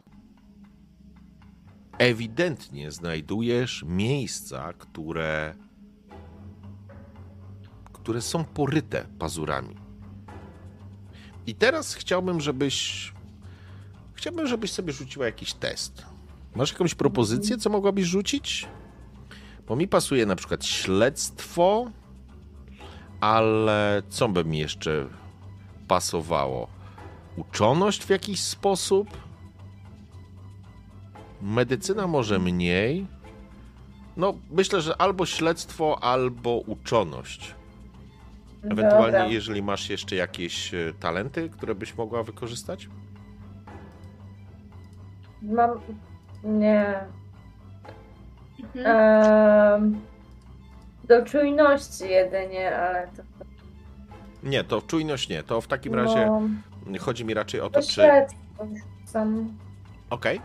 ewidentnie znajdujesz miejsca, które, które są poryte pazurami. I teraz chciałbym, żebyś chciałbym, żebyś sobie rzuciła jakiś test. Masz jakąś propozycję, co mogłabyś rzucić? Bo mi pasuje na przykład śledztwo, ale co by mi jeszcze pasowało? Uczoność w jakiś sposób? Medycyna może mniej. No, myślę, że albo śledztwo, albo uczoność. Ewentualnie, Dobra. jeżeli masz jeszcze jakieś e, talenty, które byś mogła wykorzystać? Mam. Nie. Mhm. Em, do czujności jedynie, ale to. Nie, to czujność nie. To w takim razie No, chodzi mi raczej o to to, czy. Okej.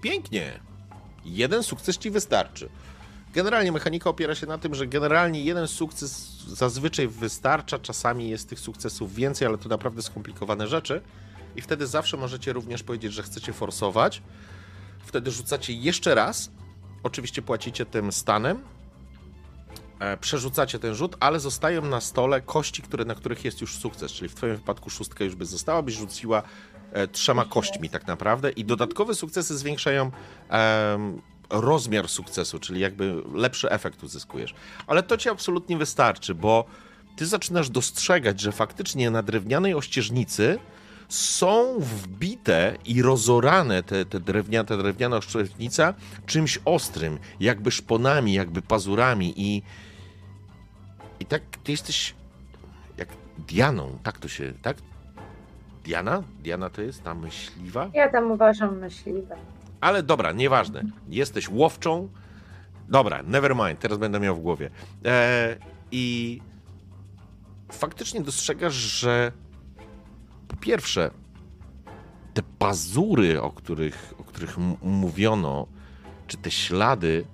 Pięknie. Jeden sukces ci wystarczy. Generalnie mechanika opiera się na tym, że generalnie jeden sukces zazwyczaj wystarcza, czasami jest tych sukcesów więcej, ale to naprawdę skomplikowane rzeczy. I wtedy zawsze możecie również powiedzieć, że chcecie forsować. Wtedy rzucacie jeszcze raz. Oczywiście płacicie tym stanem. E, Przerzucacie ten rzut, ale zostają na stole kości, które, na których jest już sukces. Czyli w Twoim wypadku szóstka już by została, byś rzuciła e, trzema kośćmi tak naprawdę. I dodatkowe sukcesy zwiększają em, rozmiar sukcesu, czyli jakby lepszy efekt uzyskujesz. Ale to ci absolutnie wystarczy, bo ty zaczynasz dostrzegać, że faktycznie na drewnianej ościeżnicy są wbite i rozorane te, te drewniane, ta drewniana ościeżnica czymś ostrym, jakby szponami, jakby pazurami i i tak ty jesteś jak Dianą, tak to się, tak? Diana? Diana to jest ta myśliwa? Ja tam uważam myśliwe. Ale dobra, nieważne. Jesteś łowczą. Dobra, never mind, teraz będę miał w głowie. E, I faktycznie dostrzegasz, że po pierwsze, te pazury, o których, o których mówiono, czy te ślady,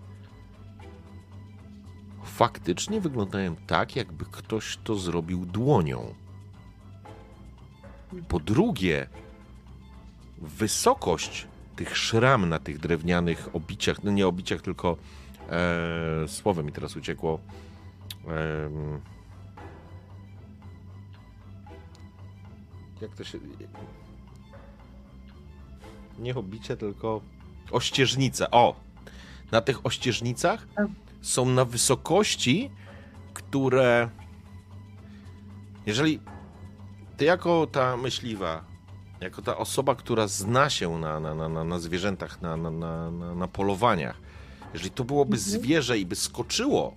faktycznie wyglądają tak, jakby ktoś to zrobił dłonią. Po drugie, wysokość tych szram na tych drewnianych obiciach, no nie obiciach, tylko e, słowem mi teraz uciekło. Em, jak to się. Nie obicie, tylko ościeżnice. O! Na tych ościeżnicach A. są na wysokości, które. Jeżeli ty jako ta myśliwa jako ta osoba, która zna się na, na, na, na, zwierzętach, na, na, na, na, polowaniach, jeżeli to byłoby Mhm. zwierzę i by skoczyło,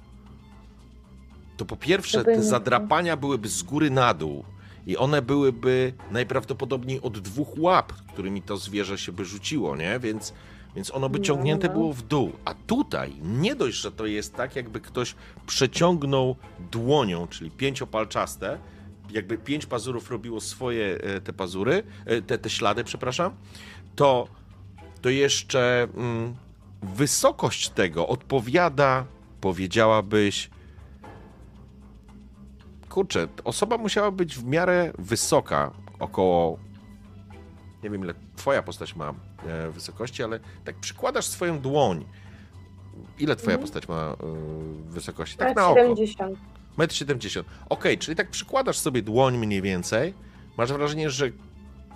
to po pierwsze te zadrapania byłyby z góry na dół i one byłyby najprawdopodobniej od dwóch łap, którymi to zwierzę się by rzuciło, nie? Więc Więc ono by ciągnięte no. było w dół. A tutaj nie dość, że to jest tak, jakby ktoś przeciągnął dłonią, czyli pięciopalczaste, jakby pięć pazurów robiło swoje e, te pazury, e, te, te ślady, przepraszam, to, to jeszcze mm, wysokość tego odpowiada, powiedziałabyś, kurczę, osoba musiała być w miarę wysoka, około, nie wiem ile twoja postać ma e, wysokości, ale tak przykładasz swoją dłoń. Ile twoja Mhm. postać ma e, wysokości? Tak na Tak, oko. 70. 1,70 m. Okej, czyli tak przykładasz sobie dłoń mniej więcej, masz wrażenie, że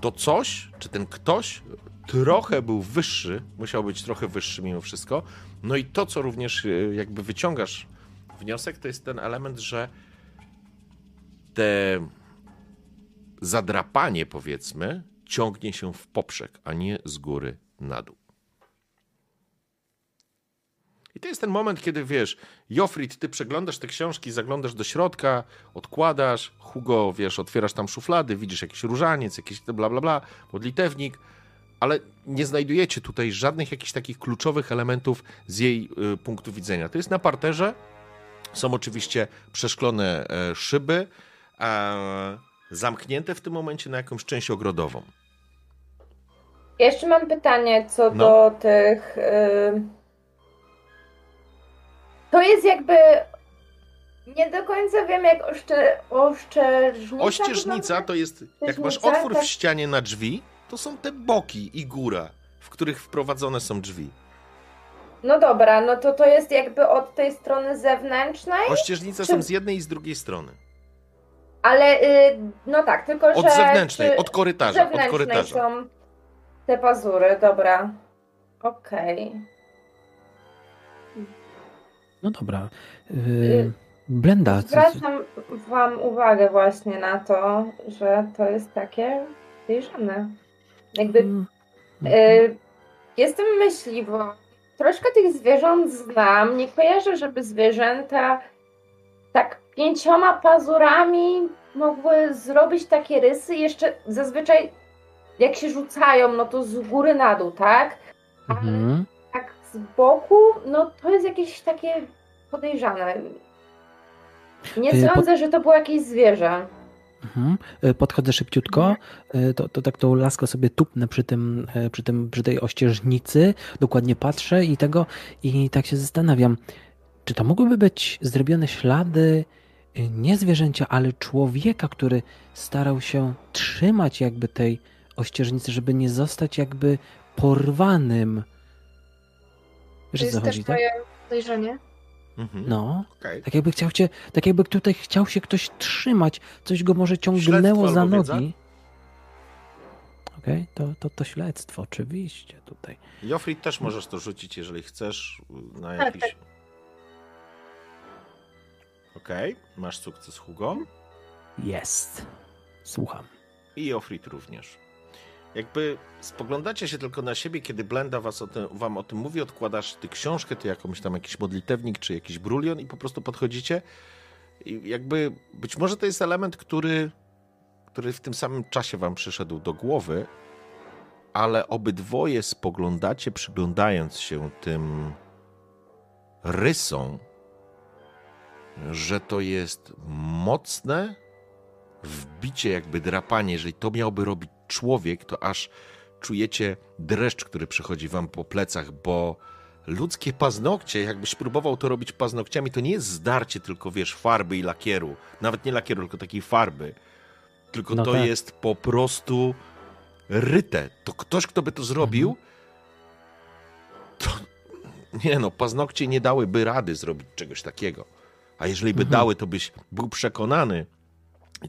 to coś, czy ten ktoś trochę był wyższy, musiał być trochę wyższy mimo wszystko. No i to, co również y, jakby wyciągasz wniosek, to jest ten element, że te zadrapanie, powiedzmy, ciągnie się w poprzek, a nie z góry na dół. I to jest ten moment, kiedy wiesz, Jofrid, ty przeglądasz te książki, zaglądasz do środka, odkładasz, Hugo, wiesz, otwierasz tam szuflady, widzisz jakiś różaniec, jakiś bla bla bla, modlitewnik, ale nie znajdujecie tutaj żadnych jakichś takich kluczowych elementów z jej y, punktu widzenia. To jest na parterze, są oczywiście przeszklone e, szyby, zamknięte w tym momencie na jakąś część ogrodową. Ja Jeszcze mam pytanie co No. do tych. y, To jest jakby. Nie do końca wiem, jak oszcze... oszczerżnica. Ościeżnica to jest, jak masz otwór w tak. ścianie na drzwi, to są te boki i góra, w których wprowadzone są drzwi. No dobra, no to to jest jakby od tej strony zewnętrznej, Ościeżnice Czy- są z jednej i z drugiej strony. Ale y, no tak, tylko Od że. zewnętrznej, czy od korytarza, od zewnętrznej korytarza. są te pazury, dobra. Okej. No dobra. Yy, Y, Blenda, Zwracam wam uwagę właśnie na to, że to jest takie podejrzane. Jakby Mm, y, jestem myśliwą. Troszkę tych zwierząt znam. Nie kojarzę, żeby zwierzęta tak pięcioma pazurami mogły zrobić takie rysy. Jeszcze zazwyczaj jak się rzucają, no to z góry na dół, tak? Ale mhm. tak z boku, no to jest jakieś takie podejrzane. Nie Y, sądzę, że to było jakieś zwierzę. Mhm. Y, Podchodzę szybciutko, y, to, to tak tą laskę sobie tupnę przy tym, przy tym, przy tej ościeżnicy, dokładnie patrzę i tego, i tak się zastanawiam, czy to mogłyby być zrobione ślady nie zwierzęcia, ale człowieka, który starał się trzymać jakby tej ościeżnicy, żeby nie zostać jakby porwanym. Wiesz To jest chodzi, też tak? moje podejrzenie. Mhm. No. Okej. Tak jakby chciał cię, tak jakby tutaj chciał się ktoś trzymać, coś go może ciągnęło Śledztwo za albo wiedza? nogi. Okej, to, to, to śledztwo, oczywiście tutaj. Jofrid też możesz to rzucić, jeżeli chcesz, na Tak, jakiś... tak. Okej, masz sukces Hugo Jest. Słucham. i Jofrid również. Jakby spoglądacie się tylko na siebie, kiedy Blenda was o tym, wam o tym mówi, odkładasz ty książkę, ty jakąś tam jakiś modlitewnik, czy jakiś brulion i po prostu podchodzicie i jakby być może to jest element, który, który w tym samym czasie wam przyszedł do głowy, ale obydwoje spoglądacie, przyglądając się tym rysom, że to jest mocne wbicie, jakby drapanie. Jeżeli to miałby robić człowiek, to aż czujecie dreszcz, który przychodzi wam po plecach, bo ludzkie paznokcie, jakbyś próbował to robić paznokciami, to nie jest zdarcie tylko, wiesz, farby i lakieru. Nawet nie lakieru, tylko takiej farby. Tylko No to tak. jest po prostu ryte. To ktoś, kto by to zrobił, to nie no, paznokcie nie dałyby rady zrobić czegoś takiego. A jeżeli by Mhm. dały, to byś był przekonany.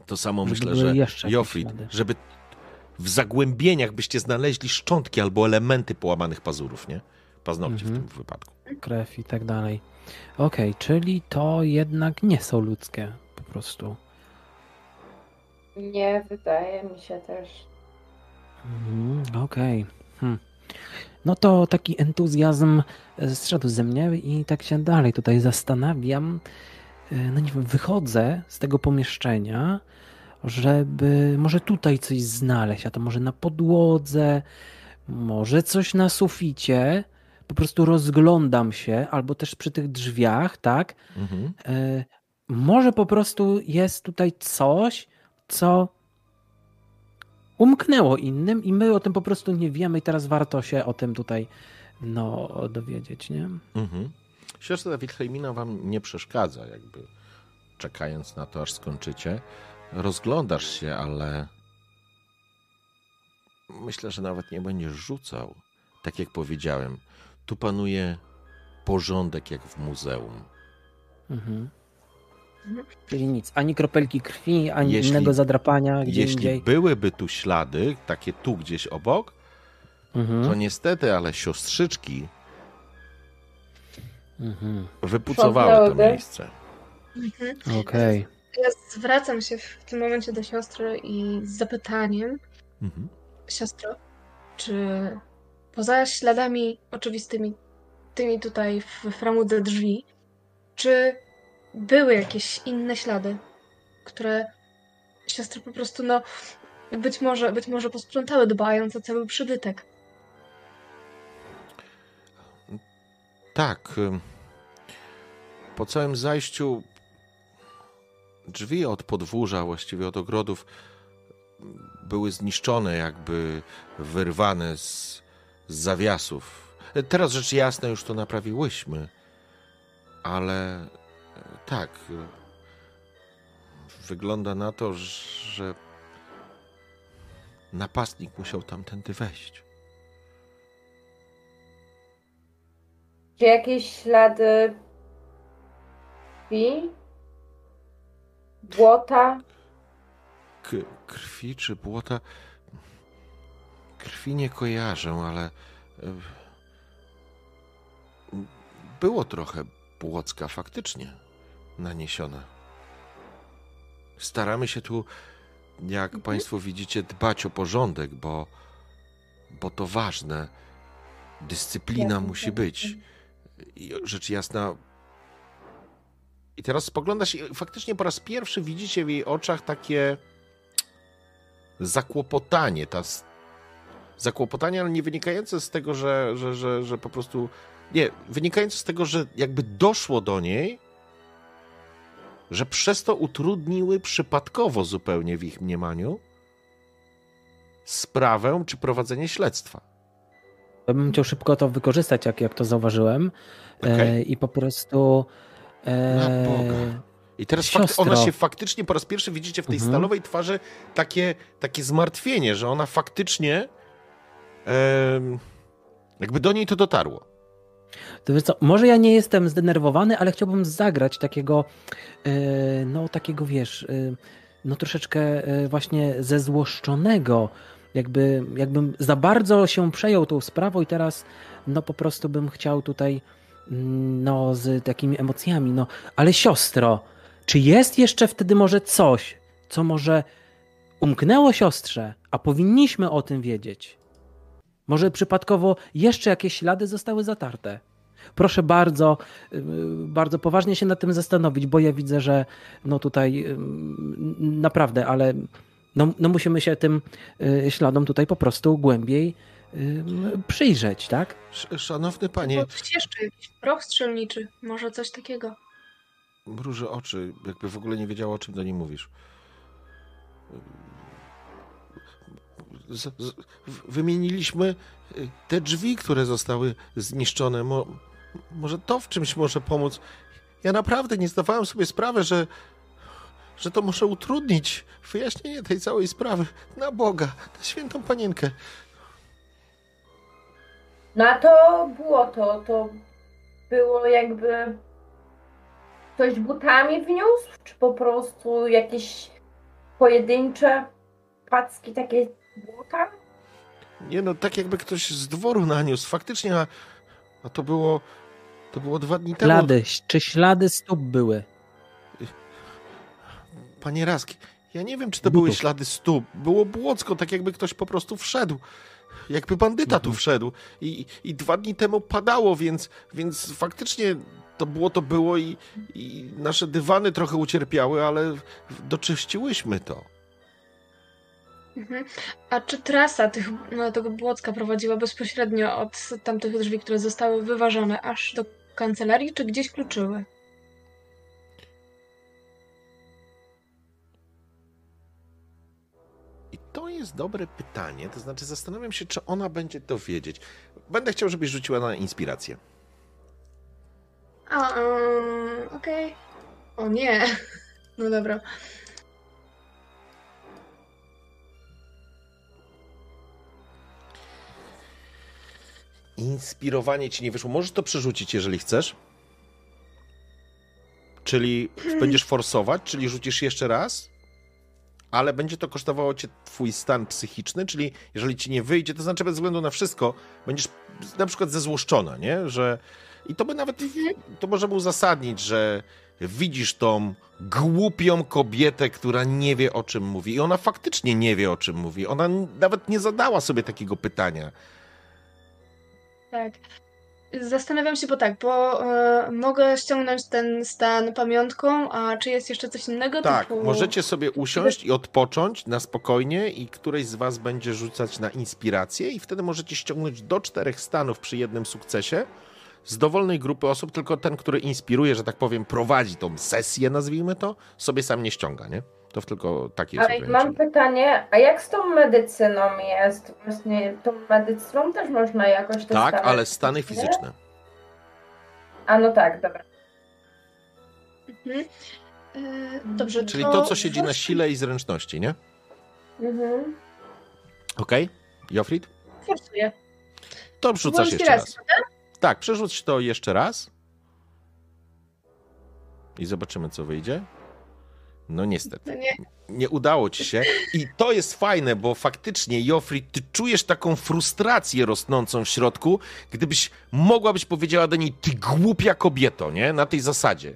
To samo Żeby myślę, że Jofrid, żeby w zagłębieniach byście znaleźli szczątki albo elementy połamanych pazurów, nie? Paznokci Mhm. w tym wypadku. Krew i tak dalej. Okej, czyli to jednak nie są ludzkie po prostu. Nie wydaje mi się też. Mhm, Okej. Hm. No to taki entuzjazm e, zszedł ze mnie i tak się dalej tutaj zastanawiam. E, No nie wiem, wychodzę z tego pomieszczenia, żeby może tutaj coś znaleźć, a to może na podłodze, Może coś na suficie, po prostu rozglądam się, albo też przy tych drzwiach, tak? Mhm. E, może po prostu jest tutaj coś, co umknęło innym i my o tym po prostu nie wiemy i teraz warto się o tym tutaj no, dowiedzieć, nie? Mhm. Siostra Wilhelmina wam nie przeszkadza, jakby czekając na to, aż skończycie. Rozglądasz się, ale myślę, że nawet nie będziesz rzucał. Tak jak powiedziałem, tu panuje porządek jak w muzeum. Mhm. Czyli nic, ani kropelki krwi, ani Jeśli- innego zadrapania gdzie Jeśli indziej. byłyby tu ślady, takie tu gdzieś obok, Mhm. to niestety, ale siostrzyczki Mhm. wypucowały to miejsce. Mhm. Okej. Ja zwracam się w tym momencie do siostry i z zapytaniem, Mhm. siostro, czy poza śladami oczywistymi, tymi tutaj w framudze drzwi, czy były jakieś inne ślady, które siostry po prostu, no, być może, być może posprzątały, dbając o cały przybytek. Tak. Po całym zajściu drzwi od podwórza, właściwie od ogrodów, były zniszczone, jakby wyrwane z, z zawiasów. Teraz rzecz jasna, już to naprawiłyśmy, ale e, tak. e, Wygląda na to, że napastnik musiał tamtędy wejść. Czy jakieś ślady krwi? Błota? K- krwi czy błota? Krwi nie kojarzę, ale e, było trochę błocka faktycznie naniesione. Staramy się tu, jak Państwo widzicie, dbać o porządek, bo, bo to ważne. Dyscyplina Jasne, musi tak. być. Rzecz jasna. I teraz spoglądasz i faktycznie po raz pierwszy widzicie w jej oczach takie zakłopotanie. Ta zakłopotanie, ale nie wynikające z tego, że, że, że, że po prostu. Nie, wynikające z tego, że jakby doszło do niej, że przez to utrudniły przypadkowo zupełnie w ich mniemaniu sprawę czy prowadzenie śledztwa. Ja bym chciał szybko to wykorzystać, jak, jak to zauważyłem. E, Okej. I po prostu. E, Boga. I teraz fakt, ona się faktycznie po raz pierwszy widzicie w tej Mhm. stalowej twarzy takie, takie zmartwienie, że ona faktycznie em, jakby do niej to dotarło. To wiesz co, może ja nie jestem zdenerwowany, ale chciałbym zagrać takiego, e, no takiego wiesz, e, no troszeczkę e, właśnie zezłoszczonego, jakby, jakbym za bardzo się przejął tą sprawą i teraz no po prostu bym chciał tutaj mm, no z takimi emocjami, no ale siostro, czy jest jeszcze wtedy może coś, co może umknęło siostrze, a powinniśmy o tym wiedzieć? Może przypadkowo jeszcze jakieś ślady zostały zatarte? Proszę bardzo, yy, bardzo poważnie się nad tym zastanowić, bo ja widzę, że no tutaj yy, naprawdę, ale no, no musimy się tym yy, śladom tutaj po prostu głębiej yy, przyjrzeć, tak? Sz- Szanowny panie, jeszcze, jakiś proch strzelniczy, może coś takiego. mruży oczy, jakby w ogóle nie wiedziała, o czym do niej mówisz. Z, wymieniliśmy y, te drzwi, które zostały zniszczone. Mo, może to w czymś może pomóc. Ja naprawdę nie zdawałem sobie sprawy, że, że to może utrudnić wyjaśnienie tej całej sprawy. Na Boga, na świętą panienkę. No a to było to, to było jakby ktoś butami wniósł, czy po prostu jakieś pojedyncze packi takie błota? Nie no, tak jakby ktoś z dworu naniósł. Faktycznie, a, a to było. To było dwa dni temu. Ślady, czy ślady stóp były? Panie Raski, ja nie wiem, czy to Butów. były ślady stóp. Było błocko, tak jakby ktoś po prostu wszedł. Jakby bandyta tu Mhm. wszedł. I, I dwa dni temu padało, więc, więc faktycznie to było to było i, i nasze dywany trochę ucierpiały, ale doczyściłyśmy to. Mhm. A czy trasa tych, no, tego Błocka prowadziła bezpośrednio od tamtych drzwi, które zostały wyważone, aż do kancelarii, czy gdzieś kluczyły? Jest dobre pytanie, to znaczy zastanawiam się, czy ona będzie to wiedzieć. Będę chciał, żebyś rzuciła na inspirację. A, um, okej. O nie. No dobra. Inspirowanie ci nie wyszło. Możesz to przerzucić, jeżeli chcesz. Czyli będziesz forsować, czyli rzucisz jeszcze raz, ale będzie to kosztowało cię twój stan psychiczny, czyli jeżeli ci nie wyjdzie, to znaczy bez względu na wszystko, będziesz na przykład zezłoszczona, nie? Że i to by nawet, to możemy uzasadnić, że widzisz tą głupią kobietę, która nie wie o czym mówi i ona faktycznie nie wie o czym mówi. Ona nawet nie zadała sobie takiego pytania. Tak. Zastanawiam się, bo tak, bo e, mogę ściągnąć ten stan pamiątką, a czy jest jeszcze coś innego? Tak, typu... możecie sobie usiąść i odpocząć na spokojnie i któreś z was będzie rzucać na inspirację i wtedy możecie ściągnąć do czterech stanów przy jednym sukcesie z dowolnej grupy osób, tylko ten, który inspiruje, że tak powiem, prowadzi tą sesję, nazwijmy to, sobie sam nie ściąga, nie? To tylko takie jest Ale ograniczenie. mam pytanie, a jak z tą medycyną jest? Właśnie tą medycyną też można jakoś te Tak, stany ale stany fizyczne? fizyczne. A no tak, dobra. Mhm. E, dobrze, Czyli to, co siedzi na sile i zręczności, nie? Mhm. Okej? Jofrid? Forsuję. To wrzucasz Było jeszcze raz. inspiracja, Tak, przerzuć to jeszcze raz. I zobaczymy, co wyjdzie. No niestety. No nie. nie udało ci się. I to jest fajne, bo faktycznie, Joffrey, ty czujesz taką frustrację rosnącą w środku, gdybyś mogłabyś powiedziała do niej, ty głupia kobieto, nie? Na tej zasadzie.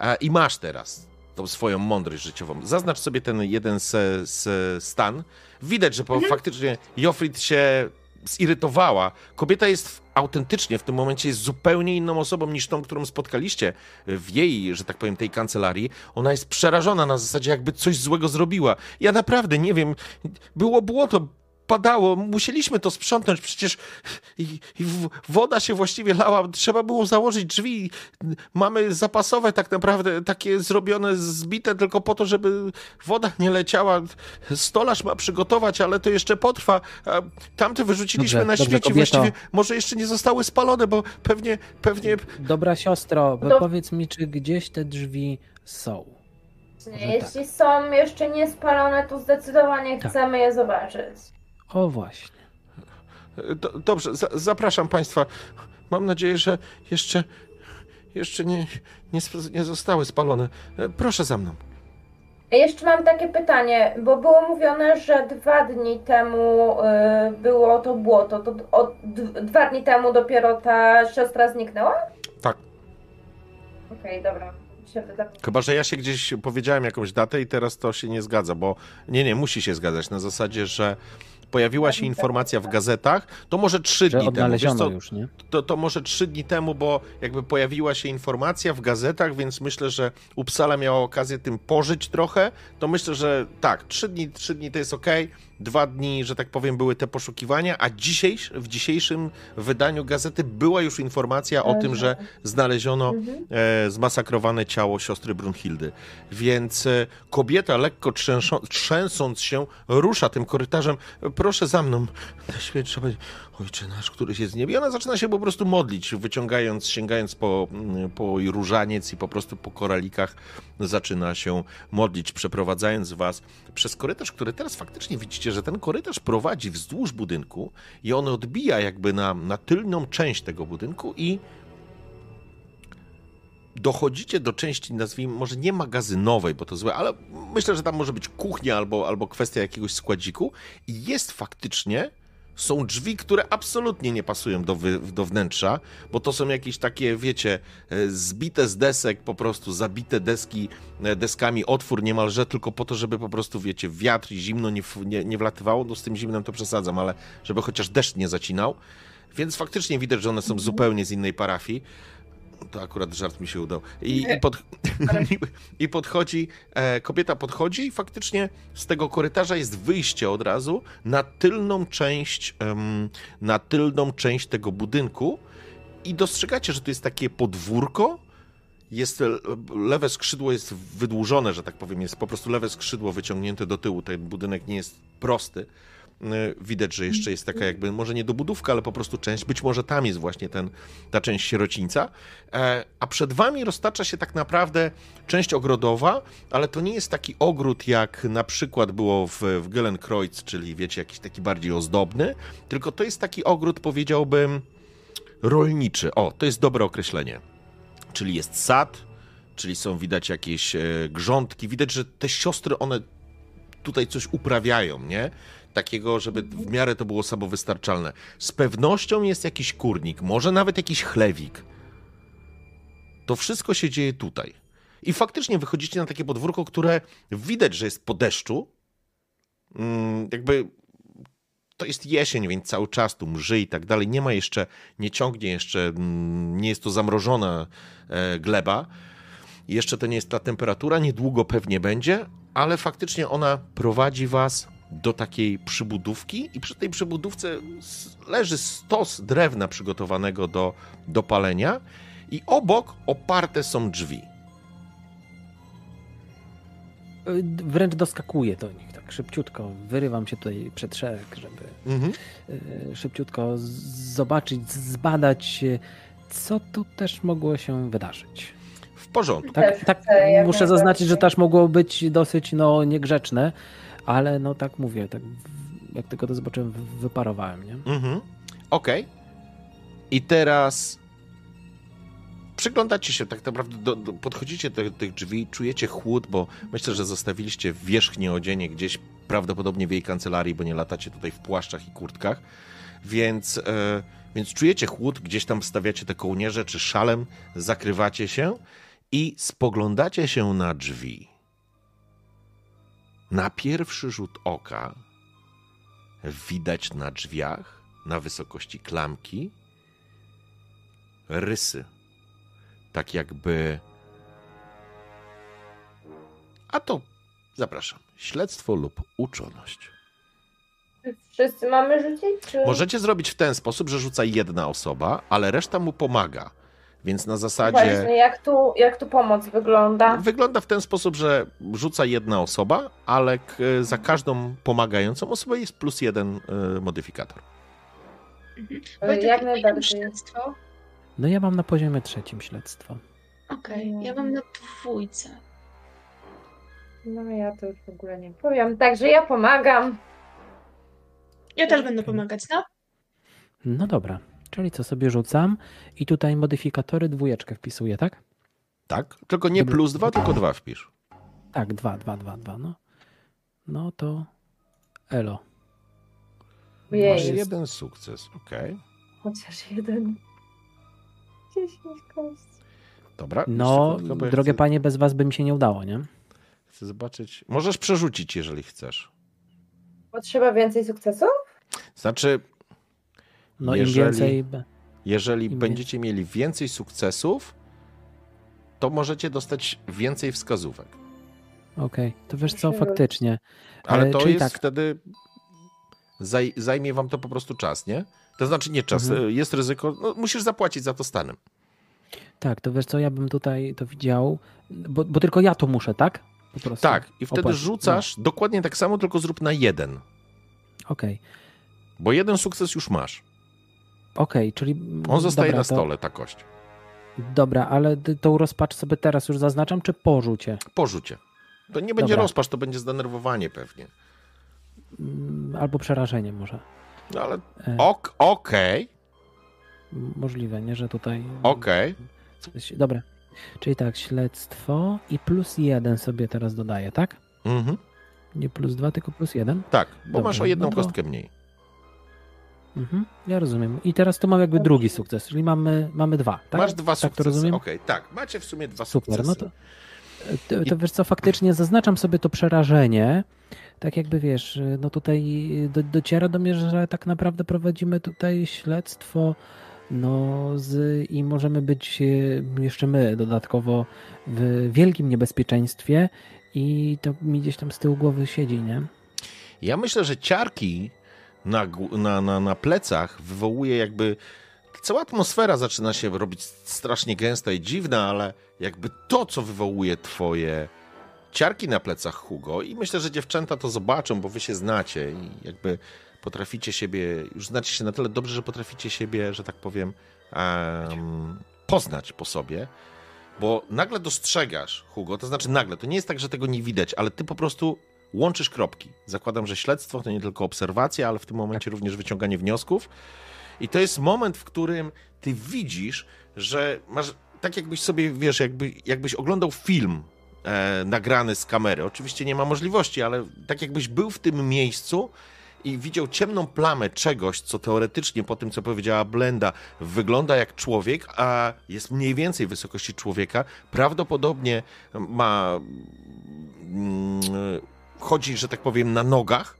E, I masz teraz tą swoją mądrość życiową. Zaznacz sobie ten jeden z, z stan. Widać, że po, faktycznie Joffrey się zirytowała. Kobieta jest autentycznie w tym momencie jest zupełnie inną osobą niż tą, którą spotkaliście w jej, że tak powiem, tej kancelarii. Ona jest przerażona na zasadzie, jakby coś złego zrobiła. Ja naprawdę nie wiem, było błoto, padało, musieliśmy to sprzątnąć, przecież i, i woda się właściwie lała, trzeba było założyć drzwi. Mamy zapasowe tak naprawdę, takie zrobione, zbite tylko po to, żeby woda nie leciała. Stolarz ma przygotować, ale to jeszcze potrwa. Tamte wyrzuciliśmy Dobrze, na dobrze, śmieci, kobieto. właściwie może jeszcze nie zostały spalone, bo pewnie, pewnie Dobra siostro, No. powiedz mi, czy gdzieś te drzwi są? Jeśli są jeszcze niespalone, to zdecydowanie Tak. chcemy je zobaczyć. O właśnie. Do, dobrze, za, zapraszam Państwa. Mam nadzieję, że jeszcze, jeszcze nie, nie, nie zostały spalone. Proszę za mną. Jeszcze mam takie pytanie, bo było mówione, że dwa dni temu y, było to błoto. To od, d- dwa dni temu dopiero ta siostra zniknęła? Tak. Okej, dobra. Się wyda... Chyba, że ja się gdzieś powiedziałem jakąś datę i teraz to się nie zgadza, bo nie, nie, musi się zgadzać na zasadzie, że pojawiła się informacja w gazetach, to może trzy dni temu. Wiesz co, już, nie? to, to może trzy dni temu, bo jakby pojawiła się informacja w gazetach, więc myślę, że Uppsala miała okazję tym pożyć trochę, to myślę, że tak, trzy dni, trzy dni to jest ok, dwa dni, że tak powiem, były te poszukiwania, a dzisiaj, w dzisiejszym wydaniu gazety była już informacja o tym, że znaleziono Mhm. e, zmasakrowane ciało siostry Brunhildy. Więc e, kobieta, lekko trzęsą, trzęsąc się, rusza tym korytarzem. Proszę za mną. Na świecie trzeba Ojcze nasz, któryś jest w niebie. I ona zaczyna się po prostu modlić, wyciągając, sięgając po, mm, po różaniec i po prostu po koralikach zaczyna się modlić, przeprowadzając was przez korytarz, który teraz faktycznie widzicie, że ten korytarz prowadzi wzdłuż budynku i on odbija jakby na, na tylną część tego budynku i dochodzicie do części, nazwijmy, może nie magazynowej, bo to złe, ale myślę, że tam może być kuchnia albo, albo kwestia jakiegoś składziku i jest faktycznie, są drzwi, które absolutnie nie pasują do, wy, do wnętrza, bo to są jakieś takie, wiecie, e, zbite z desek, po prostu zabite deski e, deskami, otwór niemalże, tylko po to, żeby po prostu, wiecie, wiatr i zimno nie, nie, nie wlatywało, no z tym zimnem to przesadzam, ale żeby chociaż deszcz nie zacinał, więc faktycznie widać, że one są zupełnie z innej parafii. To akurat żart mi się udał. I, i, pod, i podchodzi, e, kobieta podchodzi i faktycznie z tego korytarza jest wyjście od razu na tylną część, em, na tylną część tego budynku i dostrzegacie, że to jest takie podwórko, jest lewe skrzydło jest wydłużone, że tak powiem, jest po prostu lewe skrzydło wyciągnięte do tyłu. Ten budynek nie jest prosty. E, widać, że jeszcze jest taka jakby, może nie dobudówka, ale po prostu część, być może tam jest właśnie ten, ta część sierocińca, e, a przed wami roztacza się tak naprawdę część ogrodowa, ale to nie jest taki ogród, jak na przykład było w, w czyli wiecie, jakiś taki bardziej ozdobny, tylko to jest taki ogród, powiedziałbym, rolniczy. O, to jest dobre określenie. Czyli jest sad, czyli są widać jakieś grządki, widać, że te siostry, one tutaj coś uprawiają, nie? Takiego, żeby w miarę to było samowystarczalne. Z pewnością jest jakiś kurnik, może nawet jakiś chlewik. To wszystko się dzieje tutaj. I faktycznie wychodzicie na takie podwórko, które widać, że jest po deszczu. Mm, jakby to jest jesień, więc cały czas tu mrzy i tak dalej. Nie ma jeszcze, nie ciągnie jeszcze, mm, nie jest to zamrożona e, gleba. Jeszcze to nie jest ta temperatura, niedługo pewnie będzie, ale faktycznie ona prowadzi was do takiej przybudówki i przy tej przybudówce leży stos drewna przygotowanego do, do palenia i obok oparte są drzwi. Wręcz doskakuję do nich, tak szybciutko. Wyrywam się tutaj przed szereg, żeby mhm. E, szybciutko zobaczyć, zbadać, co tu też mogło się wydarzyć. W porządku. Tak, tak muszę zaznaczyć, że też mogło być dosyć no, niegrzeczne, ale no tak mówię, tak jak tylko to zobaczyłem, wyparowałem, nie? Mhm. Okej. Okay. I teraz przyglądacie się tak naprawdę, do, do, podchodzicie do tych drzwi, czujecie chłód, bo myślę, że zostawiliście wierzchnie odzienie gdzieś prawdopodobnie w jej kancelarii, bo nie latacie tutaj w płaszczach i kurtkach, więc, e, więc czujecie chłód, gdzieś tam wstawiacie te kołnierze czy szalem, zakrywacie się i spoglądacie się na drzwi. Na pierwszy rzut oka widać na drzwiach, na wysokości klamki, rysy. Tak jakby. A to zapraszam. Śledztwo lub uczoność. Wszyscy mamy rzucić? Czy... Możecie zrobić w ten sposób, że rzuca jedna osoba, ale reszta mu pomaga. Więc na zasadzie. Właśnie, jak tu, jak tu pomoc wygląda? Wygląda w ten sposób, że rzuca jedna osoba, ale za każdą pomagającą osobę jest plus jeden e, modyfikator. Mhm. Wojtek, jak najbardziej. Śledztwo? No ja mam na poziomie trzecim śledztwo. Okej, okay, ja mam na dwójce. No ja to już w ogóle nie powiem. Także ja pomagam. Ja też będę pomagać, no? No dobra. Czyli co sobie rzucam i tutaj modyfikatory dwójeczkę wpisuję, tak? Tak, tylko nie plus dwa, tylko dwa wpisz. Tak, dwa, dwa, dwa, dwa, no. No to elo. Jej. Masz jeden sukces, okej. Okay. Chociaż jeden. Dziesięć kości. Dobra. No, drogie chcę... panie, bez was by mi się nie udało, nie? Chcę zobaczyć. Możesz przerzucić, jeżeli chcesz. Potrzeba więcej sukcesów? Znaczy, no jeżeli, im więcej. Jeżeli im będziecie mieli więcej sukcesów, to możecie dostać więcej wskazówek. Okej, okay. to wiesz co, faktycznie. Ale to jest tak. wtedy. Zaj, zajmie wam to po prostu czas, nie? To znaczy nie czas, mhm. jest ryzyko, no, musisz zapłacić za to stanem. Tak, to wiesz co, ja bym tutaj to widział, bo, bo tylko ja to muszę, tak? Tak, i wtedy rzucasz no. dokładnie tak samo, tylko zrób na jeden. Okej. Okay. Bo jeden sukces już masz. Okej, okay, czyli. On zostaje dobra, na stole, to... ta kość. Dobra, ale tą rozpacz sobie teraz już zaznaczam, czy porzucie? Porzucie. To nie będzie dobra. rozpacz, to będzie zdenerwowanie pewnie. Mm, albo przerażenie może. No ale e. ok, okej. Okay. Możliwe, nie, że tutaj... Okej. Okay. Dobra. Czyli tak, śledztwo i plus jeden sobie teraz dodaję, tak? Mhm. Nie plus dwa, tylko plus jeden? Tak, bo masz o jedną no to... kostkę mniej. Mhm, ja rozumiem. I teraz tu mam jakby drugi sukces, czyli mamy, mamy dwa, tak? Masz dwa tak sukcesy, to rozumiem? Okej, okay, tak. Macie w sumie dwa Super, sukcesy. no to, to, to wiesz co, faktycznie zaznaczam sobie to przerażenie, tak jakby wiesz, no tutaj do, dociera do mnie, że tak naprawdę prowadzimy tutaj śledztwo No z, i możemy być e, jeszcze my dodatkowo w wielkim niebezpieczeństwie i to mi gdzieś tam z tyłu głowy siedzi, nie? Ja myślę, że ciarki na, na, na, na plecach wywołuje jakby. Cała atmosfera zaczyna się robić strasznie gęsta i dziwna, ale jakby to, co wywołuje twoje ciarki na plecach Hugo, i myślę, że dziewczęta to zobaczą, bo wy się znacie i jakby potraficie siebie, już znacie się na tyle dobrze, że potraficie siebie, że tak powiem, em, poznać po sobie, bo nagle dostrzegasz, Hugo, to znaczy nagle, to nie jest tak, że tego nie widać, ale ty po prostu łączysz kropki. Zakładam, że śledztwo to nie tylko obserwacja, ale w tym momencie również wyciąganie wniosków. I to jest moment, w którym ty widzisz, że masz tak jakbyś sobie, wiesz, jakby, jakbyś oglądał film e, nagrany z kamery. Oczywiście nie ma możliwości, ale tak jakbyś był w tym miejscu i widział ciemną plamę czegoś, co teoretycznie po tym, co powiedziała Blenda, wygląda jak człowiek, a jest mniej więcej wysokości człowieka, prawdopodobnie ma mm, chodzi, że tak powiem, na nogach,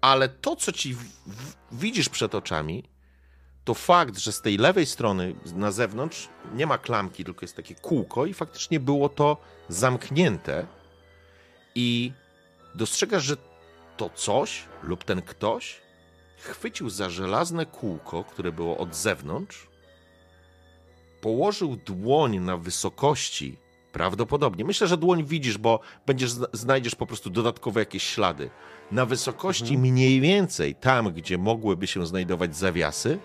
ale to, co ci w, w, widzisz przed oczami, to fakt, że z tej lewej strony na zewnątrz nie ma klamki, tylko jest takie kółko i faktycznie było to zamknięte. I dostrzegasz, że to coś lub ten ktoś chwycił za żelazne kółko, które było od zewnątrz, położył dłoń na wysokości, prawdopodobnie, myślę, że dłoń widzisz, bo będziesz, zna- znajdziesz po prostu dodatkowe jakieś ślady, na wysokości mniej więcej tam, gdzie mogłyby się znajdować zawiasy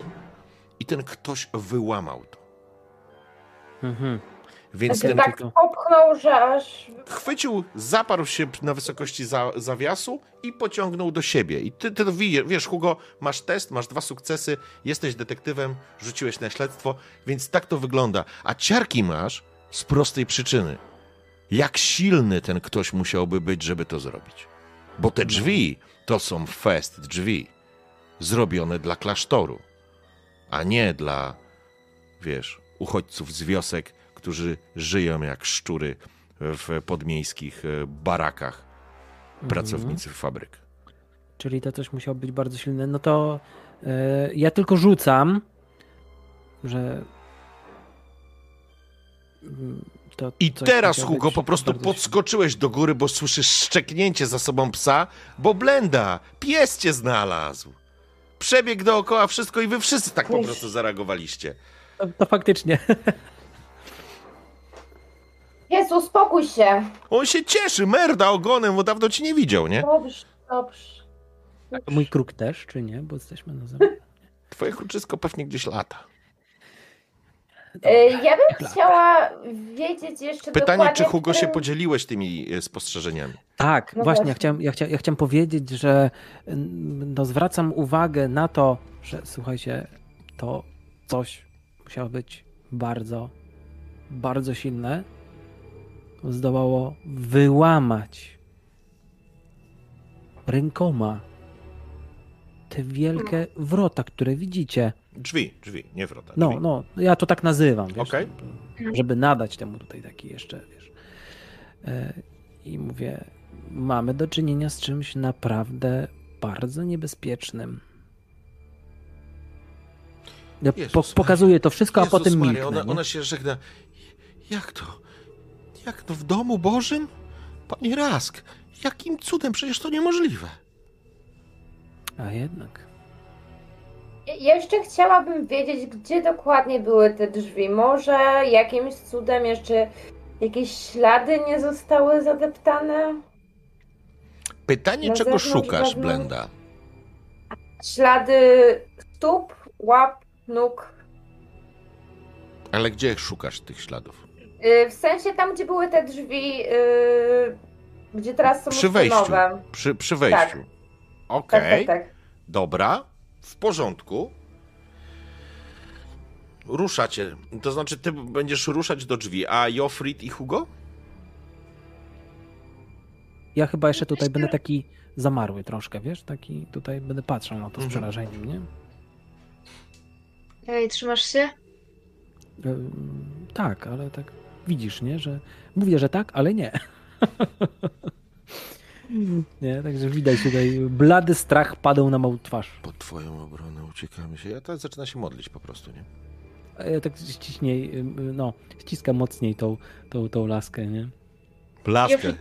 i ten ktoś wyłamał to. Mhm. Więc Znaczy, ten tak popchnął, że aż chwycił, zaparł się na wysokości za, zawiasu i pociągnął do siebie. I ty, ty to widzisz, wiesz, Hugo, masz test, masz dwa sukcesy, jesteś detektywem, rzuciłeś na śledztwo, więc tak to wygląda. A ciarki masz z prostej przyczyny. Jak silny ten ktoś musiałby być, żeby to zrobić? Bo te drzwi to są fest drzwi, zrobione dla klasztoru, a nie dla, wiesz, uchodźców z wiosek, którzy żyją jak szczury w podmiejskich e, barakach, pracownicy fabryk. Czyli to coś musiało być bardzo silne. No to e, ja tylko rzucam, że. Mm, To I teraz, Hugo, po prostu podskoczyłeś do góry, bo słyszysz szczeknięcie za sobą psa, bo Blenda, pies cię znalazł. Przebiegł dookoła wszystko i wy wszyscy tak po prostu zareagowaliście. To, to faktycznie. Jezu, uspokój się. On się cieszy, merda ogonem, bo dawno ci nie widział, nie? Dobrze, dobrze. Mój kruk też, czy nie? Bo jesteśmy na zewnątrz. Twoje kruczysko pewnie gdzieś lata. E, Ja bym chciała wiedzieć jeszcze Pytanie, czy Hugo w się którym- podzieliłeś tymi e, spostrzeżeniami? Tak, No właśnie. Ja, chciałem, ja, chciałem, ja chciałem powiedzieć, że no, zwracam uwagę na to, że słuchajcie, to coś musiało być bardzo, bardzo silne. Zdołało wyłamać rękoma te wielkie wrota, które widzicie. Drzwi, drzwi, nie wrota. No, drzwi. no, ja to tak nazywam, wiesz, Okej. żeby nadać temu tutaj taki jeszcze, wiesz. E, I mówię, mamy do czynienia z czymś naprawdę bardzo niebezpiecznym. Ja po, pokazuję to wszystko, a Jezus potem Maria, milknę. ona, ona się żegna. Jak to? Jak to w domu Bożym? Panie Rask, jakim cudem? Przecież to niemożliwe. A jednak. Ja Jeszcze chciałabym wiedzieć, gdzie dokładnie były te drzwi. Może jakimś cudem jeszcze jakieś ślady nie zostały zadeptane? Pytanie, Na czego szukasz, wewnątrz? Blenda? Ślady stóp, łap, nóg. Ale gdzie szukasz tych śladów? Y, W sensie tam, gdzie były te drzwi, y, gdzie teraz są Przy wejściu. nowe. Przy, przy wejściu. Tak. Okej, Tak, tak, tak. dobra, w porządku. Ruszacie. To znaczy, ty będziesz ruszać do drzwi, a Jofrid i Hugo? Ja chyba jeszcze tutaj będę taki zamarły troszkę, wiesz? Taki tutaj będę patrzył na to z Mhm. przerażeniem, nie? Ej, trzymasz się? Ym, Tak, ale tak widzisz, nie? Że mówię, że tak, ale nie. Nie, także widać tutaj blady strach padał na małą twarz. Pod twoją obronę uciekamy się. Ja teraz zaczyna się modlić po prostu, nie? A ja tak ściśniej, no, ściskam mocniej tą, tą, tą laskę, nie? Blaskę.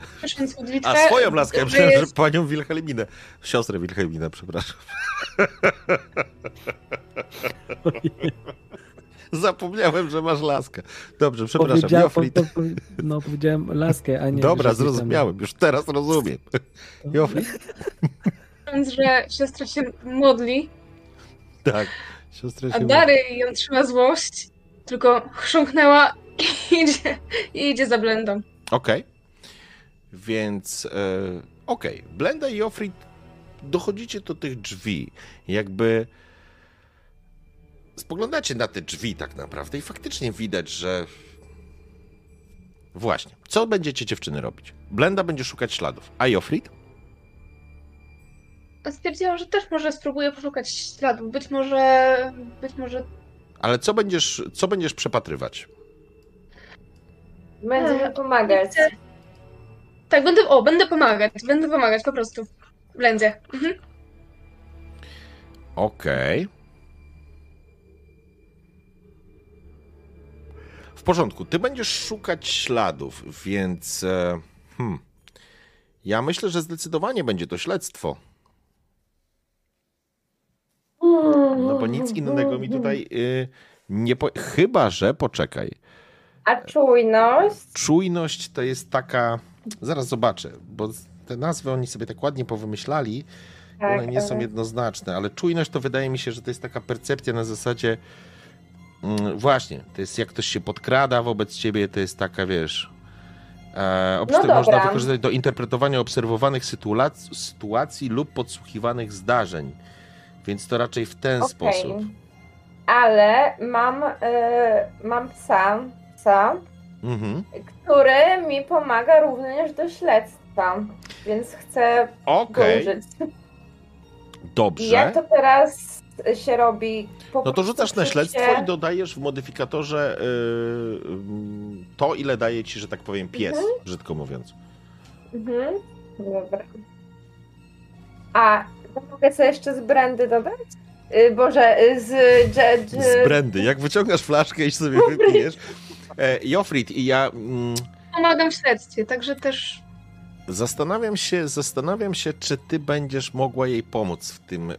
Modlitwę, A swoją blaskę, jest- panią Wilhelminę. Siostrę Wilhelminę, przepraszam. Zapomniałem, że masz laskę. Dobrze, przepraszam. Powiedziałem, Jofrit. po, po, no, powiedziałem laskę, a nie... Dobra, zrozumiałem. Już teraz rozumiem. Jofrit? Słysząc, że siostra się modli, Tak. Siostra a się... Dary ją trzyma złość, tylko chrząknęła i idzie, i idzie za blendą. Okej. Więc, e, okej. Blenda i Jofrit dochodzicie do tych drzwi. Jakby spoglądacie na te drzwi tak naprawdę i faktycznie widać, że właśnie. Co będziecie dziewczyny robić? Blenda będzie szukać śladów. A Jofrit? Stwierdziłam, że też może spróbuję poszukać śladów. Być może, być może Ale co będziesz, co będziesz przepatrywać? Będziemy pomagać. Chcę- Tak, będę, o, będę pomagać, będę pomagać po prostu. Blendzie. Mhm. Okej. W porządku. Ty będziesz szukać śladów, więc. E, hmm. Ja myślę, że zdecydowanie będzie to śledztwo. No bo nic innego mi tutaj y, nie. Po... Chyba, że poczekaj. A czujność? Czujność to jest taka. Zaraz zobaczę, bo te nazwy oni sobie tak ładnie powymyślali. Tak, One nie są ale- jednoznaczne, ale czujność to wydaje mi się, że to jest taka percepcja na zasadzie mm, właśnie, to jest jak ktoś się podkrada wobec ciebie, to jest taka, wiesz, e, oprócz No tego można wykorzystać do interpretowania obserwowanych sytuac- sytuacji lub podsłuchiwanych zdarzeń, więc to raczej w ten Okej. sposób. Ale mam, e, mam psa, psa, Mhm. który mi pomaga również do śledztwa, więc chcę go Okej, użyć. I dobrze. jak to teraz się robi? Po No to rzucasz na śledztwo i dodajesz w modyfikatorze yy, to, ile daje ci, że tak powiem, pies, Mhm. brzydko mówiąc. Mhm. Dobra. A to mogę co jeszcze z brandy dodać? Y, Boże, y, z... Dż, dż, Z brandy. Jak wyciągasz flaszkę i sobie Dobry. wypijesz. E, Jofrit, i ja mm, Pomagam w śledztwie, także też zastanawiam się, zastanawiam się, czy ty będziesz mogła jej pomóc w tym e,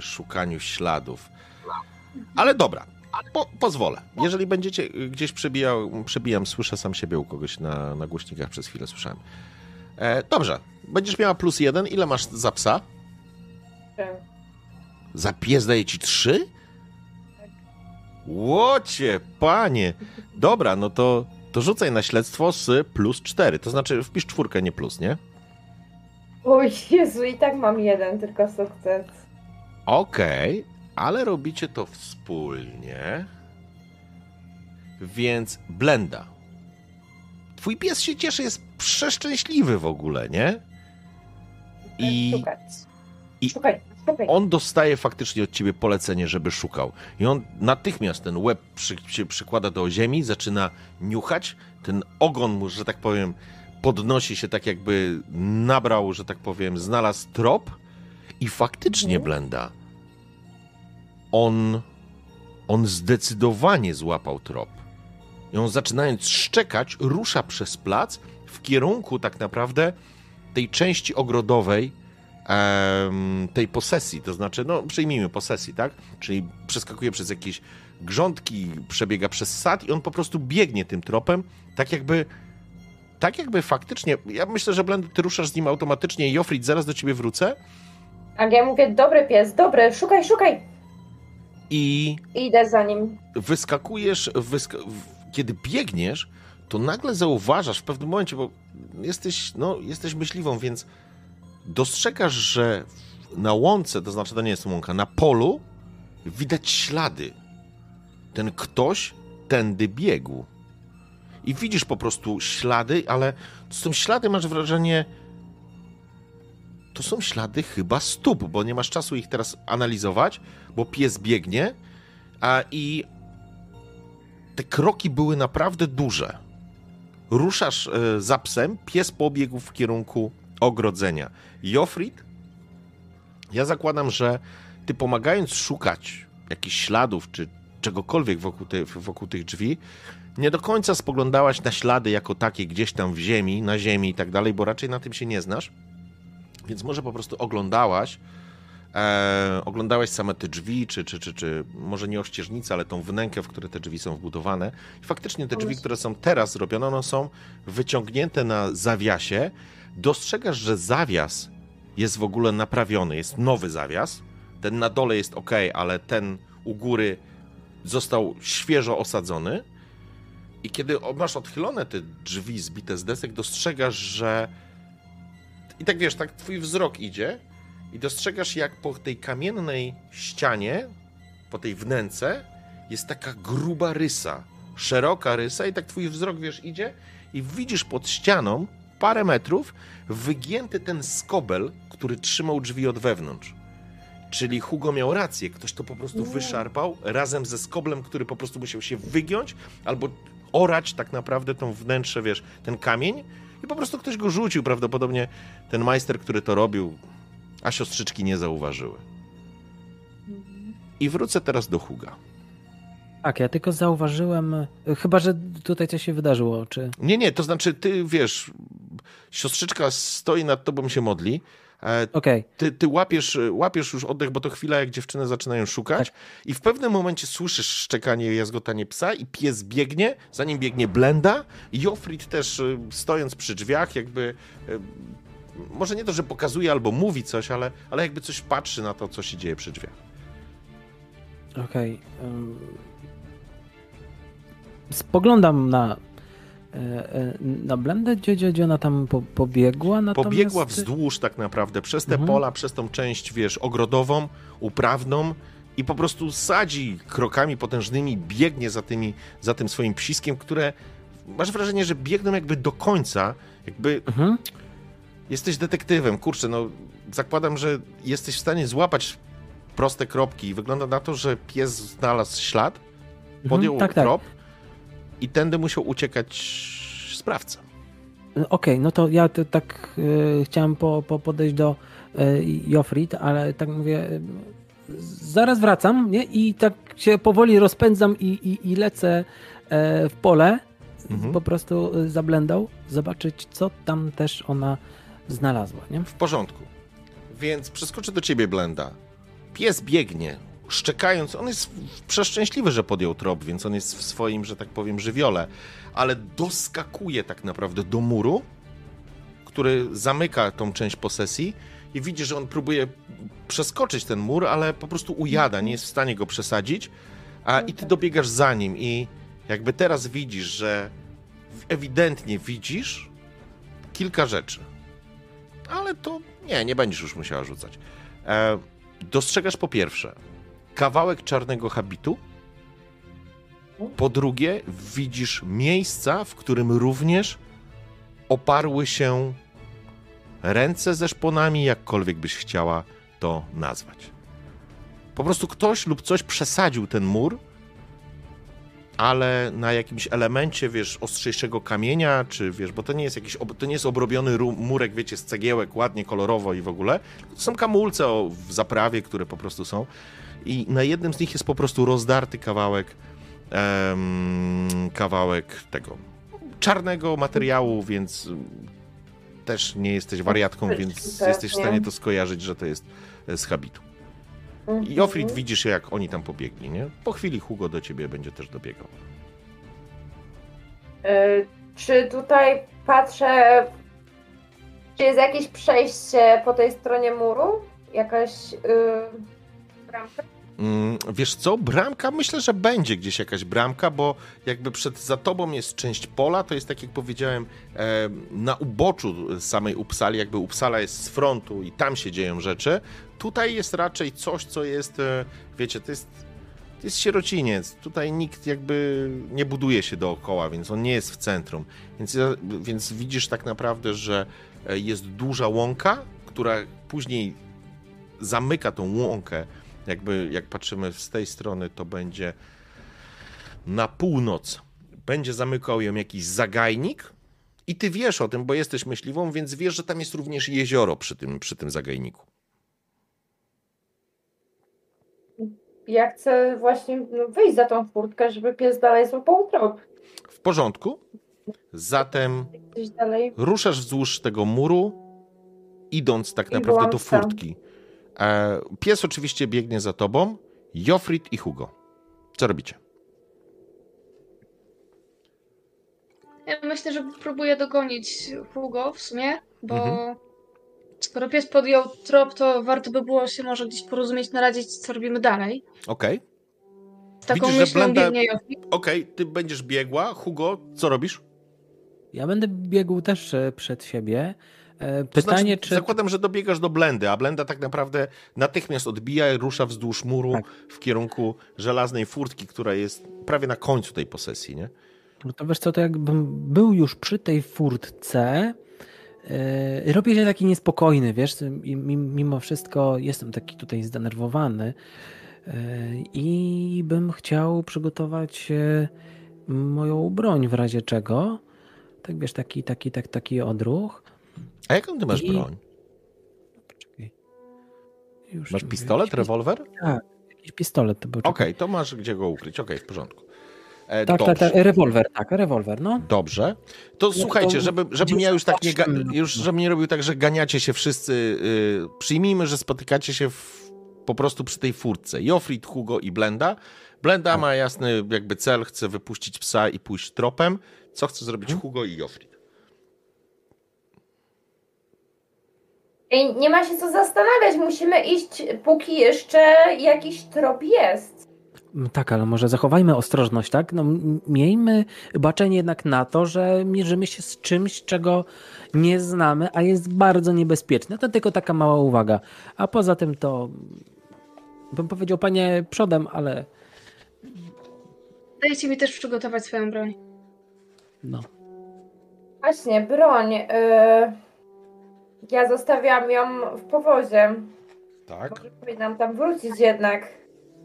szukaniu śladów. Ale dobra, po, pozwolę. Jeżeli będziecie gdzieś przebijał, przebijam, słyszę sam siebie u kogoś na, na głośnikach, przez chwilę słyszałem. E, dobrze, będziesz miała plus jeden. Ile masz za psa? Za pies daje ci trzy? Łocie, panie. Dobra, no to, to rzucaj na śledztwo z plus cztery. To znaczy wpisz czwórkę, nie plus, nie? O Jezu, i tak mam jeden tylko sukces. Okej, ale robicie to wspólnie. Więc blenda. Twój pies się cieszy, jest przeszczęśliwy w ogóle, nie? I Szukać. i- szukaj. On dostaje faktycznie od ciebie polecenie, żeby szukał. I on natychmiast ten łeb przy, się przykłada do ziemi, zaczyna niuchać. Ten ogon mu, że tak powiem, podnosi się tak jakby nabrał, że tak powiem, znalazł trop. I faktycznie Mhm. blenda. On, on zdecydowanie złapał trop. I on zaczynając szczekać, rusza przez plac w kierunku tak naprawdę tej części ogrodowej, em, tej posesji, to znaczy, no przyjmijmy posesji, tak? Czyli przeskakuje przez jakieś grządki, przebiega przez sad i on po prostu biegnie tym tropem, tak jakby tak jakby faktycznie, ja myślę, że Blend, ty ruszasz z nim automatycznie i Jofrid, zaraz do ciebie wrócę A ja mówię, dobry pies, dobry, szukaj, szukaj. i Idę za nim. wyskakujesz, wyska w- kiedy biegniesz, to nagle zauważasz w pewnym momencie, bo jesteś, no, jesteś myśliwą, więc dostrzegasz, że na łące, to znaczy to nie jest łąka, na polu widać ślady. Ten ktoś tędy biegł. I widzisz po prostu ślady, ale to są ślady, masz wrażenie, to są ślady chyba stóp, bo nie masz czasu ich teraz analizować, bo pies biegnie, a i te kroki były naprawdę duże. Ruszasz e, za psem, pies pobiegł w kierunku ogrodzenia. Jofrid, ja zakładam, że ty pomagając szukać jakichś śladów czy czegokolwiek wokół, wokół tych drzwi, nie do końca spoglądałaś na ślady jako takie gdzieś tam w ziemi, na ziemi i tak dalej, bo raczej na tym się nie znasz. Więc może po prostu oglądałaś, e, oglądałaś same te drzwi, czy, czy, czy, czy może nie ościeżnicę, ale tą wnękę, w które te drzwi są wbudowane. I faktycznie te drzwi, które są teraz zrobione, one są wyciągnięte na zawiasie. Dostrzegasz, że zawias jest w ogóle naprawiony, jest nowy zawias. Ten na dole jest ok, ale ten u góry został świeżo osadzony. I kiedy masz odchylone te drzwi zbite z desek, dostrzegasz, że. I tak wiesz, tak twój wzrok idzie, i dostrzegasz, jak po tej kamiennej ścianie, po tej wnęce, jest taka gruba rysa, szeroka rysa, i tak twój wzrok, wiesz, idzie, i widzisz pod ścianą parę metrów wygięty ten skobel, który trzymał drzwi od wewnątrz. Czyli Hugo miał rację, ktoś to po prostu wyszarpał razem ze skoblem, który po prostu musiał się wygiąć albo orać tak naprawdę tą wnętrze, wiesz, ten kamień i po prostu ktoś go rzucił. Prawdopodobnie ten majster, który to robił, a siostrzyczki nie zauważyły. I wrócę teraz do Huga. Tak, ja tylko zauważyłem, chyba że tutaj coś się wydarzyło, czy... Nie, nie, to znaczy ty, wiesz, siostrzyczka stoi nad tobą, się modli, E, okay. Ty, ty łapiesz, łapiesz już oddech, bo to chwila, jak dziewczyny zaczynają szukać tak. i w pewnym momencie słyszysz szczekanie i jazgotanie psa i pies biegnie, za nim biegnie Blenda i Joffrey też e, stojąc przy drzwiach jakby e, może nie to, że pokazuje albo mówi coś, ale, ale jakby coś patrzy na to, co się dzieje przy drzwiach. Okej. Okay. Spoglądam na na blendę, gdzie, gdzie ona tam po, pobiegła? Natomiast... Pobiegła wzdłuż tak naprawdę, przez te mhm. pola, przez tą część, wiesz, ogrodową, uprawną i po prostu sadzi krokami potężnymi, biegnie za, tymi, za tym swoim psiskiem, które masz wrażenie, że biegną jakby do końca, jakby mhm. jesteś detektywem, kurczę, no zakładam, że jesteś w stanie złapać proste kropki i wygląda na to, że pies znalazł ślad, podjął mhm, tak, krop, tak i tędy musiał uciekać sprawca. Okej, okay, no to ja to, tak y, chciałem po, po podejść do y, Jofrit, ale tak mówię, y, zaraz wracam, nie? I tak się powoli rozpędzam i, i, i lecę w pole, mhm. po prostu za blendą, zobaczyć, co tam też ona znalazła, nie? W porządku. Więc przeskoczę do ciebie, Blenda. Pies biegnie, szczekając, on jest przeszczęśliwy, że podjął trop, więc on jest w swoim, że tak powiem, żywiole, ale doskakuje tak naprawdę do muru, który zamyka tą część posesji i widzi, że on próbuje przeskoczyć ten mur, ale po prostu ujada, nie jest w stanie go przesadzić, a i ty dobiegasz za nim i jakby teraz widzisz, że ewidentnie widzisz kilka rzeczy. Ale to nie, nie będziesz już musiała rzucać. E, dostrzegasz po pierwsze, kawałek czarnego habitu. Po drugie, widzisz miejsca, w którym również oparły się ręce ze szponami, jakkolwiek byś chciała to nazwać. Po prostu ktoś lub coś przesadził ten mur, ale na jakimś elemencie, wiesz, ostrzejszego kamienia, czy wiesz, bo to nie jest jakiś, to nie jest obrobiony murek, wiecie, z cegiełek, ładnie, kolorowo i w ogóle. To są kamulce w zaprawie, które po prostu są i na jednym z nich jest po prostu rozdarty kawałek um, kawałek tego czarnego materiału, więc też nie jesteś wariatką, więc jesteś w stanie to skojarzyć, że to jest e, z habitu. I Ofrid mhm. widzisz, jak oni tam pobiegli, nie? Po chwili Hugo do ciebie będzie też dobiegał. Yy, czy tutaj patrzę, czy jest jakieś przejście po tej stronie muru? Jakaś yy, bramka? Mm, wiesz co, bramka? Myślę, że będzie gdzieś jakaś bramka, bo jakby przed za tobą jest część pola, to jest tak jak powiedziałem, e, na uboczu samej Upsali, jakby Upsala jest z frontu i tam się dzieją rzeczy. Tutaj jest raczej coś, co jest, e, wiecie, to jest, to jest sierociniec. Tutaj nikt jakby nie buduje się dookoła, więc on nie jest w centrum. Więc, więc widzisz tak naprawdę, że e, jest duża łąka, która później zamyka tą łąkę jakby jak patrzymy z tej strony, to będzie na północ. Będzie zamykał ją jakiś zagajnik, I ty wiesz o tym, bo jesteś myśliwą, więc wiesz, że tam jest również jezioro przy tym, przy tym zagajniku. Ja chcę właśnie no, wyjść za tą furtkę, żeby pies dalej złapał trop. W porządku. Zatem ruszasz wzdłuż tego muru, idąc tak I naprawdę do furtki. E, pies oczywiście biegnie za tobą, Jofrid i Hugo. Co robicie? Ja myślę, że próbuję dogonić Hugo w sumie, bo Mhm. skoro pies podjął trop, to warto by było się może gdzieś porozumieć, naradzić, co robimy dalej. Okej. Z taką Widzisz, że myślą Blenda- biegnie. Okej, ty będziesz biegła. Hugo, co robisz? Ja będę biegł też e, przed siebie. E, Pytanie, znaczy, czy. Zakładam, że dobiegasz do blendy, a blenda tak naprawdę natychmiast odbija i rusza wzdłuż muru Tak. w kierunku żelaznej furtki, która jest prawie na końcu tej posesji, nie? No to wiesz co, to jakbym był już przy tej furtce, yy, robię się taki niespokojny, wiesz, mimo wszystko jestem taki tutaj zdenerwowany yy, i bym chciał przygotować moją broń w razie czego. Tak wiesz, taki, taki, tak, taki odruch. A jaką ty masz I- broń? Poczekaj. Już Masz pistolet, jakiś, rewolwer? jakiś pistolet to był. Okej, to masz gdzie go ukryć. Okej, w porządku. E, Tak, tak, tak, rewolwer, tak, rewolwer, no. Dobrze. To No słuchajcie, to żeby, żebym ja już tak nie, ga- już żebym nie robił tak, że ganiacie się wszyscy. Yy, przyjmijmy, że spotykacie się w, po prostu przy tej furtce. Jofrid, Hugo i Blenda. Blenda Tak. ma jasny jakby cel, chce wypuścić psa i pójść tropem. Co chce zrobić Mhm. Hugo i Jofrid? Nie ma się co zastanawiać, musimy iść, póki jeszcze jakiś trop jest. Mm, Tak, ale może zachowajmy ostrożność, tak? No, miejmy baczenie jednak na to, że mierzymy się z czymś, czego nie znamy, a jest bardzo niebezpieczne. To tylko taka mała uwaga. A poza tym to bym powiedział panie przodem, ale Dajcie mi też przygotować swoją broń. no. Właśnie, broń. y, ja zostawiłam ją w powozie. Tak. Może powinnam tam wrócić jednak.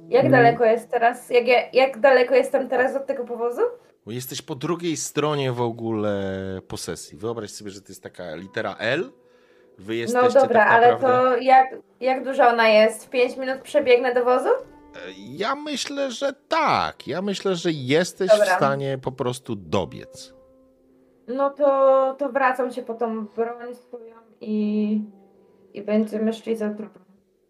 Jak Mm. daleko jest teraz? Jak, ja, jak daleko jestem teraz od tego powozu? Bo jesteś po drugiej stronie w ogóle posesji. Wyobraź sobie, że to jest taka litera L. Wy No jesteście dobra, tak ale naprawdę... to jak, jak duża ona jest? W 5 minut przebiegnę do wozu? Ja myślę, że tak. Ja myślę, że jesteś Dobra. w stanie po prostu dobiec. No to, to wracam się po tą broń swoją i, i będziemy szli za trupem.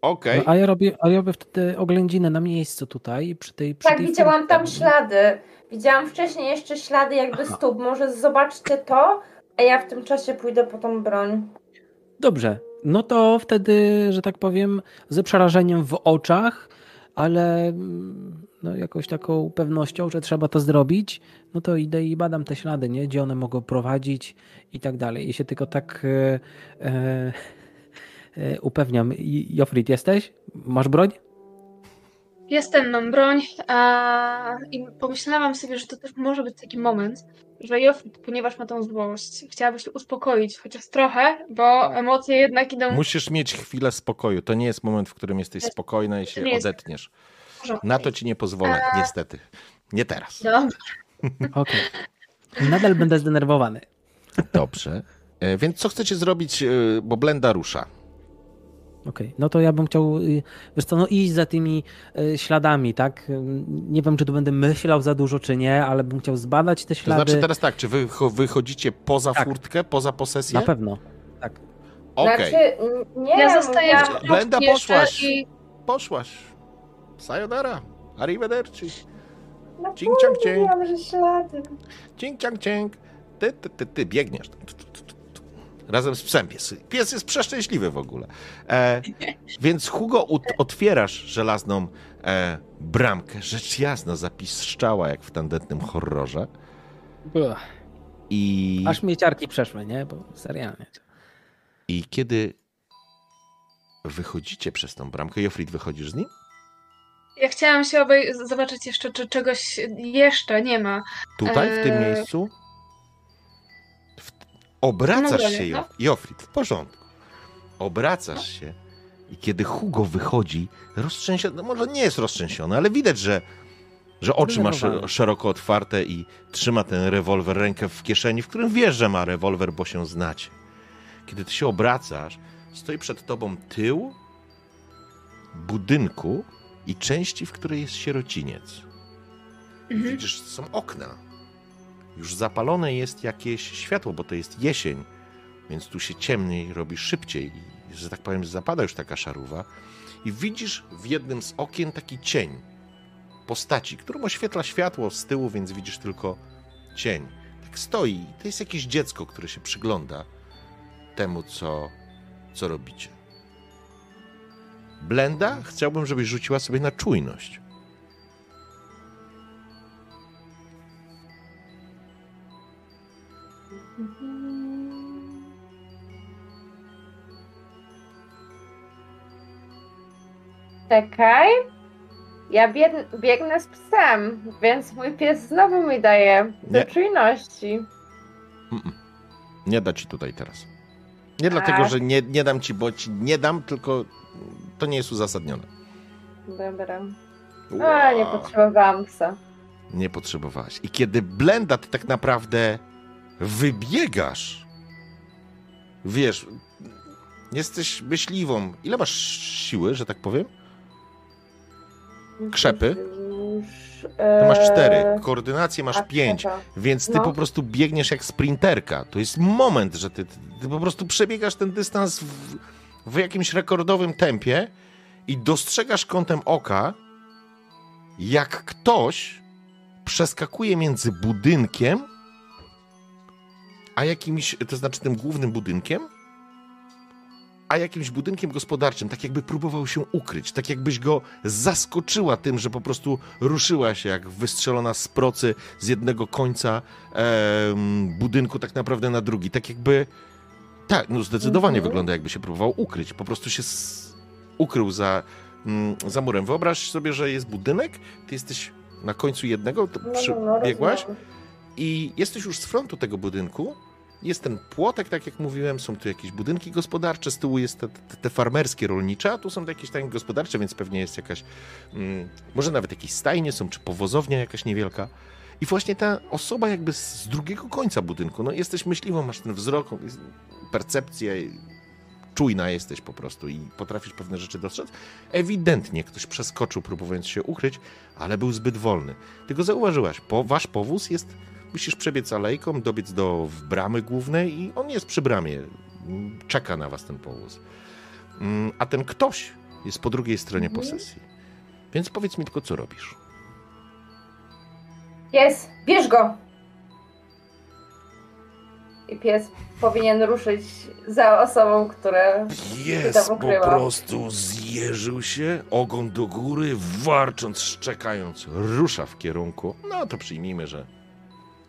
Okej. No, a ja robię, a ja robię wtedy oględzinę na miejscu tutaj, przy tej przy Tak, tej widziałam tam ślady. Widziałam wcześniej jeszcze ślady jakby Aha. stóp. Może zobaczcie to, a ja w tym czasie pójdę po tą broń. Dobrze, no to wtedy, że tak powiem, ze przerażeniem w oczach, ale no, jakąś taką pewnością, że trzeba to zrobić, no to idę i badam te ślady, nie? gdzie one mogą prowadzić i tak dalej. I się tylko tak e, e, e, upewniam. Jofrid, jesteś? Masz broń? Jestem, mam broń a... i pomyślałam sobie, że to też może być taki moment, że Jofrit, ponieważ ma tą złość, chciałaby się uspokoić chociaż trochę, bo emocje jednak idą Musisz mieć chwilę spokoju. To nie jest moment, w którym jesteś Jest- spokojna i się nie jest- odetniesz. porządku. Na to ci nie pozwolę, A- niestety. Nie teraz. Dobrze. Okej. Nadal będę zdenerwowany. Dobrze. E, Więc co chcecie zrobić, e, bo Blenda rusza? Okej, no to ja bym chciał, y, wiesz co, no iść za tymi śladami, tak? Nie wiem, czy tu będę myślał za dużo, czy nie, ale bym chciał zbadać te To ślady. znaczy teraz tak, czy wy cho- wychodzicie poza Tak. furtkę, poza posesję? Na pewno. Tak. Okej, Znaczy, n- nie, Ja zostaję Blenda, poszłaś. i poszłaś. Sayonara. Arrivederci. No Cink, ciang, ciang. Cink, ciang, ciang. Ty, ty, ty, ty biegniesz. Razem z psem. Pies, pies jest przeszczęśliwy w ogóle. E, więc Hugo, otwierasz żelazną e, bramkę. Rzecz jasna zapiszczała jak w tandetnym horrorze. I, Aż mnie ciarki przeszły, nie? Bo serialnie. I kiedy wychodzicie przez tą bramkę, Jofrid, wychodzisz z nim? Ja chciałam się obej zobaczyć jeszcze, czy czegoś jeszcze nie ma. Tutaj, w tym Eee. miejscu? W... Obracasz No się, no. Jofrid, w porządku. Obracasz się i kiedy Hugo wychodzi, roztrzęsiony, no może nie jest roztrzęsiony, ale widać, że Że oczy ma szeroko otwarte i trzyma ten rewolwer, rękę w kieszeni, w którym wiesz, że ma rewolwer, bo się znacie. Kiedy ty się obracasz, stoi przed tobą tył budynku i części, w której jest sierociniec. Mhm. Widzisz, są okna. Już zapalone jest jakieś światło, bo to jest jesień, więc tu się ciemniej robi szybciej. I, że tak powiem, zapada już taka szaruwa. I widzisz w jednym z okien taki cień postaci, którą oświetla światło z tyłu, więc widzisz tylko cień. Tak stoi. To jest jakieś dziecko, które się przygląda temu, co, co robicie. Blenda, chciałbym, żebyś rzuciła sobie na czujność. Czekaj. Ja bieg- biegnę z psem, więc mój pies znowu mi daje do Nie. czujności. Mm-mm. Nie da ci tutaj teraz. Nie dlatego, A. że nie, nie dam ci, bo ci nie dam, tylko to nie jest uzasadnione. Dobra. A, nie potrzebowałam psa. Nie potrzebowałaś. I kiedy blenda, ty tak naprawdę wybiegasz, wiesz, jesteś myśliwą. Ile masz siły, że tak powiem? Krzepy? To masz cztery. eee, Koordynację masz pięć. Więc ty No. po prostu biegniesz jak sprinterka. To jest moment, że ty, ty po prostu przebiegasz ten dystans w, w jakimś rekordowym tempie i dostrzegasz kątem oka, jak ktoś przeskakuje między budynkiem, a jakimś, to znaczy tym głównym budynkiem, a jakimś budynkiem gospodarczym, tak jakby próbował się ukryć, tak jakbyś go zaskoczyła tym, że po prostu ruszyła się jak wystrzelona z procy z jednego końca em, budynku tak naprawdę na drugi. Tak jakby, tak, no zdecydowanie Mhm. wygląda jakby się próbował ukryć. Po prostu się ukrył za, mm, za murem. Wyobraź sobie, że jest budynek, ty jesteś na końcu jednego, to No, no, no, przybiegłaś rozumiem. i jesteś już z frontu tego budynku. Jest ten płotek, tak jak mówiłem, są tu jakieś budynki gospodarcze, z tyłu jest te, te, te farmerskie, rolnicze, a tu są jakieś takie gospodarcze, więc pewnie jest jakaś, mm, może nawet jakieś stajnie są, czy powozownia jakaś niewielka. I właśnie ta osoba jakby z, drugiego końca budynku, no jesteś myśliwą, masz ten wzrok, percepcję, czujna jesteś po prostu i potrafisz pewne rzeczy dostrzec. Ewidentnie ktoś przeskoczył, próbując się ukryć, ale był zbyt wolny. Tylko zauważyłaś, po, wasz powóz jest Musisz przebiec alejką, dobiec do bramy głównej i on jest przy bramie. Czeka na was ten powóz. Mm, A ten ktoś jest po drugiej stronie Mhm. posesji. Więc powiedz mi tylko, co robisz. Pies, bierz go! I pies powinien ruszyć za osobą, która... Jest, tam po prostu zjeżył się, ogon do góry, warcząc, szczekając, rusza w kierunku. No to przyjmijmy, że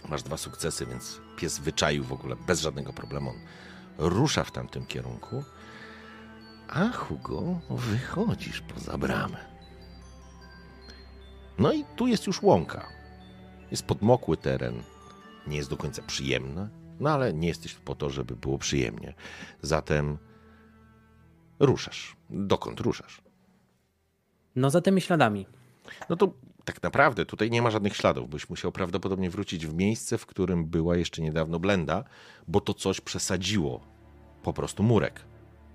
masz dwa sukcesy, więc pies wyczaił w ogóle bez żadnego problemu. On rusza w tamtym kierunku, a Hugo wychodzisz poza bramę. No i tu jest już łąka. Jest podmokły teren, nie jest do końca przyjemny, no ale nie jesteś po to, żeby było przyjemnie. Zatem ruszasz. Dokąd ruszasz? No za tymi śladami. No to tak naprawdę tutaj nie ma żadnych śladów, byś musiał prawdopodobnie wrócić w miejsce, w którym była jeszcze niedawno blenda, bo to coś przesadziło po prostu murek.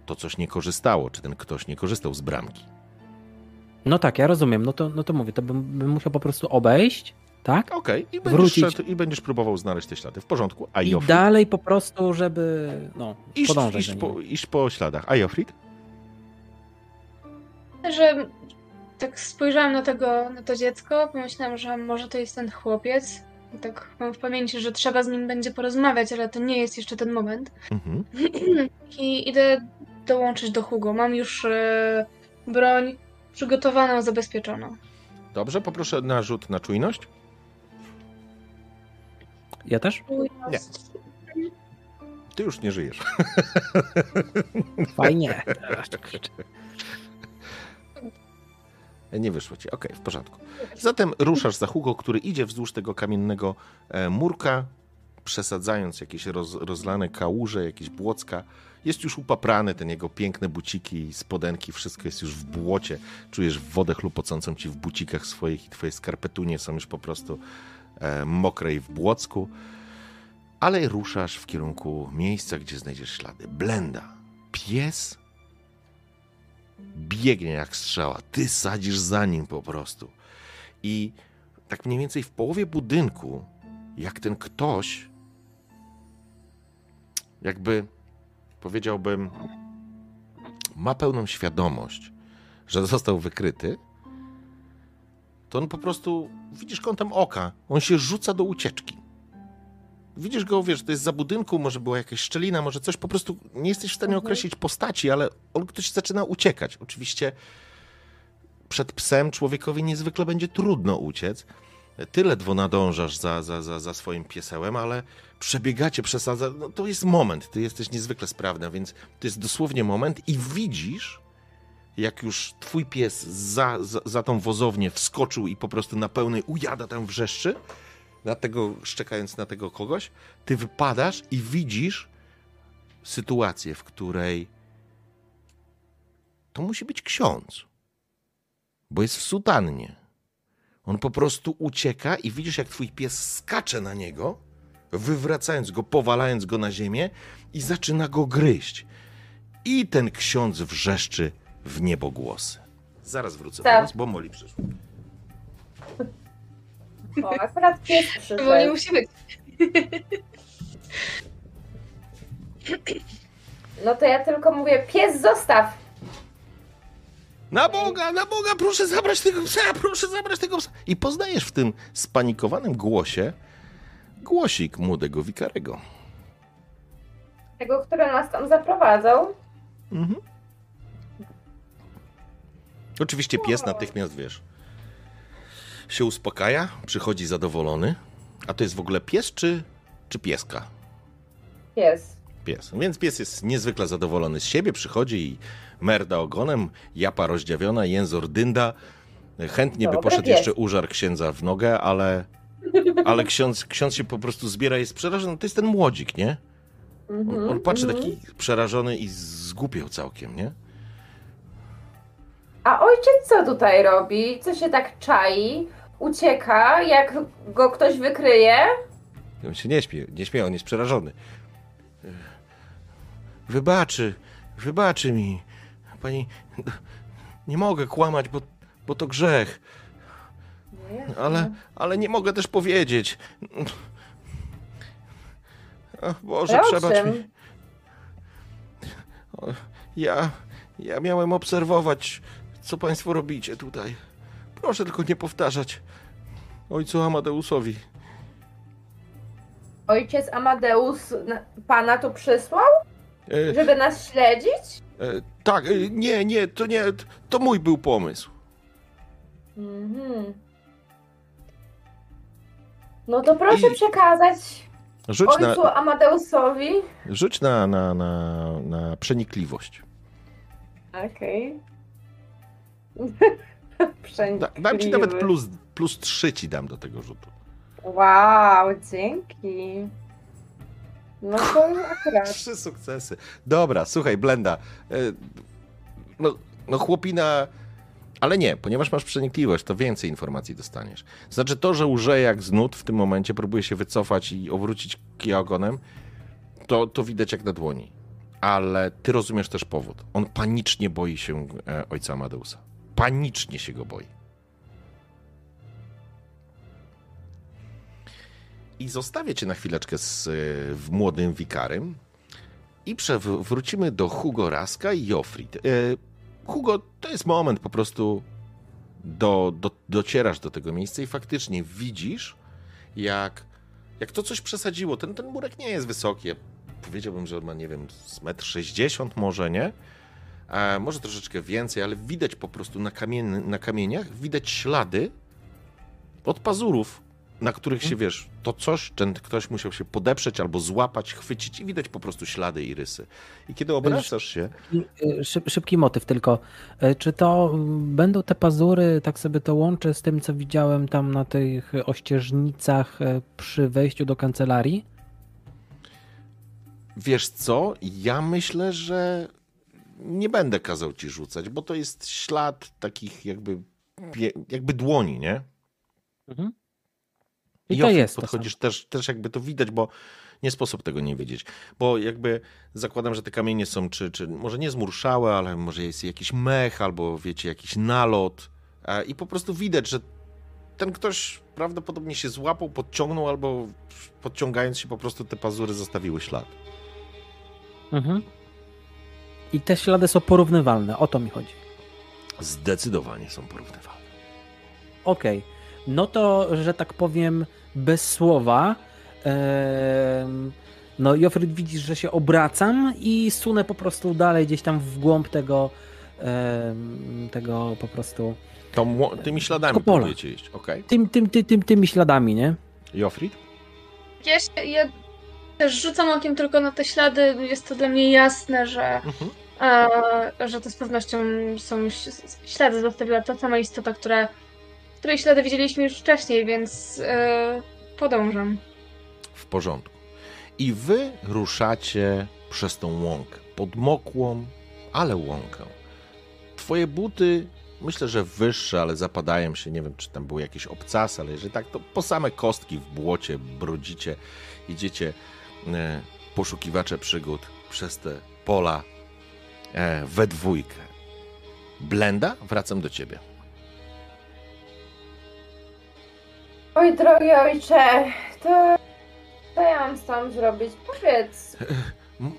To coś nie korzystało, czy ten ktoś nie korzystał z bramki. No tak, ja rozumiem. No to, no to mówię, to bym, bym musiał po prostu obejść, tak? Okej, i, będziesz szedł i będziesz próbował znaleźć te ślady. W porządku. A I Jofrid? dalej po prostu, żeby no, Iść, podążać iść, po, iść po śladach. A Jofrid? Że tak spojrzałam na tego, na to dziecko, pomyślałam, że może to jest ten chłopiec. I tak mam w pamięci, że trzeba z nim będzie porozmawiać, ale to nie jest jeszcze ten moment. Mhm. I idę dołączyć do Hugo. Mam już e, broń przygotowaną, zabezpieczoną. Dobrze, poproszę na rzut na czujność. Ja też? Nie. Ty już nie żyjesz. Fajnie. Nie wyszło ci. Okej, w porządku. Zatem ruszasz za Hugo, który idzie wzdłuż tego kamiennego e, murka, przesadzając jakieś roz, rozlane kałuże, jakieś błocka Jest już upaprany, ten jego piękne buciki, spodenki, wszystko jest już w błocie. Czujesz wodę chlupocącą ci w bucikach swoich i twoje skarpetunie są już po prostu e, mokre i w błocku. Ale ruszasz w kierunku miejsca, gdzie znajdziesz ślady. Blenda. Pies biegnie jak strzała. Ty sadzisz za nim po prostu. I tak mniej więcej w połowie budynku, jak ten ktoś, jakby powiedziałbym, ma pełną świadomość, że został wykryty, to on po prostu, widzisz kątem oka, on się rzuca do ucieczki. Widzisz go, wiesz, to jest za budynku, może była jakaś szczelina, może coś, po prostu nie jesteś w stanie określić postaci, ale on ktoś zaczyna uciekać. Oczywiście przed psem człowiekowi niezwykle będzie trudno uciec. Ty ledwo nadążasz za, za, za, za swoim piesełem, ale przebiegacie przez... No to jest moment, ty jesteś niezwykle sprawna, więc to jest dosłownie moment i widzisz, jak już twój pies za, za, za tą wozownię wskoczył i po prostu na pełnej ujada tam wrzeszczy, na tego, szczekając na tego kogoś, ty wypadasz i widzisz sytuację, w której to musi być ksiądz, bo jest w sutannie. On po prostu ucieka i widzisz, jak twój pies skacze na niego, wywracając go, powalając go na ziemię i zaczyna go gryźć. I ten ksiądz wrzeszczy w niebogłosy. Zaraz wrócę Tak. do was, bo Moli przyszło. O, akurat pies Bo nie przyszedł. musi być. No to ja tylko mówię, pies zostaw. Na Boga, na Boga, proszę zabrać tego psa, proszę zabrać tego psa. I poznajesz w tym spanikowanym głosie głosik młodego wikarego. Tego, który nas tam zaprowadzał. Mhm. Oczywiście pies natychmiast, wiesz, się uspokaja, przychodzi zadowolony. A to jest w ogóle pies czy, czy pieska? Pies. Pies. Więc pies jest niezwykle zadowolony z siebie, przychodzi i merda ogonem, japa rozdziawiona, jęzor dynda. Chętnie by poszedł jeszcze użar księdza w nogę, ale, ale ksiądz, ksiądz się po prostu zbiera i jest przerażony. To jest ten młodzik, nie? On, Mhm, on patrzy mhm. taki przerażony i zgłupiał całkiem, nie? A ojciec co tutaj robi? Co się tak czai? Ucieka, jak go ktoś wykryje? On się nie śmie, nie śmieje, on jest przerażony. Wybaczy, wybaczy mi. Pani, nie mogę kłamać, bo, bo to grzech. Ale, ale nie mogę też powiedzieć. Ach, Boże, Ale o przebacz czym? mi. Ja, ja miałem obserwować, co państwo robicie tutaj. Proszę tylko nie powtarzać ojcu Amadeusowi. Ojciec Amadeus na- pana tu przysłał, E, żeby nas śledzić? E, tak, e, nie, nie, to nie, to mój był pomysł. Mhm. No to proszę I- przekazać Rzuć ojcu na, Amadeusowi. rzuć na, na, na, na przenikliwość. Okej. Da, dam ci nawet plus, plus 3 ci dam do tego rzutu. Wow, dzięki. No to akurat. Trzy sukcesy. Dobra, słuchaj, Blenda. e, No, no chłopina... Ale nie, ponieważ masz przenikliwość, to więcej informacji dostaniesz. Znaczy to, że łże jak z nut w tym momencie, próbuje się wycofać i obrócić kija ogonem, to, to widać jak na dłoni. Ale ty rozumiesz też powód. On panicznie boi się e, ojca Amadeusa. Panicznie się go boi. I zostawię cię na chwileczkę z e, w młodym wikarym i przewrócimy do Hugo Raska i Jofrid. E, Hugo, to jest moment po prostu do, do, docierasz do tego miejsca i faktycznie widzisz, jak, jak to coś przesadziło. Ten, ten murek nie jest wysoki. Ja powiedziałbym, że on ma, nie wiem, z metr 60 może, nie? E, może troszeczkę więcej, ale widać po prostu na, kamien, na kamieniach, widać ślady od pazurów, na których się, wiesz, to coś, ten ktoś musiał się podeprzeć albo złapać, chwycić i widać po prostu ślady i rysy. I kiedy obracasz się, Y, Szyb, szybki motyw tylko. Y, Czy to mm, będą te pazury, tak sobie to łączę z tym, co widziałem tam na tych ościeżnicach y, przy wejściu do kancelarii? Wiesz co? Ja myślę, że nie będę kazał ci rzucać, bo to jest ślad takich jakby, jakby dłoni, nie? Mhm. I, I to jest. Podchodzisz też, też jakby to widać, bo nie sposób tego nie wiedzieć. Bo jakby zakładam, że te kamienie są, czy, czy może nie zmurszałe, ale może jest jakiś mech, albo wiecie, jakiś nalot. E, I po prostu widać, że ten ktoś prawdopodobnie się złapał, podciągnął, albo podciągając się po prostu te pazury zostawiły ślad. Mhm. I te ślady są porównywalne, o to mi chodzi. Zdecydowanie są porównywalne. Okej. Okay. No to, że tak powiem, bez słowa. no, Jofryd widzisz, że się obracam i sunę po prostu dalej gdzieś tam w głąb tego, tego po prostu. To, tymi śladami próbujecie iść, okej? Okay. Tym, tym, tym, tym, tymi śladami, nie? Jofrid? Ja, się, ja też rzucam okiem tylko na te ślady. Jest to dla mnie jasne, że, mhm. A, że to z pewnością są ślady zostawiła ta sama istota, która, której ślady widzieliśmy już wcześniej, więc e, podążam. W porządku. I wy ruszacie przez tą łąkę. Podmokłą, ale łąkę. Twoje buty myślę, że wyższe, ale zapadają się. Nie wiem, czy tam były jakieś obcasy, ale jeżeli tak, to po same kostki w błocie brodzicie. Idziecie e, poszukiwacze przygód przez te pola we dwójkę. Blenda, wracam do ciebie. Oj, drogi ojcze, to co ja mam z tam zrobić? Powiedz. E,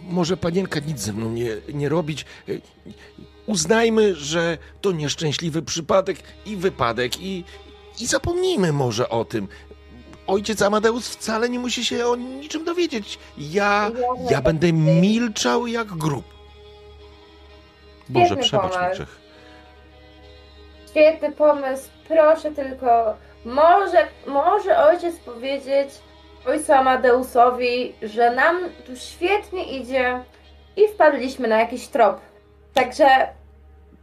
może panienka nic ze mną nie, nie robić. E, uznajmy, że to nieszczęśliwy przypadek i wypadek i, i zapomnijmy może o tym. Ojciec Amadeus wcale nie musi się o niczym dowiedzieć. Ja, ja będę milczał jak grób. Boże, przebacz mi Czech. Świetny pomysł. Proszę tylko, może, może ojciec powiedzieć ojcu Amadeusowi, że nam tu świetnie idzie i wpadliśmy na jakiś trop. Także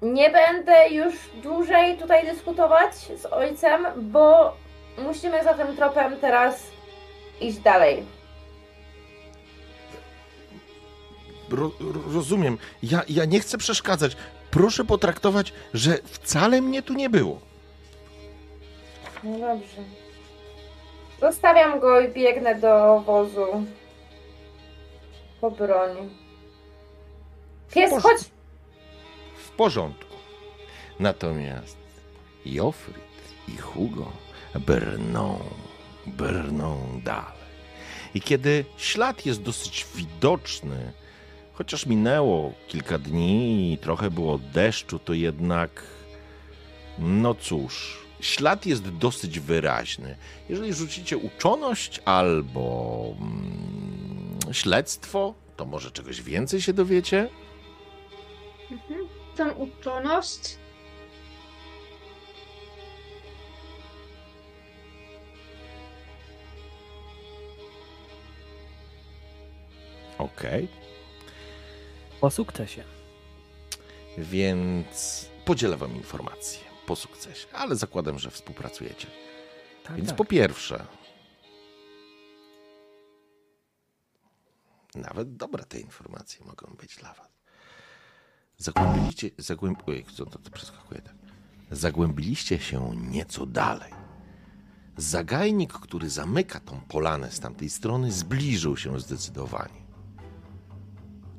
nie będę już dłużej tutaj dyskutować z ojcem, bo musimy za tym tropem teraz iść dalej. Ro, rozumiem. Ja, ja nie chcę przeszkadzać. Proszę potraktować, że wcale mnie tu nie było. No dobrze. Zostawiam go i biegnę do wozu. Po broń. Pies, chodź! W porządku. Natomiast Jofryd i Hugo brną, brną dalej. I kiedy ślad jest dosyć widoczny, chociaż minęło kilka dni i trochę było deszczu, to jednak, no cóż, ślad jest dosyć wyraźny. Jeżeli rzucicie uczoność albo mm, śledztwo, to może czegoś więcej się dowiecie? Mhm. Tą uczoność Okej. Okay. Po sukcesie. Więc podzielę wam informacje po sukcesie, ale zakładam, że współpracujecie. Tak, Więc tak. po pierwsze, nawet dobre te informacje mogą być dla was. Zagłębiliście, zagłęb... Oj, co to, to przeskakuje tak. Zagłębiliście się nieco dalej. Zagajnik, który zamyka tą polanę z tamtej strony, zbliżył się zdecydowanie.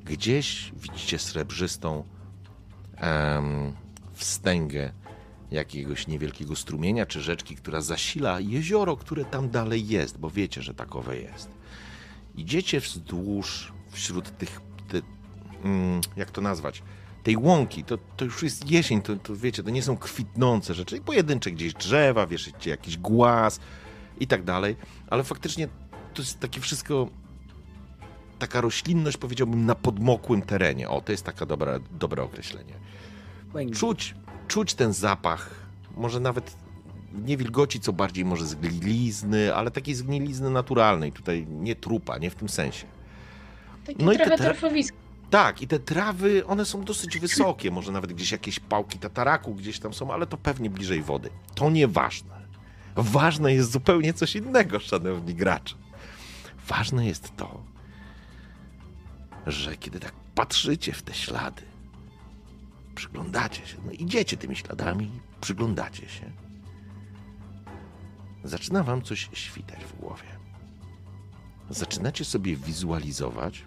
Gdzieś widzicie srebrzystą em, wstęgę jakiegoś niewielkiego strumienia czy rzeczki, która zasila jezioro, które tam dalej jest, bo wiecie, że takowe jest. Idziecie wzdłuż wśród tych, te, mm, jak to nazwać, tej łąki, to, to już jest jesień, to, to wiecie, to nie są kwitnące rzeczy, pojedyncze gdzieś drzewa, wiesz, jakiś głaz i tak dalej, ale faktycznie to jest takie wszystko taka roślinność, powiedziałbym, na podmokłym terenie. O, to jest taka dobra, dobre określenie. Czuć, czuć ten zapach, może nawet nie wilgoci, co bardziej może zgnilizny, ale takiej zgnilizny naturalnej, tutaj nie trupa, nie w tym sensie. Takie no i te tra... Tak, i te trawy, one są dosyć wysokie, może nawet gdzieś jakieś pałki tataraku gdzieś tam są, ale to pewnie bliżej wody. To nieważne. Ważne jest zupełnie coś innego, szanowni gracze. Ważne jest to, że kiedy tak patrzycie w te ślady, przyglądacie się, no idziecie tymi śladami, przyglądacie się, zaczyna wam coś świtać w głowie. Zaczynacie sobie wizualizować.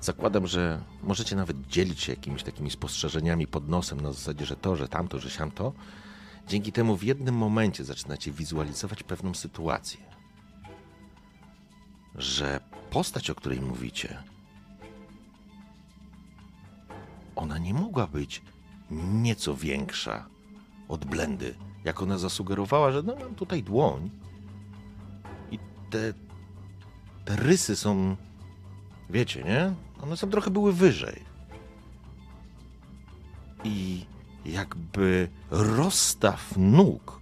Zakładam, że możecie nawet dzielić się jakimiś takimi spostrzeżeniami pod nosem na zasadzie, że to, że tamto, że siamto. Dzięki temu w jednym momencie zaczynacie wizualizować pewną sytuację. Że postać, o której mówicie, ona nie mogła być nieco większa od blendy, jak ona zasugerowała, że no mam tutaj dłoń i te, te rysy są, wiecie, nie? One są trochę były wyżej. I jakby rozstaw nóg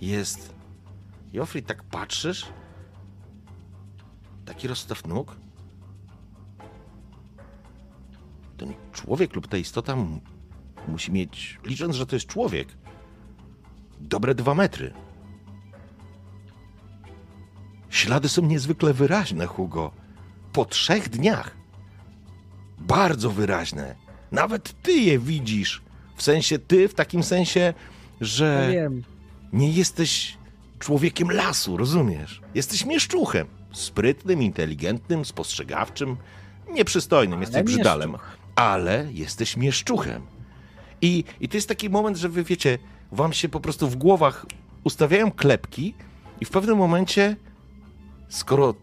jest. Jofri, tak patrzysz? Taki rozstaw nóg? Ten człowiek lub ta istota musi mieć, licząc, że to jest człowiek, dobre dwa metry. Ślady są niezwykle wyraźne, Hugo. Po trzech dniach. Bardzo wyraźne. Nawet ty je widzisz. W sensie ty, w takim sensie, że Ja wiem. nie jesteś człowiekiem lasu, rozumiesz? Jesteś mieszczuchem. Sprytnym, inteligentnym, spostrzegawczym, nieprzystojnym, Ale jesteś brzydalem. Ale jesteś mieszczuchem. I, I to jest taki moment, że wy wiecie, wam się po prostu w głowach ustawiają klepki i w pewnym momencie, skoro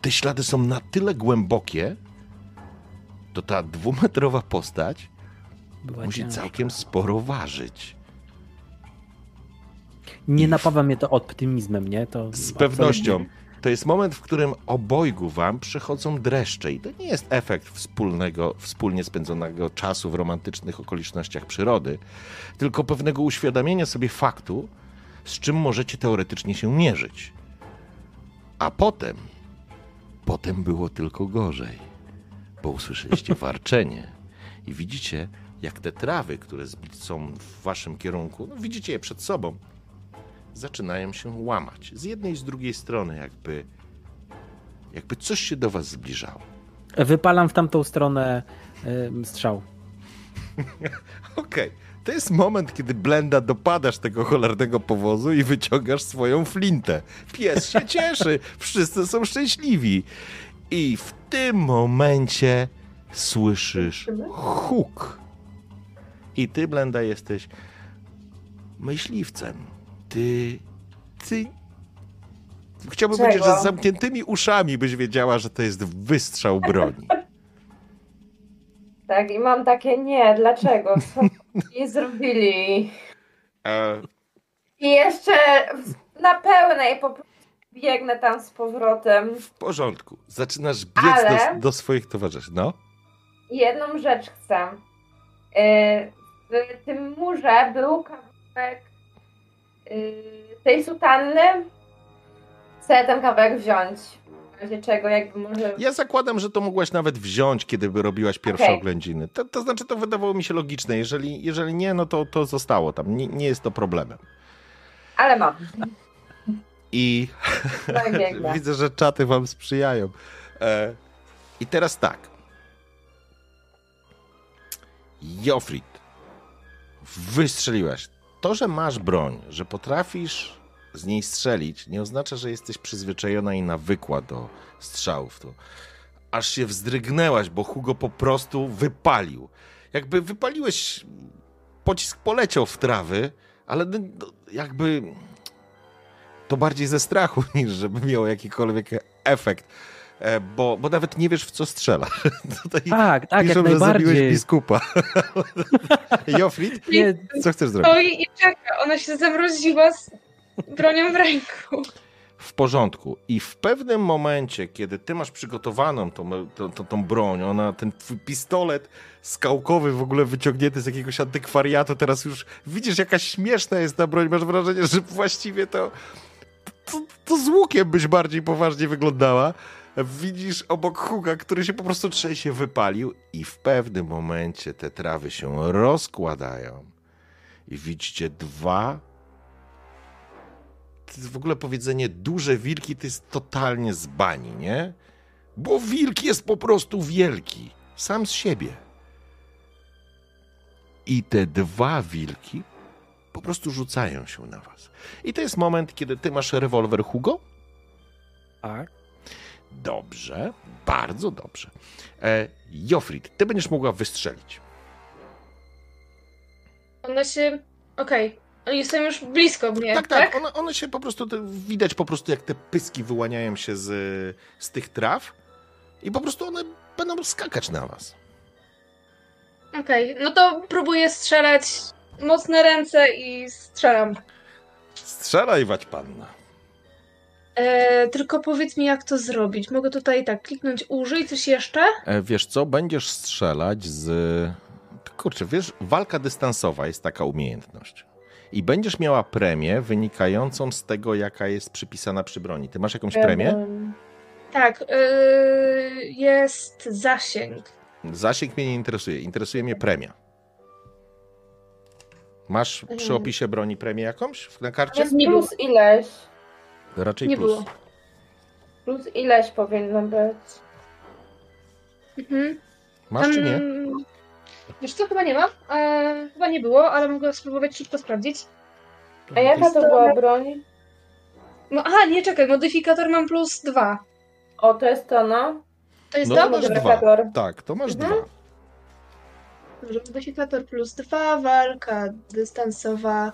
te ślady są na tyle głębokie, to ta dwumetrowa postać Była musi ciężka. całkiem sporo ważyć. Nie napawa mnie to optymizmem, nie? To Z pewnością. To jest moment, w którym obojgu wam przychodzą dreszcze i to nie jest efekt wspólnego, wspólnie spędzonego czasu w romantycznych okolicznościach przyrody, tylko pewnego uświadomienia sobie faktu, z czym możecie teoretycznie się mierzyć. A potem, potem było tylko gorzej, bo usłyszeliście warczenie i widzicie, jak te trawy, które są w waszym kierunku, no widzicie je przed sobą, zaczynają się łamać. Z jednej i z drugiej strony, jakby, jakby coś się do was zbliżało. Wypalam w tamtą stronę em, strzał. Okej. To jest moment, kiedy Blenda dopadasz tego cholernego powozu i wyciągasz swoją flintę. Pies się cieszy, wszyscy są szczęśliwi. I w tym momencie słyszysz huk. I ty, Blenda, jesteś myśliwcem. Ty. Ty. Chciałbym Czego? powiedzieć, że z zamkniętymi uszami byś wiedziała, że to jest wystrzał broni. Tak, i mam takie, nie, dlaczego? Co nie zrobili? E, I jeszcze na pełnej po prostu biegnę tam z powrotem. w porządku. Zaczynasz biec Ale- do, do swoich towarzyszy. No. Jedną rzecz chcę. Yy, W tym murze był kawałek tej sutanny. Chcę ten kawałek wziąć. W razie czego jakby może... Ja zakładam, że to mogłaś nawet wziąć, kiedy by robiłaś pierwsze Okej. oględziny. To, to znaczy, to wydawało mi się logiczne. Jeżeli, jeżeli nie, no to, to zostało tam. Nie, nie jest to problemem. Ale mam. I No widzę, że czaty wam sprzyjają. E, I teraz tak. Jofrit, wystrzeliłaś. To, że masz broń, że potrafisz z niej strzelić, nie oznacza, że jesteś przyzwyczajona i nawykła do strzałów. To aż się wzdrygnęłaś, bo Hugo po prostu wypalił. Jakby wypaliłeś, pocisk poleciał w trawy, ale no, no, jakby to bardziej ze strachu, niż żeby miało jakikolwiek efekt. E, Bo, bo nawet nie wiesz, w co strzela. Tutaj Tak, tak, piszą, jak że zabiłeś najbardziej. biskupa. Jofrit, Nie, co chcesz zrobić? Stoi i czeka. Ona się zamroziła z bronią w ręku. W porządku. I w pewnym momencie, kiedy ty masz przygotowaną tą, tą, tą, tą broń, ona, ten twój pistolet skałkowy w ogóle wyciągnięty z jakiegoś antykwariatu, teraz już widzisz, jaka śmieszna jest ta broń, masz wrażenie, że właściwie to, to, to z łukiem byś bardziej poważnie wyglądała. Widzisz obok Huga, który się po prostu trzęsie wypalił i w pewnym momencie te trawy się rozkładają i widzicie dwa w ogóle powiedzenie duże wilki to jest totalnie z bani, nie? Bo wilk jest po prostu wielki, sam z siebie. I te dwa wilki po prostu rzucają się na was. I to jest moment, kiedy ty masz rewolwer Hugo? Tak. Dobrze, bardzo dobrze. E, Jofrid, ty będziesz mogła wystrzelić. One się. Okej. Oni są już blisko mnie, tak, tak? tak, one, one się po prostu, te- widać po prostu jak te pyski wyłaniają się z, z tych traw i po prostu one będą skakać na was. Okej, no to próbuję strzelać mocne ręce i strzelam. Strzelaj, wać panna. E, tylko powiedz mi, jak to zrobić. Mogę tutaj tak kliknąć użyj, coś jeszcze? E, wiesz co, będziesz strzelać z... Kurczę, wiesz, walka dystansowa jest taka umiejętność. I będziesz miała premię wynikającą z tego, jaka jest przypisana przy broni. Ty masz jakąś premię? Tak, e, jest zasięg. Zasięg mnie nie interesuje. Interesuje mnie premia. Masz przy Mm. opisie broni premię jakąś na karcie? Jest plus ileś. Raczej Nie plus. było. Plus ileś powinno być. Mhm. Masz czy nie? Wiesz co, chyba nie ma. E, chyba nie było, ale mogę spróbować szybko sprawdzić. A jaka to była broń? No, aha, nie, czekaj, modyfikator mam plus dwa. O, to jest to, no. To jest No to? to masz Dobra. dwa. Modyfikator. Tak, to masz Mhm. dwa. Dobrze, modyfikator plus dwa, walka dystansowa.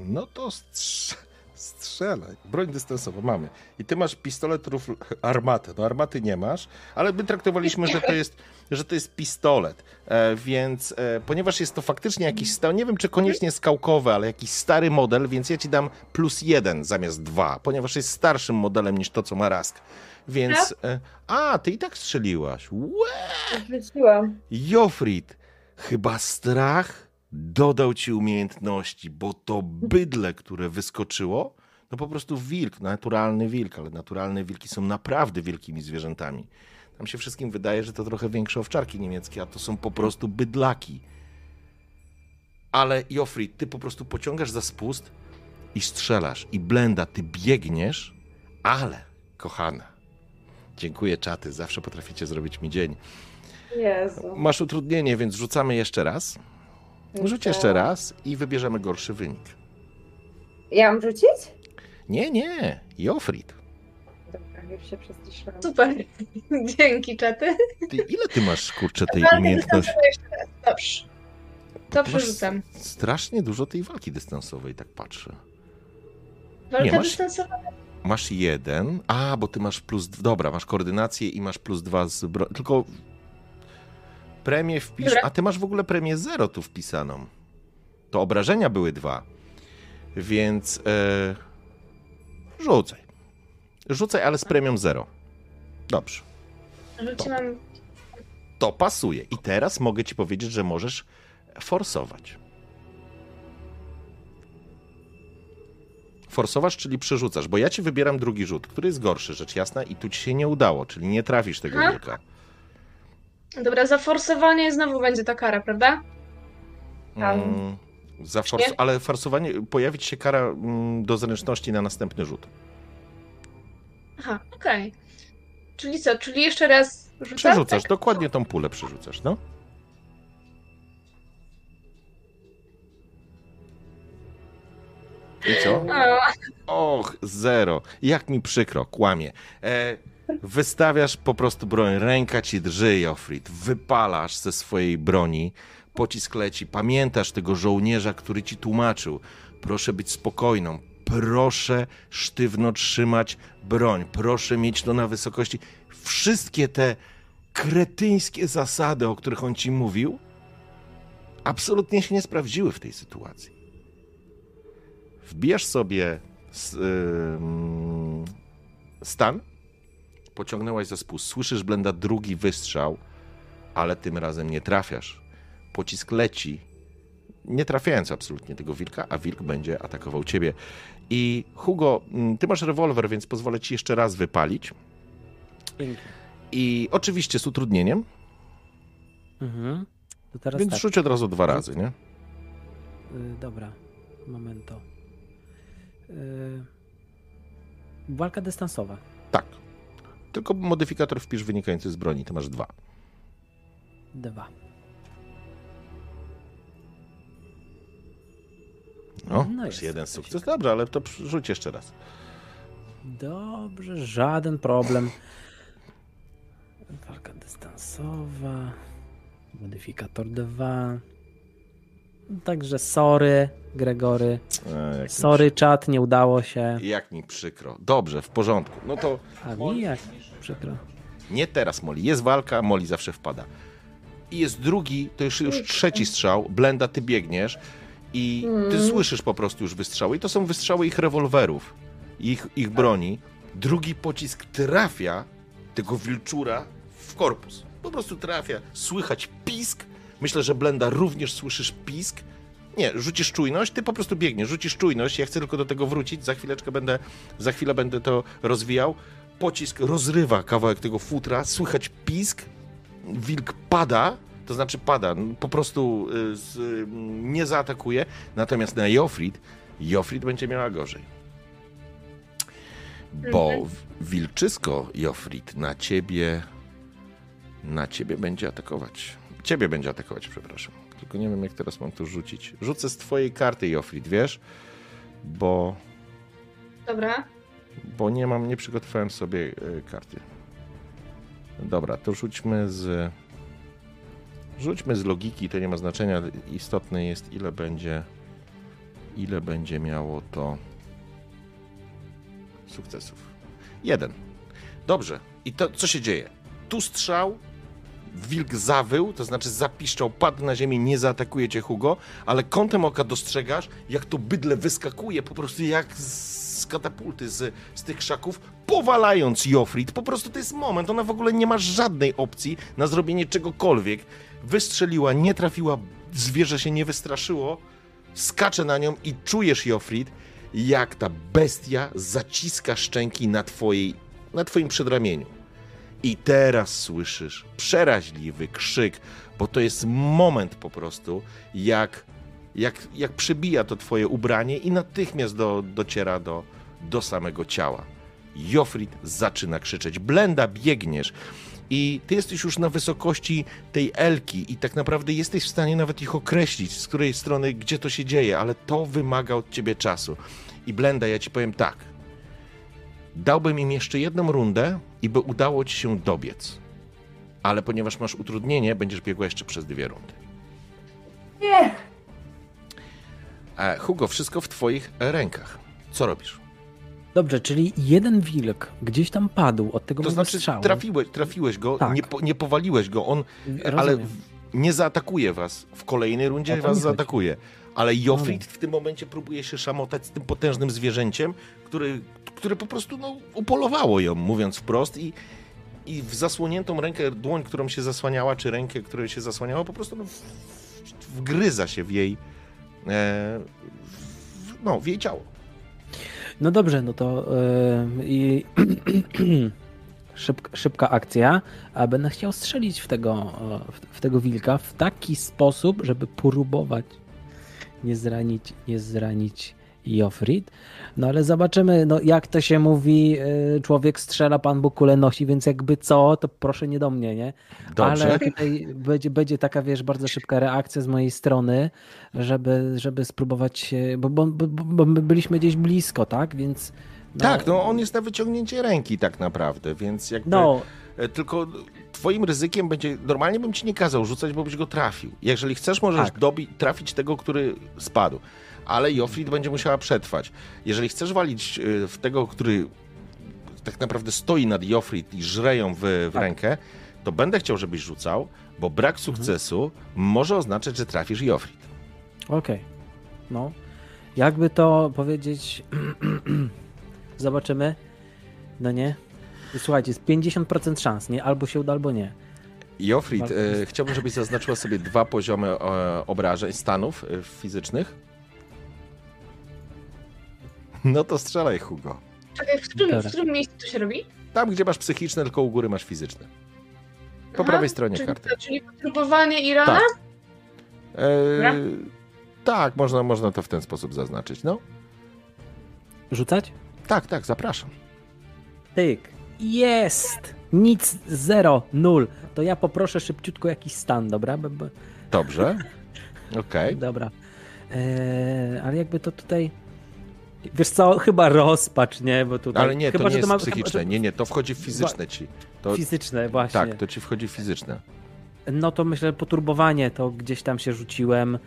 No to strz- strzelaj. Broń dystansowa mamy. I ty masz pistolet rufl armatę. No armaty nie masz, ale my traktowaliśmy, że to jest, że to jest pistolet. E, więc e, ponieważ jest to faktycznie jakiś stary, nie wiem czy koniecznie skałkowy, ale jakiś stary model, więc ja ci dam plus jeden zamiast dwa, ponieważ jest starszym modelem niż to, co ma Rask. Więc. E, a, ty i tak strzeliłaś. Łe! Wróciłam. Jofrid, chyba strach dodał ci umiejętności, bo to bydle, które wyskoczyło, no po prostu wilk, naturalny wilk, ale naturalne wilki są naprawdę wielkimi zwierzętami. Tam się wszystkim wydaje, że to trochę większe owczarki niemieckie, a to są po prostu bydlaki. Ale Jofrid, ty po prostu pociągasz za spust i strzelasz. I Blenda, ty biegniesz, ale, kochana, dziękuję czaty, zawsze potraficie zrobić mi dzień. Jezu. Masz utrudnienie, więc rzucamy jeszcze raz. Rzuć jeszcze raz i wybierzemy gorszy wynik. Ja mam rzucić? Nie, nie, Jofrid. Dobra, już się przestraszyłam. Super. Dzięki, czaty. Ty, ile ty masz, kurczę, tej Walkę umiejętności? jeszcze raz. Dobrze. To Ty masz przerzucam. Strasznie dużo tej walki dystansowej, tak patrzę. Walka nie, masz- dystansowa. Masz jeden, a, bo ty masz plus, dobra, masz koordynację i masz plus dwa z bro... Tylko premię wpisz, a ty masz w ogóle premię zero tu wpisaną. To obrażenia były dwa, więc e, rzucaj. Rzucaj, ale z premią zero. Dobrze. Rzuciłam. To pasuje. I teraz mogę ci powiedzieć, że możesz forsować. Forsowasz, czyli przerzucasz, bo ja ci wybieram drugi rzut, który jest gorszy, rzecz jasna, i tu ci się nie udało, czyli nie trafisz tego wilka. Dobra, za forsowanie znowu będzie ta kara, prawda? Tam. Mm, za fors- Nie? ale forsowanie, pojawi ci się kara mm, do zręczności na następny rzut. Aha, okej. Czyli co? Czyli jeszcze raz rzucam? Przerzucasz, Tak? dokładnie tą pulę przerzucasz, no. I co? Och, zero. Jak mi przykro, kłamie. E, wystawiasz po prostu broń, ręka ci drży, Jofrid. Wypalasz ze swojej broni, pocisk leci. Pamiętasz tego żołnierza, który ci tłumaczył. Proszę być spokojną. Proszę sztywno trzymać broń. Proszę mieć to na wysokości. Wszystkie te kretyńskie zasady, o których on ci mówił, absolutnie się nie sprawdziły w tej sytuacji wbijasz sobie stan, pociągnęłaś za spust, słyszysz blenda drugi wystrzał, ale tym razem nie trafiasz. Pocisk leci, nie trafiając absolutnie tego wilka, a wilk będzie atakował ciebie. I Hugo, mm, ty masz rewolwer, więc pozwolę ci jeszcze raz wypalić. Dzięki. I oczywiście z utrudnieniem, Mhm. To teraz więc tak. rzuć od razu dwa razy, nie? dobra, momento. Y, walka dystansowa. Tak. Tylko modyfikator wpisz wynikający z broni, ty masz dwa. Dwa. No, No jest jeden sukces. Dobrze, ale to rzuć jeszcze raz. Dobrze, żaden problem. Walka dystansowa. Modyfikator 2. Także sorry, Gregory. E, jak mi Sorry, czat, nie udało się. Jak mi przykro. Dobrze, w porządku. No to A mi jak przykro. nie teraz, Moli. Jest walka, Moli zawsze wpada. I jest drugi, to już, już trzeci strzał. Blenda, ty biegniesz i ty Mm. słyszysz po prostu już wystrzały. I to są wystrzały ich rewolwerów, ich, ich broni. Drugi pocisk trafia tego wilczura w korpus. Po prostu trafia. Słychać pisk. Myślę, że Blenda również słyszysz pisk. Nie, rzucisz czujność, ty po prostu biegniesz, rzucisz czujność. Ja chcę tylko do tego wrócić. Za chwileczkę będę, za chwilę będę to rozwijał. Pocisk rozrywa kawałek tego futra, słychać pisk. Wilk pada, to znaczy pada, po prostu y, z, y, nie zaatakuje. Natomiast na Jofrid, Jofrid będzie miała gorzej. Bo Mhm. wilczysko Jofrid na ciebie na ciebie będzie atakować. Ciebie będzie atakować, przepraszam. Tylko nie wiem, jak teraz mam to rzucić. Rzucę z twojej karty, Jofrid, wiesz? Bo, Dobra. bo nie mam, nie przygotowałem sobie y, karty. Dobra, to rzućmy z. Rzućmy z logiki, to nie ma znaczenia. Istotne jest, ile będzie. Ile będzie miało to sukcesów. Jeden. Dobrze. I to co się dzieje? Tu strzał, wilk zawył, to znaczy zapiszczał, padł na ziemię, nie zaatakuje cię Hugo, ale kątem oka dostrzegasz, jak to bydle wyskakuje po prostu jak z katapulty, z, z tych krzaków, powalając Jofrid. Po prostu to jest moment, ona w ogóle nie ma żadnej opcji na zrobienie czegokolwiek. Wystrzeliła, nie trafiła, zwierzę się nie wystraszyło, skacze na nią i czujesz, Jofrid, jak ta bestia zaciska szczęki na, twojej, na twoim przedramieniu. I teraz słyszysz przeraźliwy krzyk, bo to jest moment po prostu, jak, jak, jak przebija to twoje ubranie i natychmiast do, dociera do, do samego ciała. Jofrid zaczyna krzyczeć. Blenda, biegniesz. I ty jesteś już na wysokości tej elki i tak naprawdę jesteś w stanie nawet ich określić, z której strony, gdzie to się dzieje, ale to wymaga od ciebie czasu. I Blenda, ja ci powiem tak. Dałbym im jeszcze jedną rundę i by udało ci się dobiec. Ale ponieważ masz utrudnienie, będziesz biegła jeszcze przez dwie rundy. Nie! E, Hugo, wszystko w twoich rękach. Co robisz? Dobrze, czyli jeden wilk gdzieś tam padł od tego To znaczy strzału. trafiłeś, trafiłeś go, Tak. nie, po, nie powaliłeś go, on ale Rozumiem. w- nie zaatakuje was. W kolejnej rundzie was chodzi. Ale Jofrid No. w tym momencie próbuje się szamotać z tym potężnym zwierzęciem, który, które po prostu no, upolowało ją, mówiąc wprost. I, I w zasłoniętą rękę, dłoń, którą się zasłaniała, czy rękę, którą się zasłaniała, po prostu no, w- w- wgryza się w jej, e, w, no, w jej ciało. No dobrze, no to yy, i szybka, szybka akcja, a będę chciał strzelić w tego, w, w tego wilka w taki sposób, żeby próbować nie zranić, nie zranić Jofrid. No ale zobaczymy, no jak to się mówi, yy, człowiek strzela, Pan Bóg kulę nosi, więc jakby co, to proszę nie do mnie, nie? Dobrze. Ale tutaj będzie, będzie taka, wiesz, bardzo szybka reakcja z mojej strony, żeby, żeby spróbować bo, bo, bo, bo my byliśmy gdzieś blisko, tak? Więc. Tak, no on jest na wyciągnięcie ręki tak naprawdę, więc jakby... No, E, Tylko twoim ryzykiem będzie. Normalnie bym ci nie kazał rzucać, bo byś go trafił. Jeżeli chcesz, możesz Tak. dobi- trafić tego, który spadł. Ale Jofrid będzie musiała przetrwać. Jeżeli chcesz walić e, w tego, który tak naprawdę stoi nad Jofrid i żre ją w, w Tak. rękę, to będę chciał, żebyś rzucał, bo brak Mhm. sukcesu może oznaczać, że trafisz Jofrid. okej. No. Jakby to powiedzieć. Zobaczymy. No nie. Słuchajcie, jest 50% szans, nie? Albo się uda, albo nie. Jofrid, e, chciałbym, żebyś zaznaczyła sobie dwa poziomy e, obrażeń, stanów e, fizycznych. No to strzelaj, Hugo. Czekaj, w którym, Dobra. w którym miejscu to się robi? Tam, gdzie masz psychiczne, tylko u góry masz fizyczne. Po Aha, prawej stronie czyli, karty. Czyli poturbowanie i rana? Tak. E. Tak, można, można to w ten sposób zaznaczyć. No, Rzucać? tak, tak, zapraszam. Tyk. Jest! Nic, zero, nul. To ja poproszę szybciutko jakiś stan, dobra? B- b- Dobrze. Okej. Dobra. Eee, ale jakby to tutaj... Wiesz co, chyba rozpacz, nie? Bo tutaj... Ale nie, to chyba, nie że jest ma- psychiczne. chyba- Nie, nie, to wchodzi w fizyczne ci. To, Fizyczne, właśnie. tak, to ci wchodzi w fizyczne. No to myślę, poturbowanie to gdzieś tam się rzuciłem,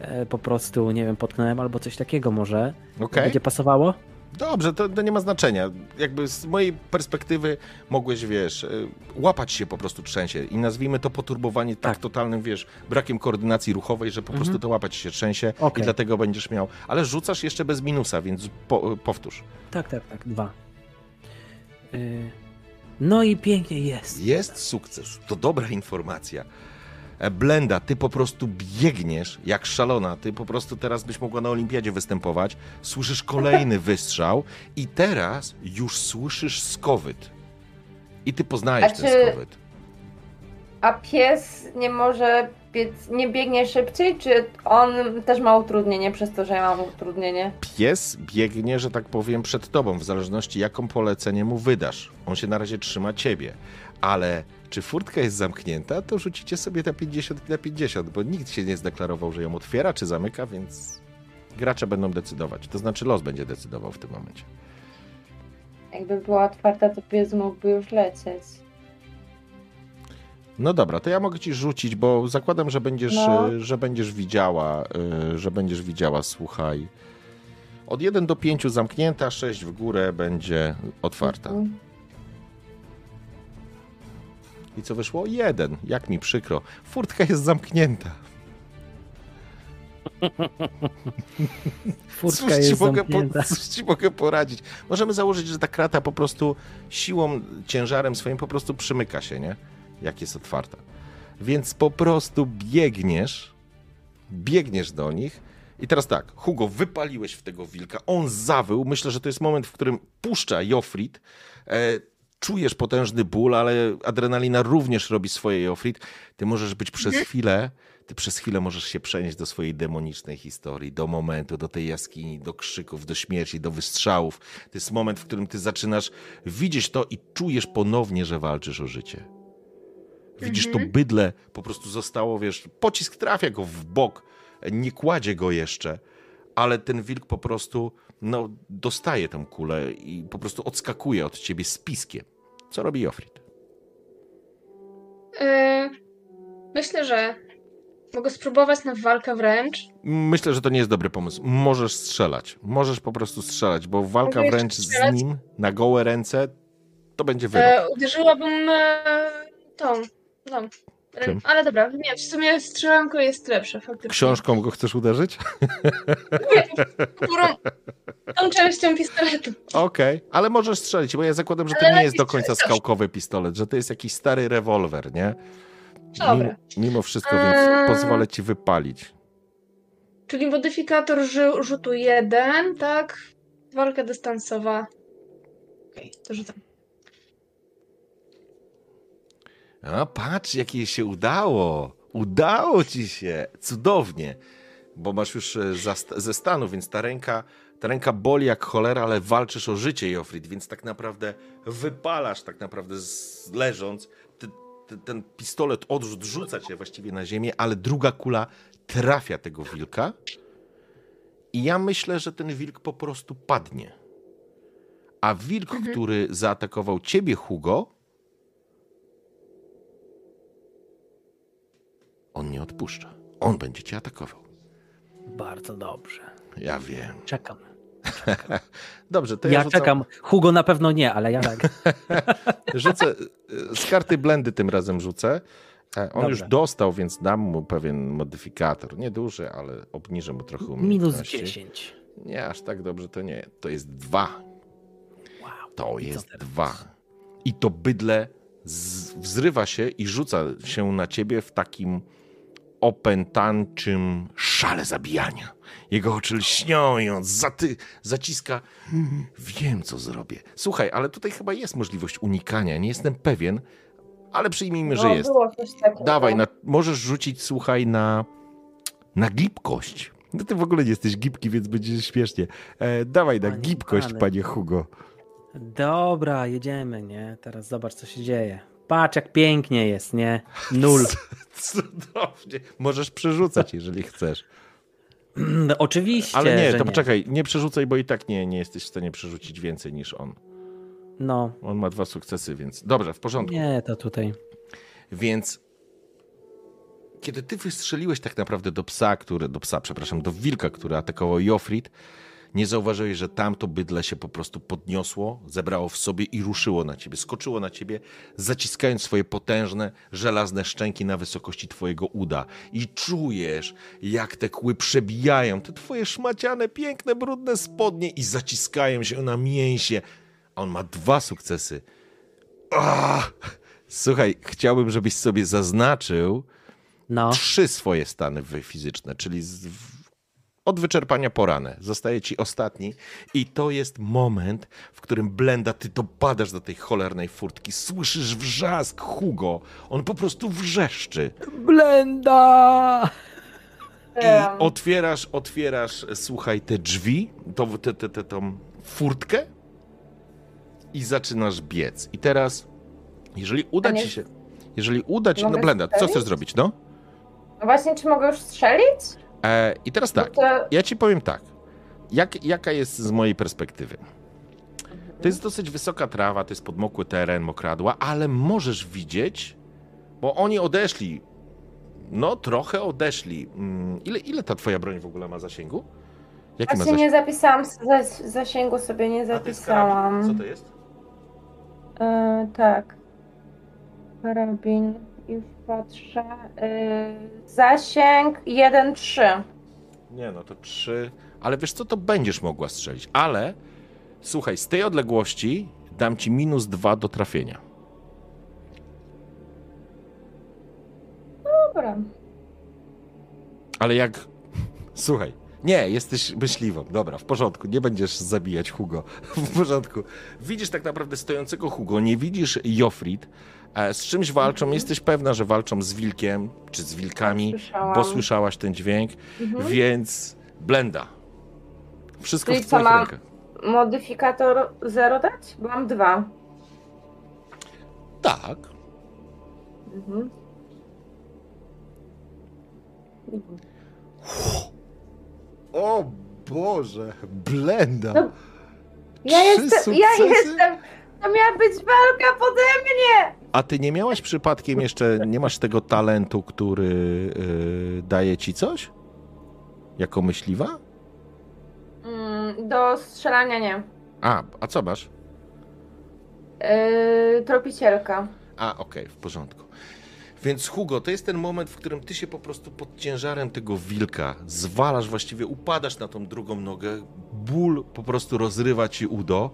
e, po prostu, nie wiem, potknąłem albo coś takiego może. Okej. Będzie pasowało? Dobrze, to, to nie ma znaczenia. Jakby z mojej perspektywy mogłeś, wiesz, y, łapać się po prostu trzęsie i nazwijmy to poturbowanie tak, Tak. totalnym, wiesz, brakiem koordynacji ruchowej, że po Mhm. prostu to łapać się trzęsie i Okej. dlatego będziesz miał. Ale rzucasz jeszcze bez minusa, więc po, powtórz. Tak, tak, tak, dwa. Y, No i pięknie jest. Jest sukces. To dobra informacja. E, Blenda, ty po prostu biegniesz jak szalona. Ty po prostu teraz byś mogła na olimpiadzie występować. Słyszysz kolejny wystrzał i teraz już słyszysz skowyt. I ty poznajesz A ten czy- skowyt. A pies nie może biec, nie biegnie szybciej, czy on też ma utrudnienie przez to, że ja mam utrudnienie? Pies biegnie, że tak powiem, przed tobą, w zależności jaką polecenie mu wydasz. On się na razie trzyma ciebie. Ale czy furtka jest zamknięta, to rzucicie sobie na 50 na 50, bo nikt się nie zdeklarował, że ją otwiera czy zamyka, więc gracze będą decydować. To znaczy los będzie decydował w tym momencie. Jakby była otwarta, to pies mógłby już lecieć. No dobra, to ja mogę ci rzucić, bo zakładam, że będziesz, No. że będziesz widziała, y, że będziesz widziała, słuchaj. Od 1 do 5 zamknięta, 6 w górę będzie otwarta. Mhm. I co wyszło? Jeden. Jak mi przykro. Furtka jest zamknięta. Furtka cóż, ci jest mogę zamknięta. po, cóż ci mogę poradzić? Możemy założyć, że ta krata po prostu siłą, ciężarem swoim po prostu przymyka się, nie? Jak jest otwarta. Więc po prostu biegniesz, biegniesz do nich i teraz tak, Hugo, wypaliłeś w tego wilka, on zawył, myślę, że to jest moment, w którym puszcza Jofrit, e, czujesz potężny ból, ale adrenalina również robi swoje Jofrit. Ty możesz być przez chwilę, ty przez chwilę możesz się przenieść do swojej demonicznej historii, do momentu, do tej jaskini, do krzyków, do śmierci, do wystrzałów. To jest moment, w którym ty zaczynasz widzieć to i czujesz ponownie, że walczysz o życie. Widzisz to bydle, po prostu zostało, wiesz, pocisk trafia go w bok, nie kładzie go jeszcze, ale ten wilk po prostu, no, dostaje tę kulę i po prostu odskakuje od ciebie z piskiem. Co robi Jofrid? Yy, myślę, że mogę spróbować na walkę wręcz. Myślę, że to nie jest dobry pomysł. Możesz strzelać. Możesz po prostu strzelać, bo walka Mogę wręcz z nim na gołe ręce to będzie wyrok. E, uderzyłabym e, tą, tą. Czym? Ale dobra, nie, w sumie strzelanko jest lepsze faktycznie. Książką go chcesz uderzyć? Którą, tą częścią pistoletu. Okej, ale możesz strzelić, bo ja zakładam, że to Ale nie jest do końca skałkowy pistolet, że to jest jakiś stary rewolwer, nie? Dobra. Mimo, mimo wszystko, więc Eee. pozwolę ci wypalić. Czyli modyfikator rzu- rzutu 1, tak? Walka dystansowa. Okej, to rzucam. A patrz, jakie się udało. Udało ci się. Cudownie. Bo masz już e, ze stanu, więc ta ręka, ta ręka boli jak cholera, ale walczysz o życie, Jofrid, więc tak naprawdę wypalasz, tak naprawdę z, leżąc. Ty, ty, ten pistolet odrzut rzuca cię właściwie na ziemię, ale druga kula trafia tego wilka. I ja myślę, że ten wilk po prostu padnie. A wilk, który zaatakował ciebie, Hugo, on nie odpuszcza. On będzie cię atakował. Bardzo dobrze. Ja wiem. Czekam. Dobrze, to Ja, ja, rzucam, czekam. Hugo na pewno nie, ale ja tak. rzucę z karty blendy tym razem rzucę. E, On już dostał, więc dam mu pewien modyfikator. Nieduży, ale obniżę mu trochę Minus umiejętności. 10. Nie, aż tak dobrze to nie. To jest dwa. Wow. To jest dwa. I to bydle z, wzrywa się i rzuca się na ciebie w takim opętaczym szale zabijania. Jego oczy lśnią i on zaty, zaciska. "Hmm, Wiem, co zrobię. Słuchaj, ale tutaj chyba jest możliwość unikania. Nie jestem pewien, ale przyjmijmy, że no, jest. było coś takiego. Dawaj, na, możesz rzucić, słuchaj, na, na gibkość. No ty w ogóle nie jesteś gibki, więc będzie śmiesznie. E, dawaj na Panie gibkość, panie Hugo. Dobra, jedziemy, nie? Teraz zobacz, co się dzieje. Patrz, jak pięknie jest, nie? Nul. Cudownie. Możesz przerzucać, jeżeli chcesz. No, Oczywiście, Ale nie, to poczekaj, nie przerzucaj, bo i tak nie, nie jesteś w stanie przerzucić więcej niż on. No, On ma dwa sukcesy, więc dobrze, w porządku. nie, to tutaj. Więc kiedy ty wystrzeliłeś tak naprawdę do psa, który, do psa, przepraszam, do wilka, który atakował Jofrid, nie zauważyłeś, że tamto bydle się po prostu podniosło, zebrało w sobie i ruszyło na ciebie, skoczyło na ciebie, zaciskając swoje potężne, żelazne szczęki na wysokości twojego uda. I czujesz, jak te kły przebijają te twoje szmaciane, piękne, brudne spodnie i zaciskają się na mięsie. A on ma dwa sukcesy. Ah! Słuchaj, chciałbym, żebyś sobie zaznaczył No, trzy swoje stany fizyczne, czyli od wyczerpania porane. Zostaje ci ostatni i to jest moment, w którym Blenda, ty dopadasz do tej cholernej furtki, słyszysz wrzask Hugo, on po prostu wrzeszczy Blenda! i otwierasz, otwierasz, słuchaj, te drzwi, to, te, te, te, tą furtkę i zaczynasz biec. I teraz, jeżeli uda ci się, jeżeli uda ci, no Blenda, co chcesz zrobić, no? no właśnie, czy mogę już strzelić? E, I teraz tak, to, ja ci powiem tak. Jak, jaka jest z mojej perspektywy? To jest dosyć wysoka trawa, to jest podmokły teren, mokradła, ale możesz widzieć, bo oni odeszli. No, trochę odeszli. Mm, Ile, ile ta twoja broń w ogóle ma zasięgu? Jaki ma właśnie zasięg? nie zapisałam, za- zasięgu sobie nie zapisałam. Co to jest? E, tak. Karabin, już patrzę. E, zasięg 1-3. Nie, no to trzy. Ale wiesz co, to będziesz mogła strzelić. Ale słuchaj, z tej odległości dam ci minus dwa do trafienia. Dobra. Ale jak. Słuchaj. Nie, jesteś myśliwą. Dobra, w porządku. Nie będziesz zabijać Hugo. W porządku. Widzisz tak naprawdę stojącego Hugo, nie widzisz Jofrid. E, Z czymś walczą, jesteś pewna, że walczą z wilkiem, czy z wilkami, Słyszałam. bo słyszałaś ten dźwięk, Mhm. więc blenda. Wszystko Czyli w co twoich mam? rękach. Modyfikator 0 dać? Bo mam dwa. Tak. Mhm. O Boże, blenda. No, Ja Trzy jestem, ja jestem. To miała być walka pode mnie! A ty nie miałaś przypadkiem jeszcze, nie masz tego talentu, który yy, daje ci coś? Jako myśliwa? Mm, do strzelania nie. A, a co masz? Yy, tropicielka. A, okej, w porządku. Więc Hugo, to jest ten moment, w którym ty się po prostu pod ciężarem tego wilka zwalasz, właściwie upadasz na tą drugą nogę, ból po prostu rozrywa ci udo.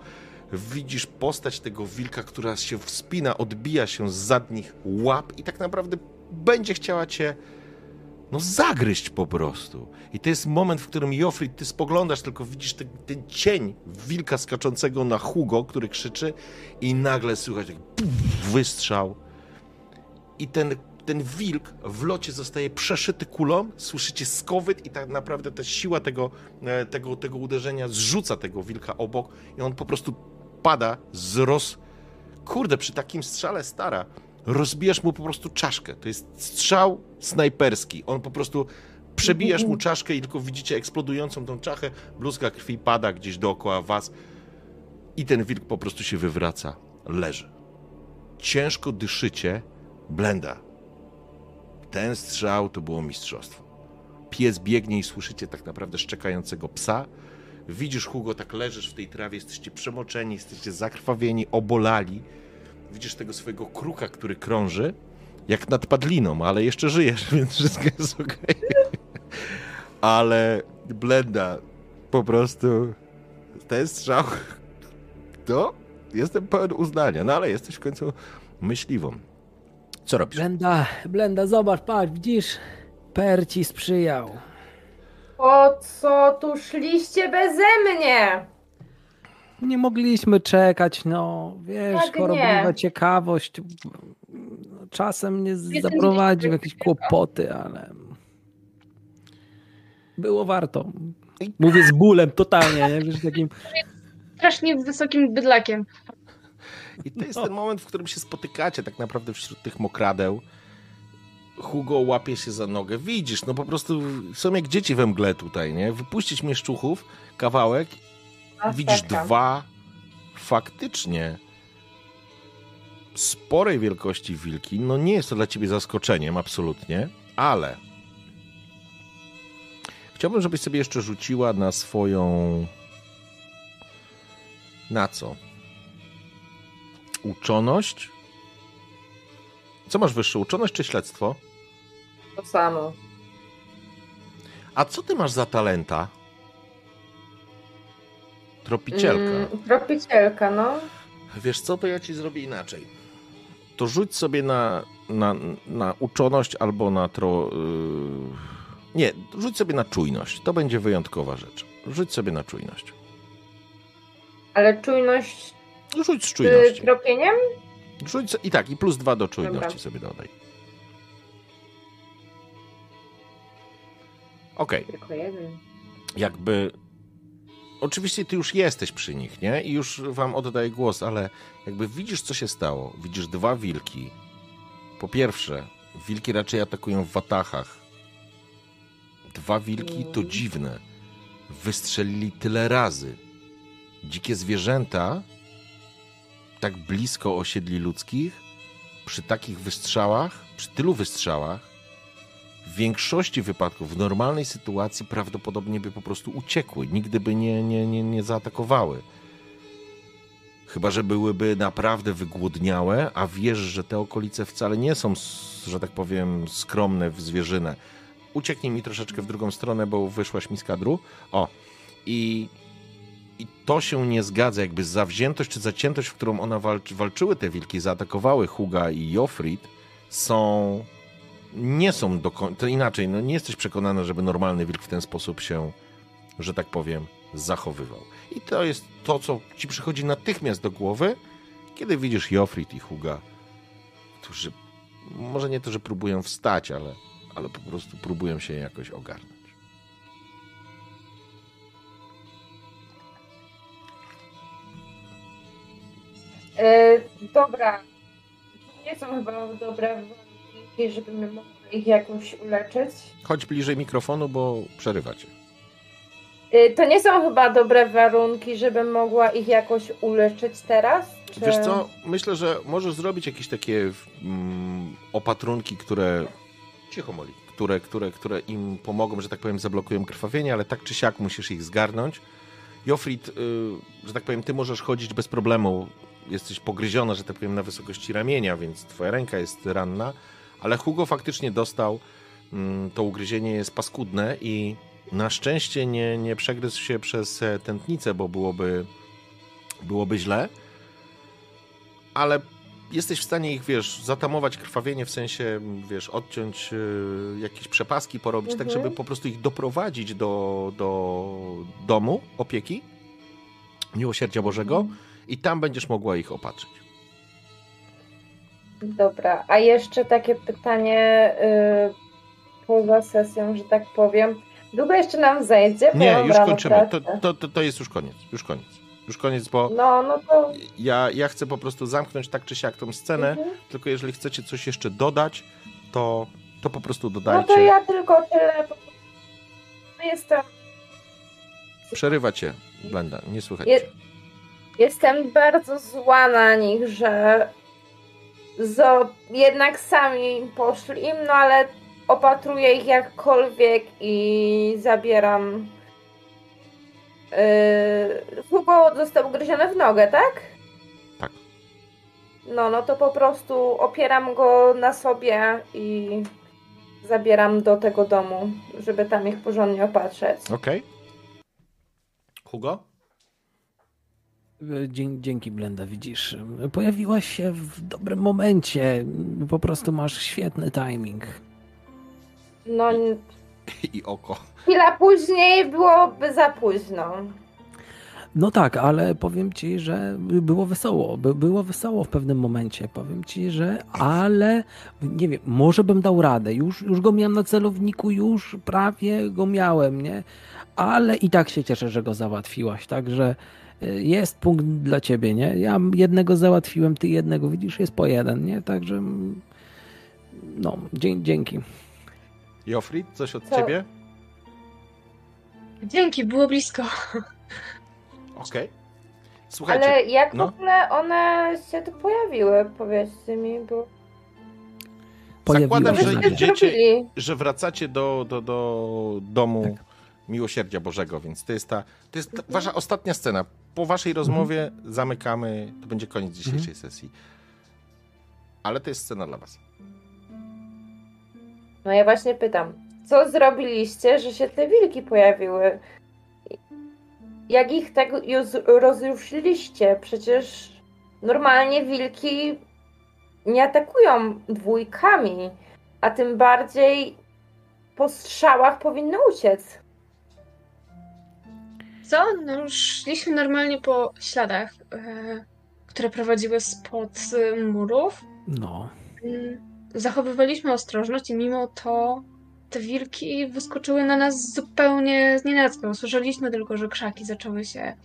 Widzisz postać tego wilka, która się wspina, odbija się z zadnich łap i tak naprawdę będzie chciała cię no zagryźć po prostu. I to jest moment, w którym Joffrey, ty spoglądasz, tylko widzisz ten, ten cień wilka skaczącego na Hugo, który krzyczy i nagle słychać jak wystrzał i ten, ten wilk w locie zostaje przeszyty kulą, słyszycie skowyt i tak naprawdę ta siła tego, e, tego, tego uderzenia zrzuca tego wilka obok i on po prostu pada z roz... Kurde, przy takim strzale stara, rozbijasz mu po prostu czaszkę. To jest strzał snajperski. On po prostu przebijasz mu czaszkę i tylko widzicie eksplodującą tą czachę, bluzga krwi pada gdzieś dookoła was i ten wilk po prostu się wywraca, leży. Ciężko dyszycie, blenda. Ten strzał to było mistrzostwo. Pies biegnie i słyszycie tak naprawdę szczekającego psa. Widzisz, Hugo, tak leżysz w tej trawie, jesteście przemoczeni, jesteście zakrwawieni, obolali. Widzisz tego swojego kruka, który krąży, jak nad padliną, ale jeszcze żyjesz, więc wszystko jest okej. Ale blenda, po prostu ten strzał, to jestem pełen uznania, no ale jesteś w końcu myśliwą. Co robisz? Blenda, Blenda, zobacz, patrz, widzisz? Per ci sprzyjał. Po co tu szliście beze mnie? Nie mogliśmy czekać, no wiesz, Jak chorobliwa ciekawość czasem mnie Jestem zaprowadzi w jakieś kłopoty, ale było warto. Mówię z bólem totalnie, nie? Wiesz, takim... Strasznie wysokim bydlakiem. I to jest ten moment, w którym się spotykacie tak naprawdę wśród tych mokradeł. Hugo łapie się za nogę. Widzisz, no po prostu są jak dzieci we mgle tutaj, nie? Wypuścić mieszczuchów, kawałek, widzisz dwa faktycznie sporej wielkości wilki. No nie jest to dla ciebie zaskoczeniem, absolutnie, ale chciałbym, żebyś sobie jeszcze rzuciła na swoją... Na co? Uczoność? Co masz wyższe, uczoność czy śledztwo? To samo. A co ty masz za talenta? Tropicielka. Mm, tropicielka, no. Wiesz co, to ja ci zrobię inaczej. To rzuć sobie na, na, na uczoność albo na tro... Yy... Nie, rzuć sobie na czujność. To będzie wyjątkowa rzecz. Rzuć sobie na czujność. Ale czujność Rzuć z z czujności. tropieniem? Rzuć. I tak, i plus dwa do czujności Dobra. sobie dodaj. Okej. Tylko jeden. jakby. Oczywiście ty już jesteś przy nich, nie? I już wam oddaję głos, ale jakby widzisz, co się stało. Widzisz dwa wilki. Po pierwsze, wilki raczej atakują w watachach. Dwa wilki to dziwne. Wystrzelili tyle razy. Dzikie zwierzęta, tak blisko osiedli ludzkich, przy takich wystrzałach, przy tylu wystrzałach, w większości wypadków, w normalnej sytuacji prawdopodobnie by po prostu uciekły, nigdy by nie, nie, nie, nie zaatakowały. Chyba, że byłyby naprawdę wygłodniałe, a wiesz, że te okolice wcale nie są, że tak powiem, skromne w zwierzynę. Ucieknij mi troszeczkę w drugą stronę, bo wyszłaś mi z kadru. O, i, i to się nie zgadza, jakby zawziętość czy zaciętość, w którą ona walczy, walczyły te wilki, zaatakowały Huga i Jofrid, są nie są do końca, inaczej, no nie jesteś przekonany, żeby normalny wilk w ten sposób się, że tak powiem, zachowywał. I to jest to, co ci przychodzi natychmiast do głowy, kiedy widzisz Jofrit i Huga, którzy może nie to, że próbują wstać, ale, ale po prostu próbują się jakoś ogarnąć. E, dobra. Nie są chyba dobre warunki, żebyśmy mogli ich jakoś uleczyć. Chodź bliżej mikrofonu, bo przerywacie. E, to nie są chyba dobre warunki, żebym mogła ich jakoś uleczyć teraz? Czy... Wiesz co, myślę, że możesz zrobić jakieś takie mm, opatrunki, które. Cicho moli. Które, które, które im pomogą, że tak powiem, zablokują krwawienie, ale tak czy siak musisz ich zgarnąć. Jofrid, y, że tak powiem, ty możesz chodzić bez problemu. Jesteś pogryziona, że tak powiem, na wysokości ramienia, więc twoja ręka jest ranna. Ale Hugo faktycznie dostał. mm, To ugryzienie jest paskudne i na szczęście nie, nie przegryzł się przez e, tętnicę, bo byłoby, byłoby źle ale jesteś w stanie ich, wiesz, zatamować krwawienie, w sensie, wiesz, odciąć y, jakieś przepaski, porobić, tak Mhm. żeby po prostu ich doprowadzić do, do domu opieki, miłosierdzia Bożego i tam będziesz mogła ich opatrzyć. Dobra, a jeszcze takie pytanie y, poza sesją, że tak powiem. Długo jeszcze nam zajdzie? Nie, już kończymy. To, to, to, to jest już koniec, już koniec. Już koniec, bo No, no to... ja, ja chcę po prostu zamknąć tak czy siak tą scenę, Mhm. tylko jeżeli chcecie coś jeszcze dodać, to, to po prostu No dodajcie. to ja tylko tyle. prostu Jestem, Przerywa cię, Blenda, nie słychać Je- jestem bardzo zła na nich, że zo, jednak sami poszli im, no ale opatruję ich jakkolwiek i zabieram. Yy, Hugo został ugryziony w nogę, tak? Tak. No, no to po prostu opieram go na sobie i zabieram do tego domu, żeby tam ich porządnie opatrzeć. Okej. Hugo? Dzięki Blenda, widzisz. Pojawiłaś się w dobrym momencie. Po prostu masz świetny timing. No, I oko. chwila później byłoby za późno. No tak, ale powiem ci, że było wesoło. By, było wesoło w pewnym momencie. Powiem ci, że ale nie wiem, może bym dał radę. Już, już go miałem na celowniku, już prawie go miałem, nie? Ale i tak się cieszę, że go załatwiłaś. Także jest punkt dla ciebie, nie? Ja jednego załatwiłem, ty jednego, widzisz, jest po jeden, nie? Także mm, no, dzięki. Jofrid, coś od Co? ciebie? Dzięki, było blisko. Okej. Słuchajcie, Ale jak no. w ogóle one się tu pojawiły, powiedzcie mi, bo... Zakładam, że idziecie- że wracacie do, do, do domu Tak. Miłosierdzia Bożego, więc to jest ta, to jest ta wasza ostatnia scena. Po waszej rozmowie zamykamy, to będzie koniec dzisiejszej sesji. Ale to jest scena dla was. No ja właśnie pytam, co zrobiliście, że się te wilki pojawiły? Jak ich tak już rozruszyliście? Przecież normalnie wilki nie atakują dwójkami, a tym bardziej po strzałach powinny uciec. Co? No, szliśmy normalnie po śladach, e, które prowadziły spod murów. No. Mm, Zachowywaliśmy ostrożność i mimo to te wilki wyskoczyły na nas zupełnie znienacka. Usłyszeliśmy tylko, że krzaki zaczęły się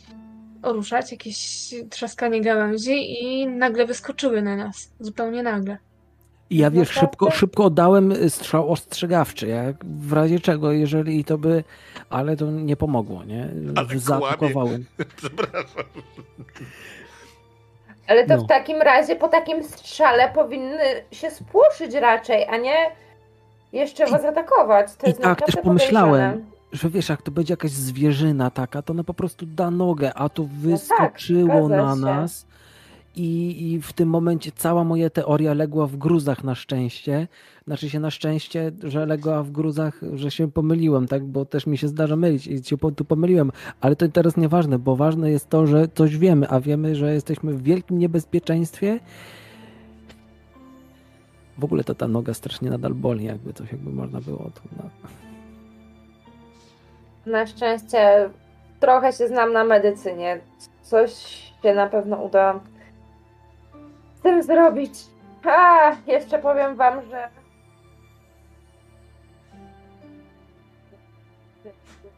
ruszać, jakieś trzaskanie gałęzi i nagle wyskoczyły na nas. Zupełnie nagle. I ja wiesz, szybko, szybko oddałem y, strzał ostrzegawczy, jak w razie czego, jeżeli to by, ale to nie pomogło, nie? Ale Zaatakowałem. Przepraszam. Ale to No. w takim razie po takim strzale powinny się spłoszyć raczej, a nie jeszcze was atakować. To i jest tak też pomyślałem. Że wiesz, jak to będzie jakaś zwierzyna taka, to ona po prostu da nogę, a tu tak, wyskoczyło zgadza na się. nas. I, I w tym momencie cała moja teoria legła w gruzach na szczęście. Znaczy się na szczęście, że legła w gruzach, że się pomyliłem, tak? Bo też mi się zdarza mylić i się tu pomyliłem. Ale to teraz nieważne, bo ważne jest to, że coś wiemy, a wiemy, że jesteśmy w wielkim niebezpieczeństwie. W ogóle to ta noga strasznie nadal boli, jakby coś, jakby można było. To, no. Na szczęście trochę się znam na medycynie. Coś się na pewno uda tym zrobić. A, jeszcze powiem wam, że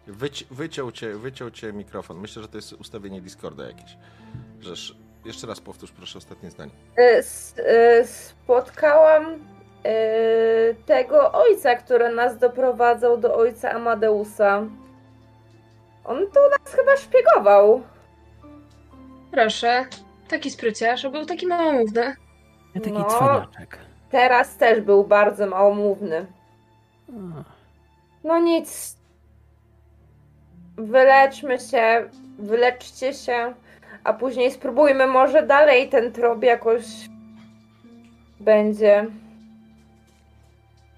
Wyci- wyciął, cię, wyciął cię mikrofon. Myślę, że to jest ustawienie Discorda jakieś. Żeż, jeszcze raz powtórz proszę ostatnie zdanie. y, s- y, spotkałam y, tego ojca, który nas doprowadzał do ojca Amadeusa. On tu nas chyba szpiegował. Proszę, taki spryciarz, a był taki małomówny. Ja taki No. cwaniaczek. Teraz też był bardzo małomówny. No nic. Wyleczmy się, wyleczcie się, a później spróbujmy może dalej ten trop jakoś będzie.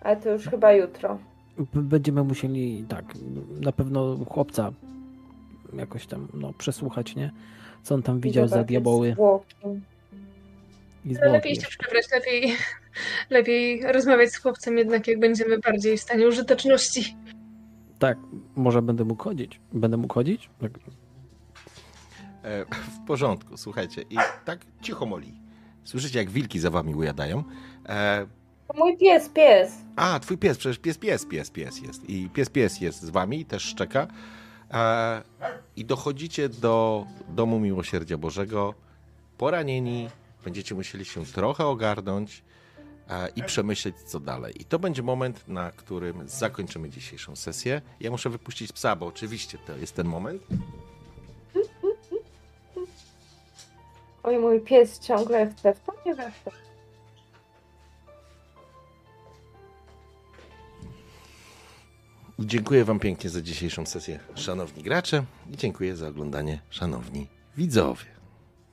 Ale to już chyba jutro. Będziemy musieli, tak, na pewno chłopca jakoś tam, no, przesłuchać, nie? Co on tam widział za diaboły zwłoki. i Ale lepiej się przebrać, lepiej, lepiej rozmawiać z chłopcem jednak, jak będziemy bardziej w stanie użyteczności. Tak, może będę mógł chodzić. Będę mógł chodzić? Tak. E, w porządku, słuchajcie. I tak cicho moli. Słyszycie, jak wilki za wami ujadają. E, To mój pies, pies. a, twój pies, przecież pies, pies, pies, pies jest. I pies, pies jest z wami, też szczeka. E, I dochodzicie do Domu Miłosierdzia Bożego. Poranieni, będziecie musieli się trochę ogarnąć e, i przemyśleć, co dalej. I to będzie moment, na którym zakończymy dzisiejszą sesję. Ja muszę wypuścić psa, bo oczywiście to jest ten moment. Oj, mój pies ciągle chce w to nie weszło. Dziękuję Wam pięknie za dzisiejszą sesję, szanowni gracze, i dziękuję za oglądanie, szanowni widzowie.